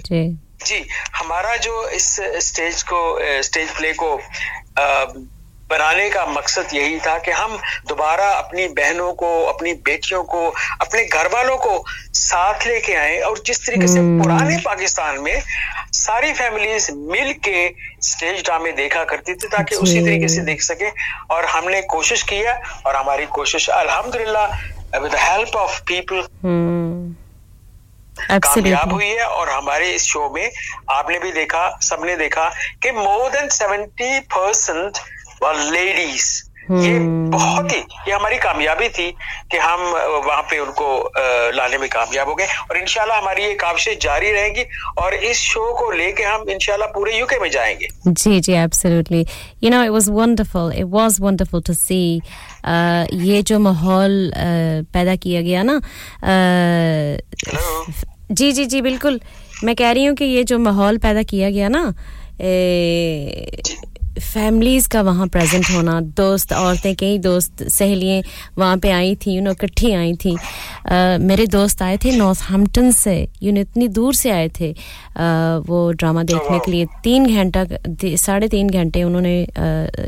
हमारा जो इस स्टेज को स्टेज प्ले को बनाने का मकसद यही था कि हम दोबारा अपनी बहनों को अपनी बेटियों को अपने घर वालों को साथ लेके आए और जिस तरीके से हम्म। पुराने पाकिस्तान में सारी फैमिलीज़ मिल के स्टेज ड्रामे देखा करती थी ताकि उसी तरीके से देख सके और हमने कोशिश की है और हमारी कोशिश अल्हम्दुलिल्लाह with the help of people. कामयाब हुई है और हमारे इस शो में आपने भी देखा सबने देखा कि more than seventy percent ladies ये Hmm. बहुत ही ये हमारी कामयाबी थी कि हम वहाँ पे उनको लाने में कामयाब हो गए और इंशाल्लाह हमारी ये काविशें जारी रहेंगी और इस शो को लेके हम इंशाल्लाह पूरे यूके में जाएँगे। जी जी you know it was wonderful. It was wonderful to see uh, ये जो माहौल uh, पैदा किया गया ना uh, जी जी जी बिल्कुल। मैं कह रही हूँ कि ये जो माहौल पैदा किया गया ना फैमिलीज़ का वहाँ प्रेजेंट होना दोस्त औरतें कई दोस्त सहेलियाँ वहाँ पे आई थी यू नो इकट्ठी आई थी। अ, मेरे दोस्त आए थे नॉर्थ हैम्पटन से। यू नो इतनी दूर से आए थे। अ, वो ड्रामा देखने के लिए तीन घंटा साढ़े तीन घंटे उन्होंने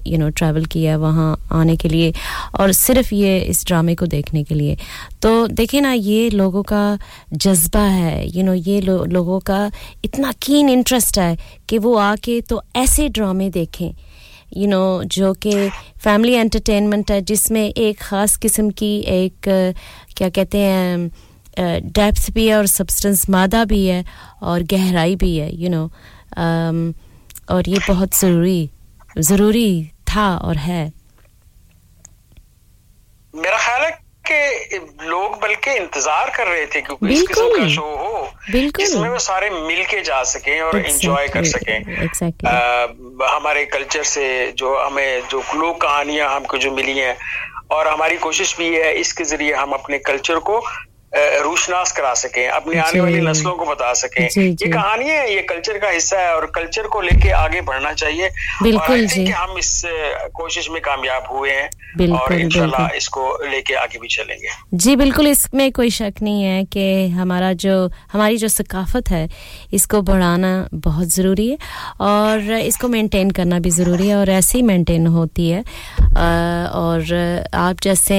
यू नो ट्रैवल किया वहाँ आने के लिए। और सिर्फ़ ये इस ड्रामे को देखने के लिए। तो देखें ना ये लोगों का जज्बा है यू नो ये लो, लोगों का इतना कीन इंटरेस्ट है कि वो आके तो ऐसे ड्रामे देखें यू you नो know, जो कि फैमिली एंटरटेनमेंट है जिसमें एक ख़ास किस्म की एक क्या कहते हैं डेप्थ भी है और सब्सटेंस मादा भी है और गहराई भी है यू you नो know, और ये बहुत ज़रूरी ज़रूरी था और है। मेरा ख्याल है कि लोग बल्कि इंतज़ार कर रहे थे क्योंकि इस किस्म का शो हो। जिसमें वो सारे मिल के जा सके और एंजॉय कर सकें। हमारे कल्चर से जो हमें जो लोक कहानियाँ हमको जो मिली हैं और हमारी कोशिश भी है इसके ज़रिए हम अपने कल्चर को रूशनास करा सकें अपनी आने वाली नस्लों को बता सकें ये जी। कहानियाँ हैं ये कल्चर का हिस्सा है और कल्चर को लेके आगे बढ़ना चाहिए बिल्कुल और जी। कि हम इस कोशिश में कामयाब हुए हैं और इंशाल्लाह। इसको लेके आगे भी चलेंगे जी बिल्कुल इसमें कोई शक नहीं है कि हमारा जो हमारी जो सकाफत है इसको बढ़ाना बहुत ज़रूरी है और इसको मेंटेन करना भी ज़रूरी है और ऐसे ही मेंटेन होती है और आप जैसे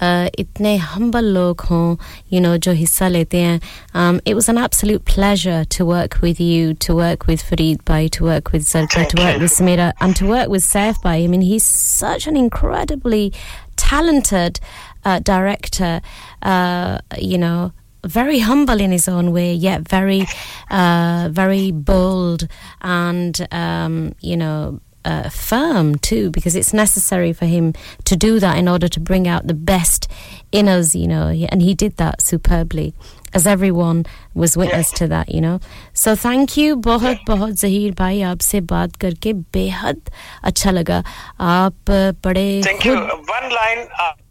Uh, itne humble log ho, you know, jo hissa lete hain. It was an absolute pleasure to work with you, to work with Farid Bhai, to work with Zalka, to work with Samira, and to work with Saif Bhai. I mean, he's such an incredibly talented uh, director, uh, you know, very humble in his own way, yet very, very bold and, um, you know, uh, firm too, because it's necessary for him to do that in order to bring out the best in us, you know, and he did that superbly. As everyone was witness to that, you know. So thank you, बहुत बहुत जहीर भाई आपसे बात करके बेहद अच्छा लगा आप बड़े थैंक यू वन लाइन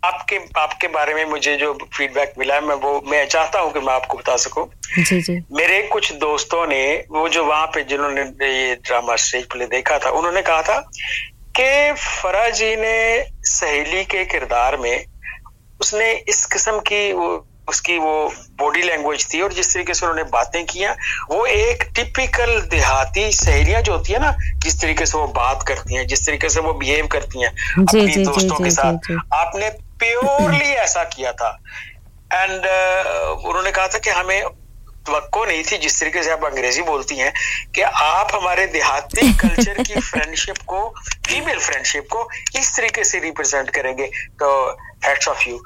आपके आपके बारे में मुझे जो फीडबैक मिला मैं वो मैं चाहता हूँ कि मैं आपको बता सकूँ जी जी मेरे कुछ दोस्तों ने वो जो वहाँ पे जिन्होंने ये ड्रामा स्टेज प्ले देखा था उन्होंने कहा था कि फरा जी ने सहेली के किरदार में उसने इस किस्म की वो उसकी वो बॉडी लैंग्वेज थी और जिस तरीके से उन्होंने बातें किया वो एक टिपिकल देहाती सहेलियाँ जो होती है ना जिस तरीके से वो बात करती हैं जिस तरीके से वो बिहेव करती हैं अपनी जी, दोस्तों जी, के जी, साथ। जी। आपने प्योरली ऐसा किया था। एंड uh, उन्होंने कहा था कि हमें तो नहीं थी जिस तरीके से आप अंग्रेज़ी बोलती हैं कि आप हमारे देहाती कल्चर की फ्रेंडशिप को फीमेल फ्रेंडशिप को इस तरीके से रिप्रेजेंट करेंगे। तो हेड्स ऑफ़ यू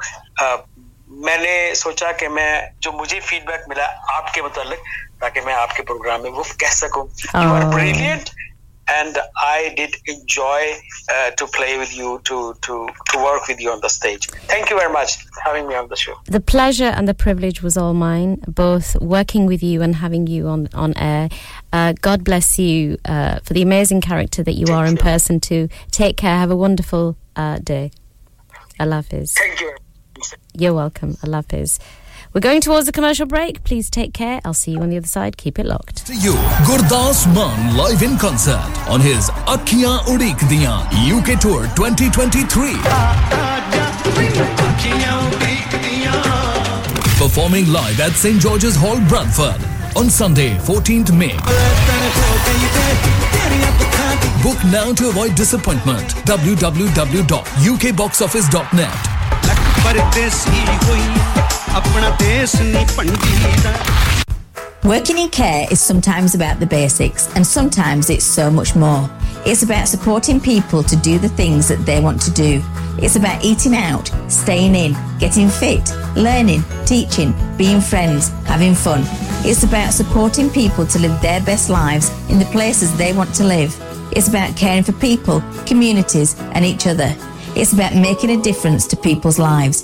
मैंने सोचा कि मैं जो मुझे फीडबैक मिला आपके मुतालिक ताकि मैं आपके प्रोग्राम में वो कह सकूं you are Oh. Brilliant and I did enjoy uh, to play with you, to to to work with you on the stage. Thank you very much for having me on the show. The pleasure and the privilege was all mine, both working with you and having you on, on air. Uh, God bless you uh, for the amazing character that you are in person, too. Take care. Have a wonderful uh, day. Allah Hafiz. Thank you. You're welcome. I love Hafiz. We're going towards the commercial break. Please take care. I'll see you on the other side. Keep it locked. To you, Gurdas Mann live in concert on his Akhiyan Udik Diyan UK Tour 2023. Performing live at St. George's Hall, Bradford on Sunday, 14th May. Book now to avoid disappointment. www.ukboxoffice.net. Working in care is sometimes about the basics, and sometimes it's so much more. It's about supporting people to do the things that they want to do. It's about eating out, staying in, getting fit, learning, teaching, being friends, having fun. It's about supporting people to live their best lives in the places they want to live. It's about caring for people, communities, and each other. It's about making a difference to people's lives.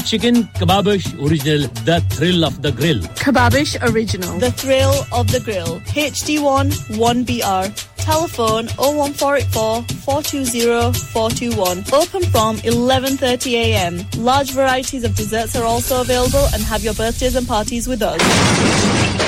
chicken kababish original the thrill of the grill Kababish Original. The thrill of the grill. HD1 1BR. Telephone 01484 420 421. Open from 11:30 a.m. Large varieties of desserts are also available and have your birthdays and parties with us.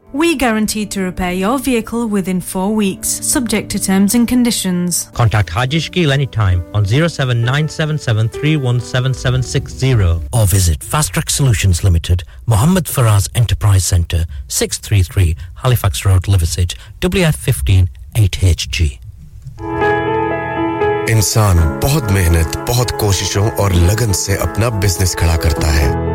We guarantee to repair your vehicle within four weeks, subject to terms and conditions. Contact Haji Shkil anytime on 07977317760 or visit Fast Track Solutions Limited, Mohammed Faraz Enterprise Centre, 633 Halifax Road, Liversedge, WF15 8HG. इंसान बहुत मेहनत बहुत कोशिशों और लगन से अपना business खड़ा करता है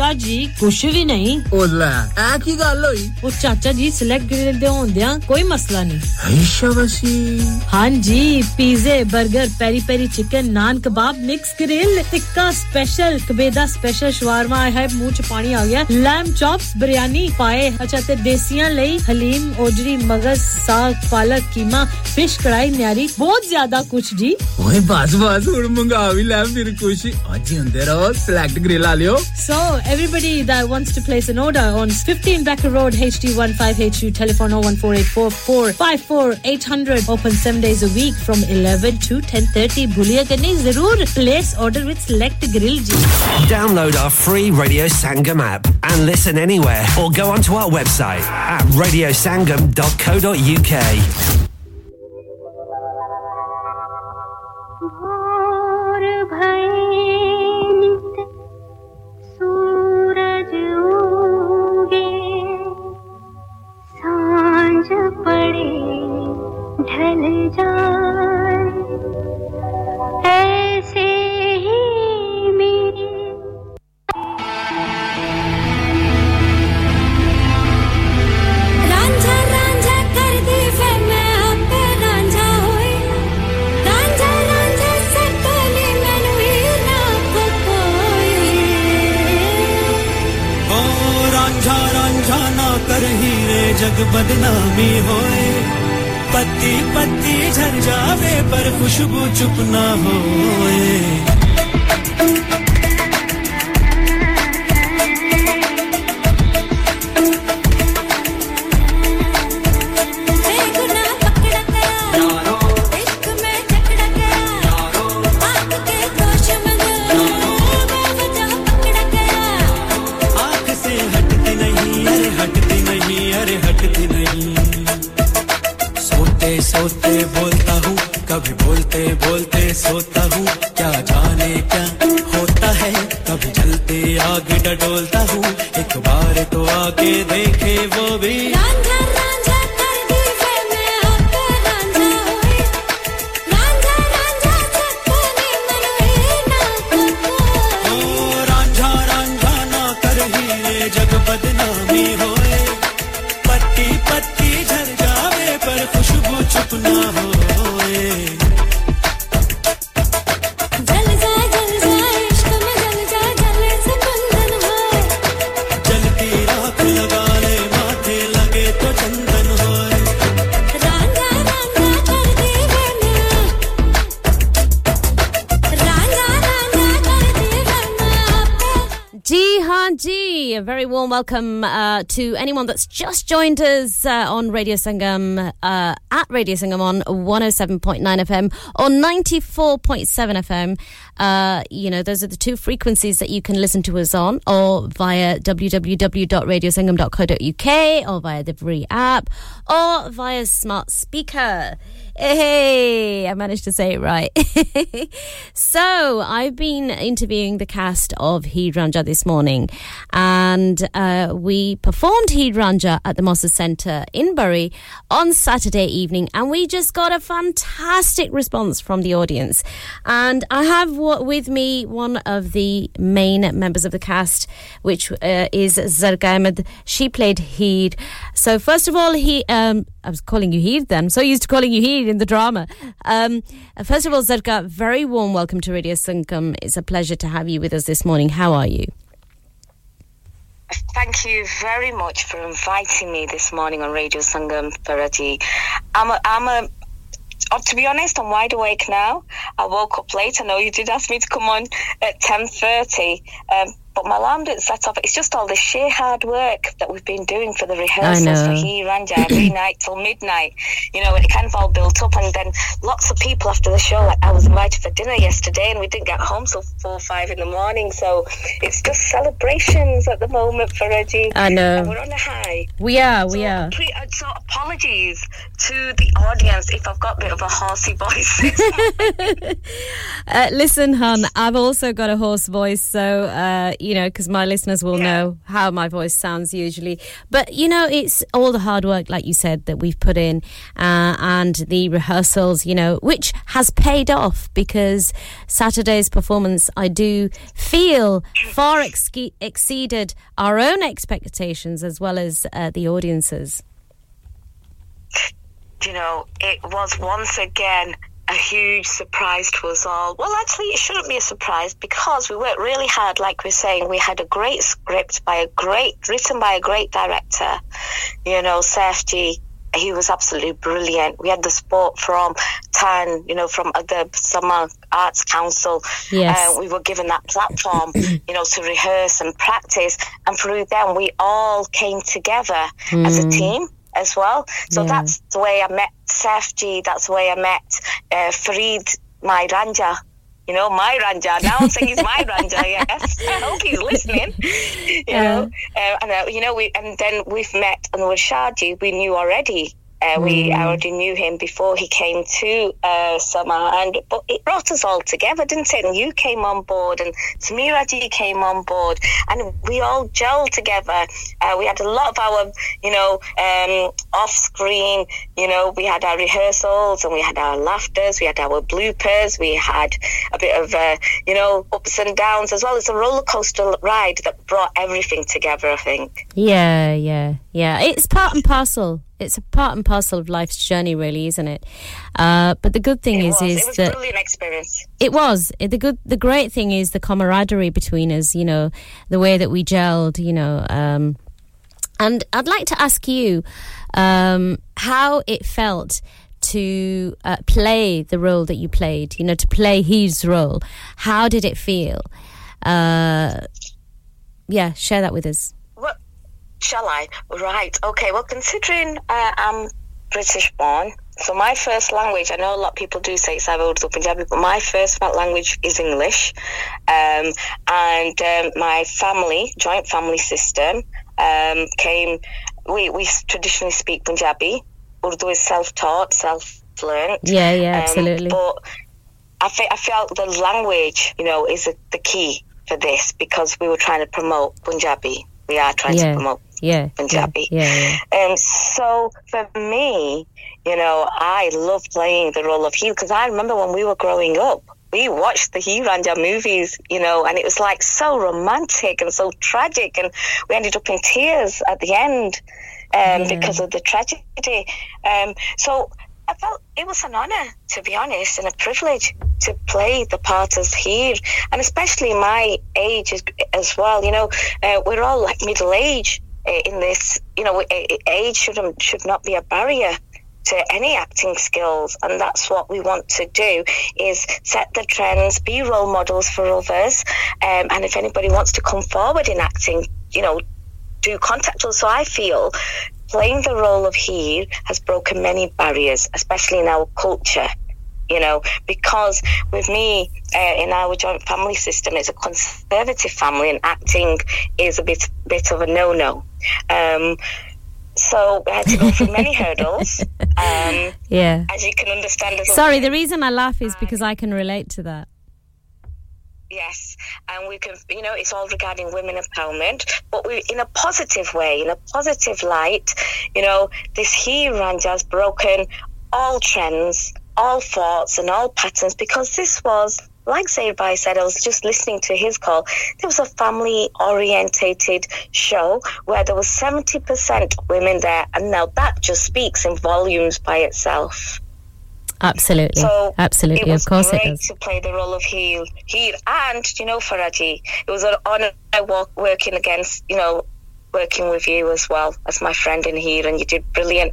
ਚਾਚਾ ਜੀ ਕੁਛ ਵੀ ਨਹੀਂ ਉਹ ਲੈ ਐ ਕੀ ਗੱਲ ਹੋਈ ਉਹ ਚਾਚਾ ਜੀ ਸਿਲੈਕਟ ਗ੍ਰਿਲ ਦੇ ਹੁੰਦਿਆਂ ਕੋਈ ਮਸਲਾ ਨਹੀਂ ਹੈਸ਼ਾ ਵਸੀ ਹਾਂਜੀ ਪੀਜ਼ੇ 버ਗਰ peri peri chicken naan kebab mix grill tikka special ਕਬੇਦਾ special ਸ਼ਵਾਰਮਾ ਹੈ ਮੂੰਹ ਚ ਪਾਣੀ ਆ ਗਿਆ ਲੈਮ ਚੌਪਸ ਬਿਰਿਆਨੀ ਪਾਏ ਅੱਛਾ ਤੇ ਦੇਸੀਆਂ ਲਈ ਹਲੀਮ ओजरी मगज साग पालक कीमा फ़िश कढ़ाई न्यारी बहुत ज़्यादा कुछ जी ओए बस बस हुन मंगा भी ले फिर कुछ आज ही अंदर आओ सिलेक्ट ग्रिल आ लियो so everybody that wants to place an order on 15 Becker Road, HD15HU, telephone 01484 54 800, open 7 days a week from 11 to 10.30. Bhuliya karni zarur. Place order with Select Grill ji. Download our free Radio Sangam app and listen anywhere or go onto our website at radiosangam.co.uk. जग बदनामी होए। पत्ती पत्ती झर जावे पर खुशबू चुप ना होए। बोलता हूँ, कभी बोलते बोलते सोता हूँ, क्या जाने क्या होता है, कभी जलते आगे डटोलता हूँ, एक बार तो आगे देखे वो भी। ना हो welcome uh, to anyone that's just joined us uh, on Radio Sangam uh, at Radio Sangam on 107.9 FM or 94.7 FM. Uh, you know, those are the two frequencies that you can listen to us on, or via www.radiosangam.co.uk, or via the free app, or via smart speaker. Hey, I managed to say it right. so, I've been interviewing the cast of Heer Ranjha this morning, and uh, we performed Heer Ranjha at the Mosses Centre in Bury on Saturday evening, and we just got a fantastic response from the audience. And I have with me one of the main members of the cast, which uh, is Zarga Ahmed. She played Heer. So, first of all, he um, I was calling you Heer then. I'm so used to calling you Heer in the drama. Um, first of all, Zarka, very warm welcome to Radio Sangam. It's a pleasure to have you with us this morning. How are you? Thank you very much for inviting me this morning on Radio Sangam, Faraji. I'm a, I'm a, oh, to be honest, I'm wide awake now. I woke up late. I know you did ask me to come on at 10.30, um, but my alarm didn't set off. It's just all the sheer hard work that we've been doing for the rehearsals for Heer Ranjha every night till midnight. You know, and it kind of all built up, and then lots of people after the show. Like I was invited for dinner yesterday, and we didn't get home till four or five in the morning. So it's just celebrations at the moment for Reggie. I know. And we're on a high. We are, we are. Pre- uh, so apologies to the audience if I've got a bit of a horsey voice. Uh, listen, hun, I've also got a hoarse voice, so, uh, you know, because my listeners will know how my voice sounds usually. But, you know, it's all the hard work, like you said, that we've put in uh, and the rehearsals, you know, which has paid off because Saturday's performance, I do feel, far ex- exceeded our own expectations as well as uh, the audience's. you know, it was once again a huge surprise to us all. Well, actually, it shouldn't be a surprise because we worked really hard. Like we're saying, we had a great script by a great, written by a great director. You know, Safety. He was absolutely brilliant. We had the support from TAN, you know, from the Summer Arts Council. Yes. Uh, we were given that platform, you know, to rehearse and practice. And through them, we all came together as a Mm. team as well. So Yeah. that's the way I met Safji. That's the way I met uh, Farid, my Ranjha. You know, my Ranjha. Now I'm saying he's my Ranjha. Yes, I hope he's listening. You know, uh, and uh, you know, we and then we've met Anwar Shaji. We knew already. Uh, we Mm. I already knew him before he came to uh, and but it brought us all together, didn't it? And you came on board, and Samiraji came on board, and we all gelled together. Uh, we had a lot of our, you know, um, off screen. You know, we had our rehearsals, and we had our laughters, we had our bloopers, we had a bit of, uh, you know, ups and downs, as well It's a roller coaster ride that brought everything together. I think. Yeah, yeah, yeah. It's part and parcel. It's a part and parcel of life's journey, really, isn't it? Uh, but the good thing It is, was. is it was that a brilliant experience. it was the good. The great thing is the camaraderie between us. You know, the way that we gelled. You know, um, and I'd like to ask you um, how it felt to uh, play the role that you played. You know, to play his role. How did it feel? Uh, yeah, share that with us. Shall I? Right. Okay. Well, considering uh, I'm British born, so my first language, I know a lot of people do say it's Urdu or Punjabi, but my first language is English. Um, and um, my family, joint family system, um, came, we, we traditionally speak Punjabi. Urdu is self taught, self learnt. Yeah, yeah, Um, absolutely. but I, fe- I felt the language, you know, is the, the key for this because we were trying to promote Punjabi. We are trying yeah. to promote yeah. Punjabi. Yeah, yeah. Um, so for me, you know, I love playing the role of Heer because I remember when we were growing up, we watched the Heer Ranjha movies, you know, and it was like so romantic and so tragic, and we ended up in tears at the end um, because of the tragedy. Um, so I felt it was an honour, to be honest, and a privilege to play the part as Heer, and especially my age as, as well. You know, uh, we're all like middle age Eh, in this. You know, a- a- age should um, should not be a barrier to any acting skills. And that's what we want to do is set the trends be role models for others. Um, and if anybody wants to come forward in acting you know do contact us. So i feel playing the role of Heer has broken many barriers especially in our culture you know because with me uh, in our joint family system it's a conservative family and acting is a bit bit of a no-no um, so we had to go through many hurdles um, Yeah. as you can understand Sorry, the reason I laugh is because I can relate to that. Yes, and we can, you know, it's all regarding women empowerment, but we, in a positive way, in a positive light, you know, this Ranjha has broken all trends, all thoughts, and all patterns because this was, like Zaidbai said, I was just listening to his call. There was a family orientated show where there was 70% women there, and now that just speaks in volumes by itself. Absolutely. So Absolutely. Of course it great does. to play the role of Heer, Heer, and you know, Faraji, it was an honour work, working against, you know, working with you as well as my friend in here, and you did brilliant.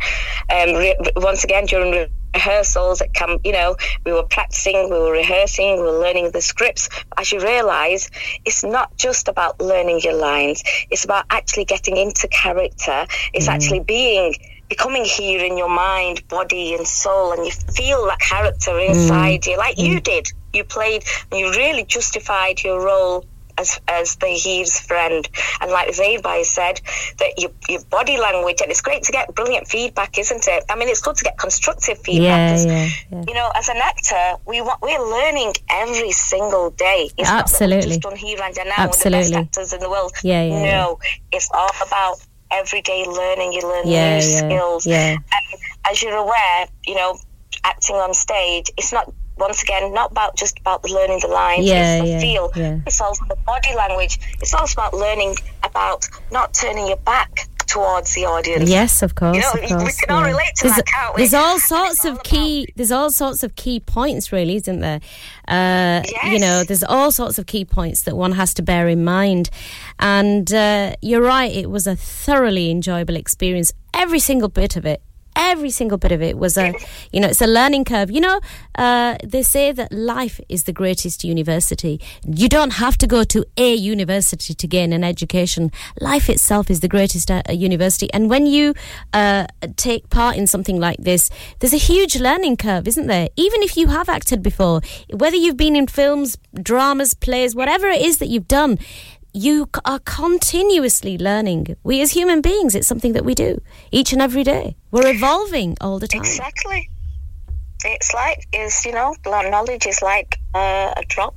Um, re- once again during rehearsals at camp, you know, we were practicing, we were rehearsing, we were learning the scripts. As you realise, it's not just about learning your lines; it's about actually getting into character. It's Mm. actually being becoming Heer in your mind, body, and soul, and you feel that character inside you, like you did. You played, you really justified your role as as the Heer's friend. And like Zainbai said, that your your body language, and it's great to get brilliant feedback, isn't it? I mean, it's good to get constructive feedback. Yeah, yeah, yeah. You know, as an actor, we want we're learning every single day. It's Absolutely. done here and now with the Absolutely. best actors in the world. Yeah, yeah. No, it's all about everyday learning. You learn new skills. yeah. And as you're aware, you know, acting on stage, it's not once again not about just about learning the lines. Yeah, it's the yeah, feel. yeah. It's also the body language. It's also about learning about not turning your back towards the audience. Yes, of course, You know, of we course. can all yeah. relate to there's, that, can't we? There's all sorts of key. There's all sorts of key points, really, isn't there? Uh, You know, there's all sorts of key points that one has to bear in mind. And uh, you're right; it was a thoroughly enjoyable experience. Every single bit of it. Every single bit of it was a, you know, it's a learning curve. You know, uh, they say that life is the greatest university. You don't have to go to a university to gain an education. Life itself is the greatest uh, university. And when you uh, take part in something like this, there's a huge learning curve, isn't there? Even if you have acted before, whether you've been in films, dramas, plays, whatever it is that you've done, you are continuously learning. We as human beings, it's something that we do each and every day. We're evolving all the time. Exactly. It's like is you know, knowledge is like uh, a drop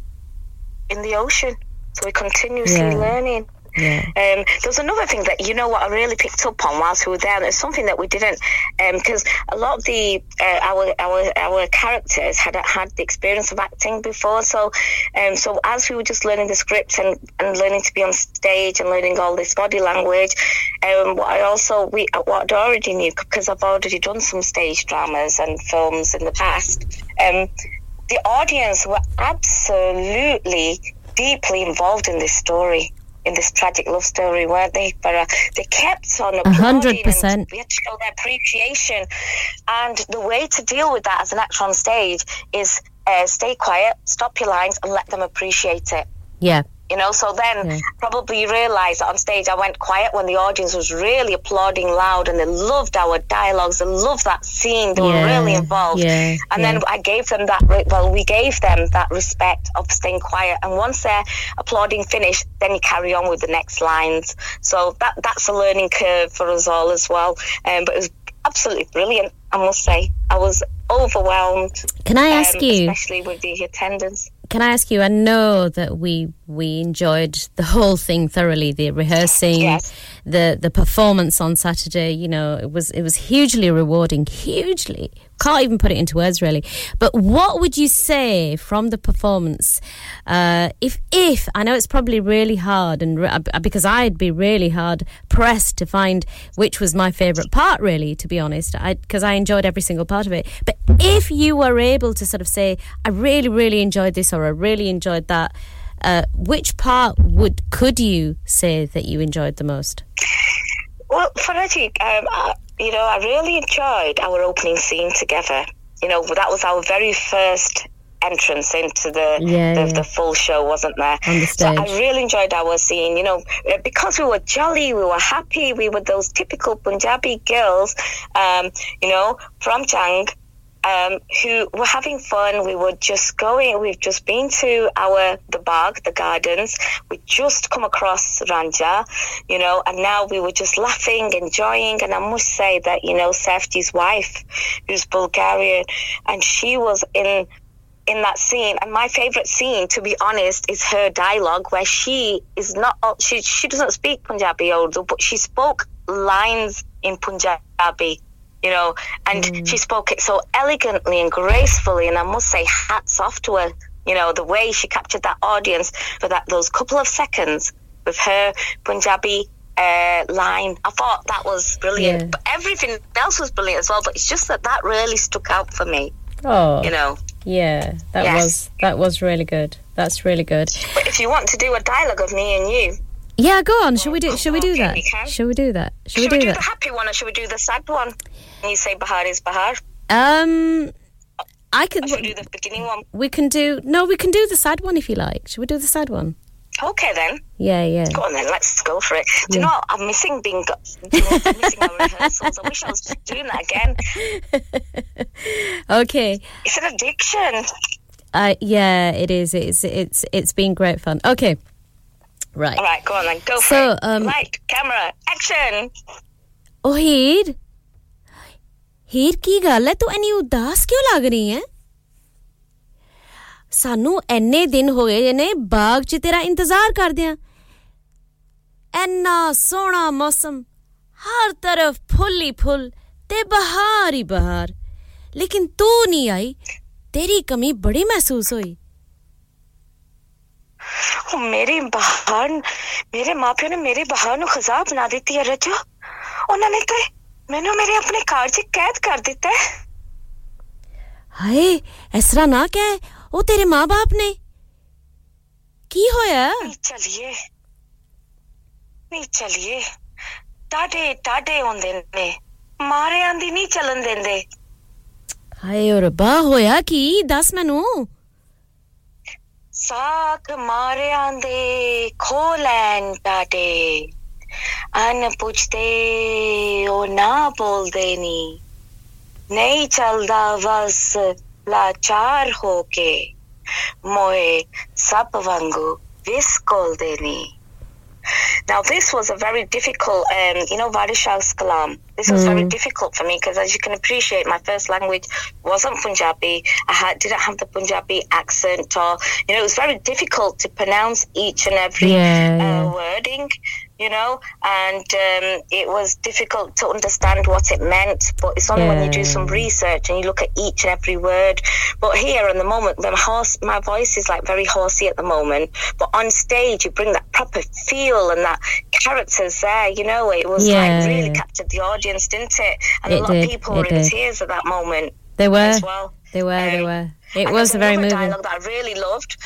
in the ocean. So we're continuously Yeah. learning. Yeah. Um, there was another thing that you know what I really picked up on whilst we were there, and it's something that we didn't, because a lot of the uh, our our our characters had had the experience of acting before. So, um, so as we were just learning the scripts and, and learning to be on stage and learning all this body language, um, what I also we what I already knew because I've already done some stage dramas and films in the past. Um, the audience were absolutely deeply involved in this story, in this tragic love story, weren't they? But uh, they kept on applauding percent. and we had to show their appreciation. And the way to deal with that as an actor on stage is uh, stay quiet, stop your lines, and let them appreciate it. Yeah. You know, so then probably realized that on stage I went quiet when the audience was really applauding loud and they loved our dialogues, they loved that scene, they Yeah, were really involved. yeah, and yeah. then I gave them that, re- well, we gave them that respect of staying quiet. And once they're applauding finished, then you carry on with the next lines. So that that's a learning curve for us all as well. Um, but it was absolutely brilliant, I must say. I was overwhelmed. Can I ask um, you- especially with the attendance? Can I ask you? I know that we we enjoyed the whole thing thoroughly. The rehearsing, Yes. The the performance on Saturday. You know, it was it was hugely rewarding. Hugely, can't even put it into words really. But what would you say from the performance? Uh, if if I know it's probably really hard, and re- uh, because I'd be really hard pressed to find which was my favourite part. Really, to be honest, I because I enjoyed every single part of it. But if you were able to sort of say, I really really enjoyed this, or I really enjoyed that. Uh, which part would could you say that you enjoyed the most? Well, Faraji, um, I, you know, I really enjoyed our opening scene together. You know, that was our very first entrance into the Yeah, the, yeah. the full show, wasn't there? The So I really enjoyed our scene. You know, uh, because we were jolly, we were happy, we were those typical Punjabi girls, um, you know, from Jang. Um, who were having fun. We were just going. We've just been to our the bog, the gardens. We just come across Ranja, you know, and now we were just laughing, enjoying. And I must say that you know, Safeti's wife, who's Bulgarian, and she was in in that scene. And my favorite scene, to be honest, is her dialogue where she is not she she doesn't speak Punjabi Urdu, but she spoke lines in Punjabi. You know, and she spoke it so elegantly and gracefully, and I must say, hats off to her. You know, the way she captured that audience for that those couple of seconds with her Punjabi uh, line. I thought that was brilliant. Yeah. But everything else was brilliant as well. But it's just that that really stuck out for me. Oh, You know. yeah, that Yes. was that was really good. That's really good. But if you want to do a dialogue of me and you, Yeah, go on. Should we do? Should we do that? Should we do that? Should should we we do do the happy one or should we do the sad one? Can you say Bahar is Bahar? Um, I can. Should we do the beginning one? We can do no. We can do the sad one if you like. Should we do the sad one? Okay then. Yeah, yeah. Go on then. Let's go for it. Do yeah. you know what? I'm missing being you know, I'm missing our rehearsals. I wish I was doing that again. okay. It's an addiction. Uh, yeah, it is. It's it's it's been great fun. Okay. Right. All right. Go on then. Go for so, it. Um, Light, camera, action. Oheed. Heer ਕੀ ਗੱਲ ਹੈ ਤੂੰ ਇੰਨੀ ਉਦਾਸ ਕਿਉਂ ਲੱਗ ਰਹੀ ਹੈ ਸਾਨੂੰ ਐਨੇ ਦਿਨ ਹੋਏ ਨੇ ਬਾਗ 'ਚ ਤੇਰਾ ਇੰਤਜ਼ਾਰ ਕਰਦਿਆਂ। ਐਨਾ ਸੋਹਣਾ ਮੌਸਮ, ਹਰ ਤਰਫ ਫੁੱਲ ਹੀ ਫੁੱਲ ਤੇ ਬਹਾਰ ਹੀ ਬਹਾਰ। ਲੇਕਿਨ ਤੂੰ ਨਹੀਂ ਆਈ, ਤੇਰੀ ਕਮੀ ਬੜੀ ਮਹਿਸੂਸ ਹੋਈ। ਉਹ ਮੇਰੀ ਬਹਾਰ, ਮੇਰੇ ਮਾਪਿਆਂ ਨੇ ਮੇਰੀ ਬਹਾਰ ਨੂੰ ਖਜ਼ਾ ਬਣਾ ਦਿੱਤੀ ਹੈ, ਰਜੋ। ਉਹਨਾਂ ਨੇ ਤੇ ਮੈਨੂੰ ਮੇਰੇ ਆਪਣੇ ਘਰ 'ਚ ਕੈਦ ਕਰ ਦਿੱਤਾ ਹੈ। ਹਾਏ ਇਸ ਤਰ੍ਹਾਂ ਨਾ ਕਹਿ। ਉਹ ਤੇਰੇ ਮਾਂ-ਬਾਪ ਨੇ। ਕੀ ਹੋਇਆ? ਨਹੀਂ ਚਲਿਏ। ਨਹੀਂ ਚਲਿਏ। ਟਾਡੇ ਟਾਡੇ ਹੁੰਦੇ ਨੇ। ਮਾਰਿਆਂ ਦੀ ਨਹੀਂ ਚੱਲਣ ਦਿੰਦੇ। ਹਾਏ ਓ ਰੱਬਾ ਹੋਇਆ ਕੀ? ਦੱਸ ਮੈਨੂੰ। ਸਾਖ ਮਾਰਿਆਂ ਦੇ ਖੋ ਲੈਣ अन पूछते ओ ना बोल देनी नहीं चलदा बस लाचार होके मोए सब विस कोल देनी Now, this was a very difficult, um, you know, Waris Shah's Kalam. This was mm. very difficult for me because, as you can appreciate, my first language wasn't Punjabi. I had, didn't have the Punjabi accent, or, you know, it was very difficult to pronounce each and every uh, yeah, yeah. Wording. You know, and um, it was difficult to understand what it meant. But it's only when you do some research and you look at each and every word. But here, in the moment, my horse, my voice is like very horsey at the moment. But on stage, you bring that proper feel and that characters there. You know, it was Yeah, like really captured the audience, didn't it? And It a lot did, of people it were in tears at that moment. They were. as well. They were. They were. It was there's very moving. dialogue that I really loved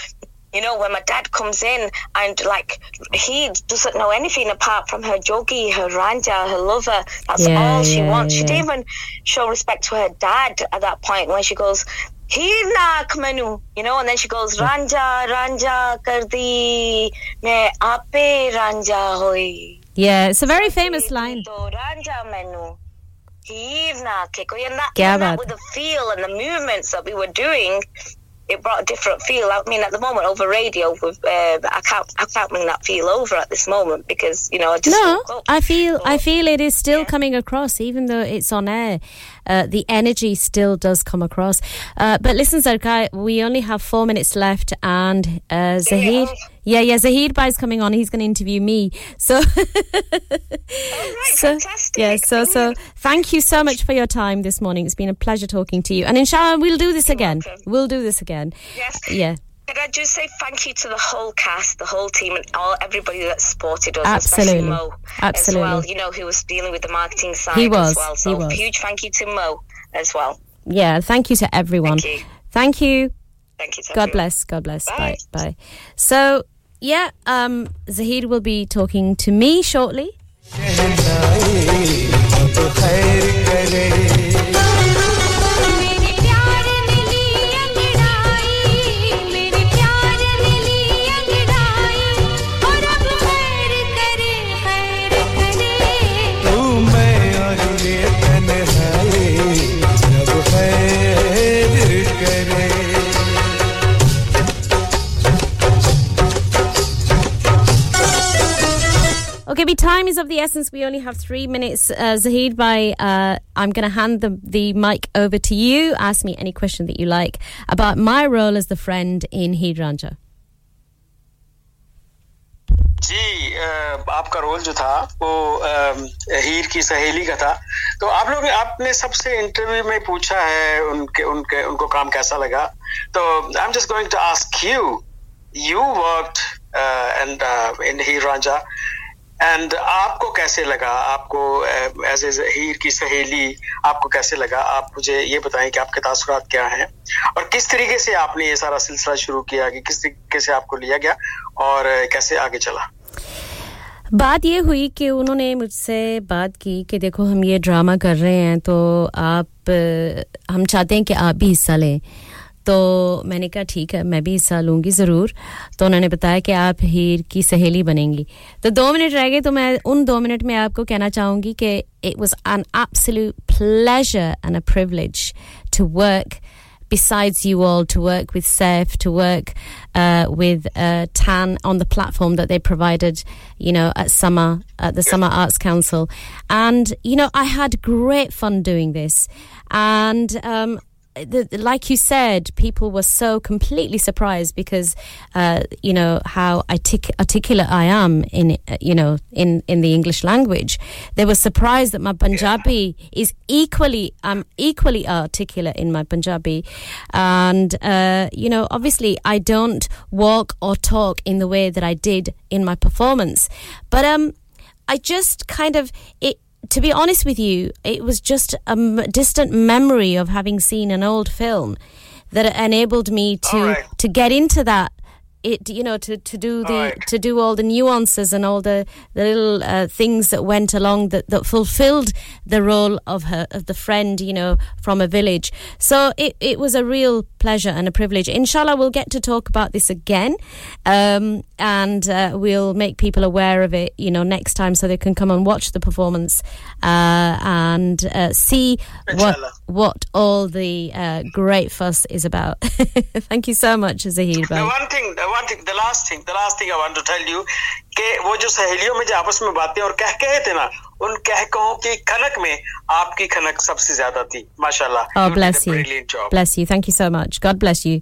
you know, when my dad comes in and like he doesn't know anything apart from her jogi, her Ranjha, her lover. That's yeah, all she yeah, wants. Yeah. She didn't even show respect to her dad at that point when she goes, Hirnak menu, you know, and then she goes, Ranjha, Ranjha, Kardi, me ape Ranjha hoi. Yeah, it's a very famous line. Ranjha menu. And that, and that with the feel and the movements that we were doing, it brought a different feel. I mean, at the moment over radio, with uh, I can't I can't bring that feel over at this moment because you know I just No. I feel I feel it is still coming across, even though it's on air. Uh, the energy still does come across. Uh, but listen, Zarkai, we only have four minutes left, and uh, Zahid. Yeah, yeah, Zahid Bhai is coming on. He's going to interview me. So, so yeah, so so thank you so much for your time this morning. It's been a pleasure talking to you, and inshallah we'll do this again. We'll do this again. Yes. Yeah. Could I just say thank you to the whole cast, the whole team, and all everybody that supported us, Absolutely. especially Mo Absolutely. as well. You know, who was dealing with the marketing side He was, as well. he was. huge thank you to Mo as well. Yeah, thank you to everyone. Thank you. Thank you. Thank you. To God everyone. bless. God bless. Bye. Bye. So, yeah, um, Zahid will be talking to me shortly. Okay, but time is of the essence. We only have three minutes. Uh, Zahid, by uh, I'm going to hand the, the mic over to you. Ask me any question that you like about my role as the friend in Heer Ranjha. जी uh, आपका role जो था वो um, हीर की सहेली का था तो आप लोग आपने सबसे इंटरव्यू में पूछा है उनके उनके उनको काम कैसा लगा तो I am just going to ask you you work and in Heer Ranjha and आपको कैसे लगा? आपको एज ए हीर की सहेली, आपको कैसे लगा? आप मुझे ये बताएँ कि आपके तासुरात क्या हैं? और किस तरीके से आपने ये सारा सिलसिला शुरू किया कि किस तरीके से आपको लिया गया और कैसे आगे चला? बात ये हुई कि उन्होंने मुझसे बात की कि देखो, हम ये ड्रामा कर रहे हैं तो आप, हम चाहते हैं कि आप भी हिस्सा लें। तो मैंने कहा ठीक है मैं भी हिस्सा लूँगी ज़रूर तो उन्होंने बताया कि आप हीर की सहेली बनेंगी तो दो मिनट रह गए तो मैं उन दो मिनट में आपको कहना चाहूँगी कि it was an absolute pleasure and a privilege to work besides you all to work with Saif, to work uh, with uh, Tan on the platform that they provided, you know, at Summer, at the Summer Arts Council. And, you know, I had great fun doing this. And, um, the, like you said, people were so completely surprised because, uh, you know, how artic- articulate I am in, uh, you know, in, in the English language. They were surprised that my Punjabi is equally, I'm equally articulate in my Punjabi. And, uh, you know, obviously I don't walk or talk in the way that I did in my performance. But, um, I just kind of, it, to be honest with you, it was just a m- distant memory of having seen an old film that enabled me to to get into that. It you know to, to do the to do all the nuances and all the, the little uh, things that went along that, that fulfilled the role of her of the friend you know from a village. So it, it was a real pleasure and a privilege. Inshallah, we'll get to talk about this again, um, and uh, we'll make people aware of it you know next time so they can come and watch the performance uh, and uh, see what what all the uh, great fuss is about. Thank you so much, Zahid. The Bhai. one thing, the one thing, the last thing, the last thing I want to tell you कि वो जो सहेलियों में जो आपस में बातें और कह कहे थे ना उन कह कहों की खनक में आपकी खनक सबसे ज्यादा थी माशाल्लाह Oh, You did bless a you. brilliant job Bless you. Thank you so much. God bless you.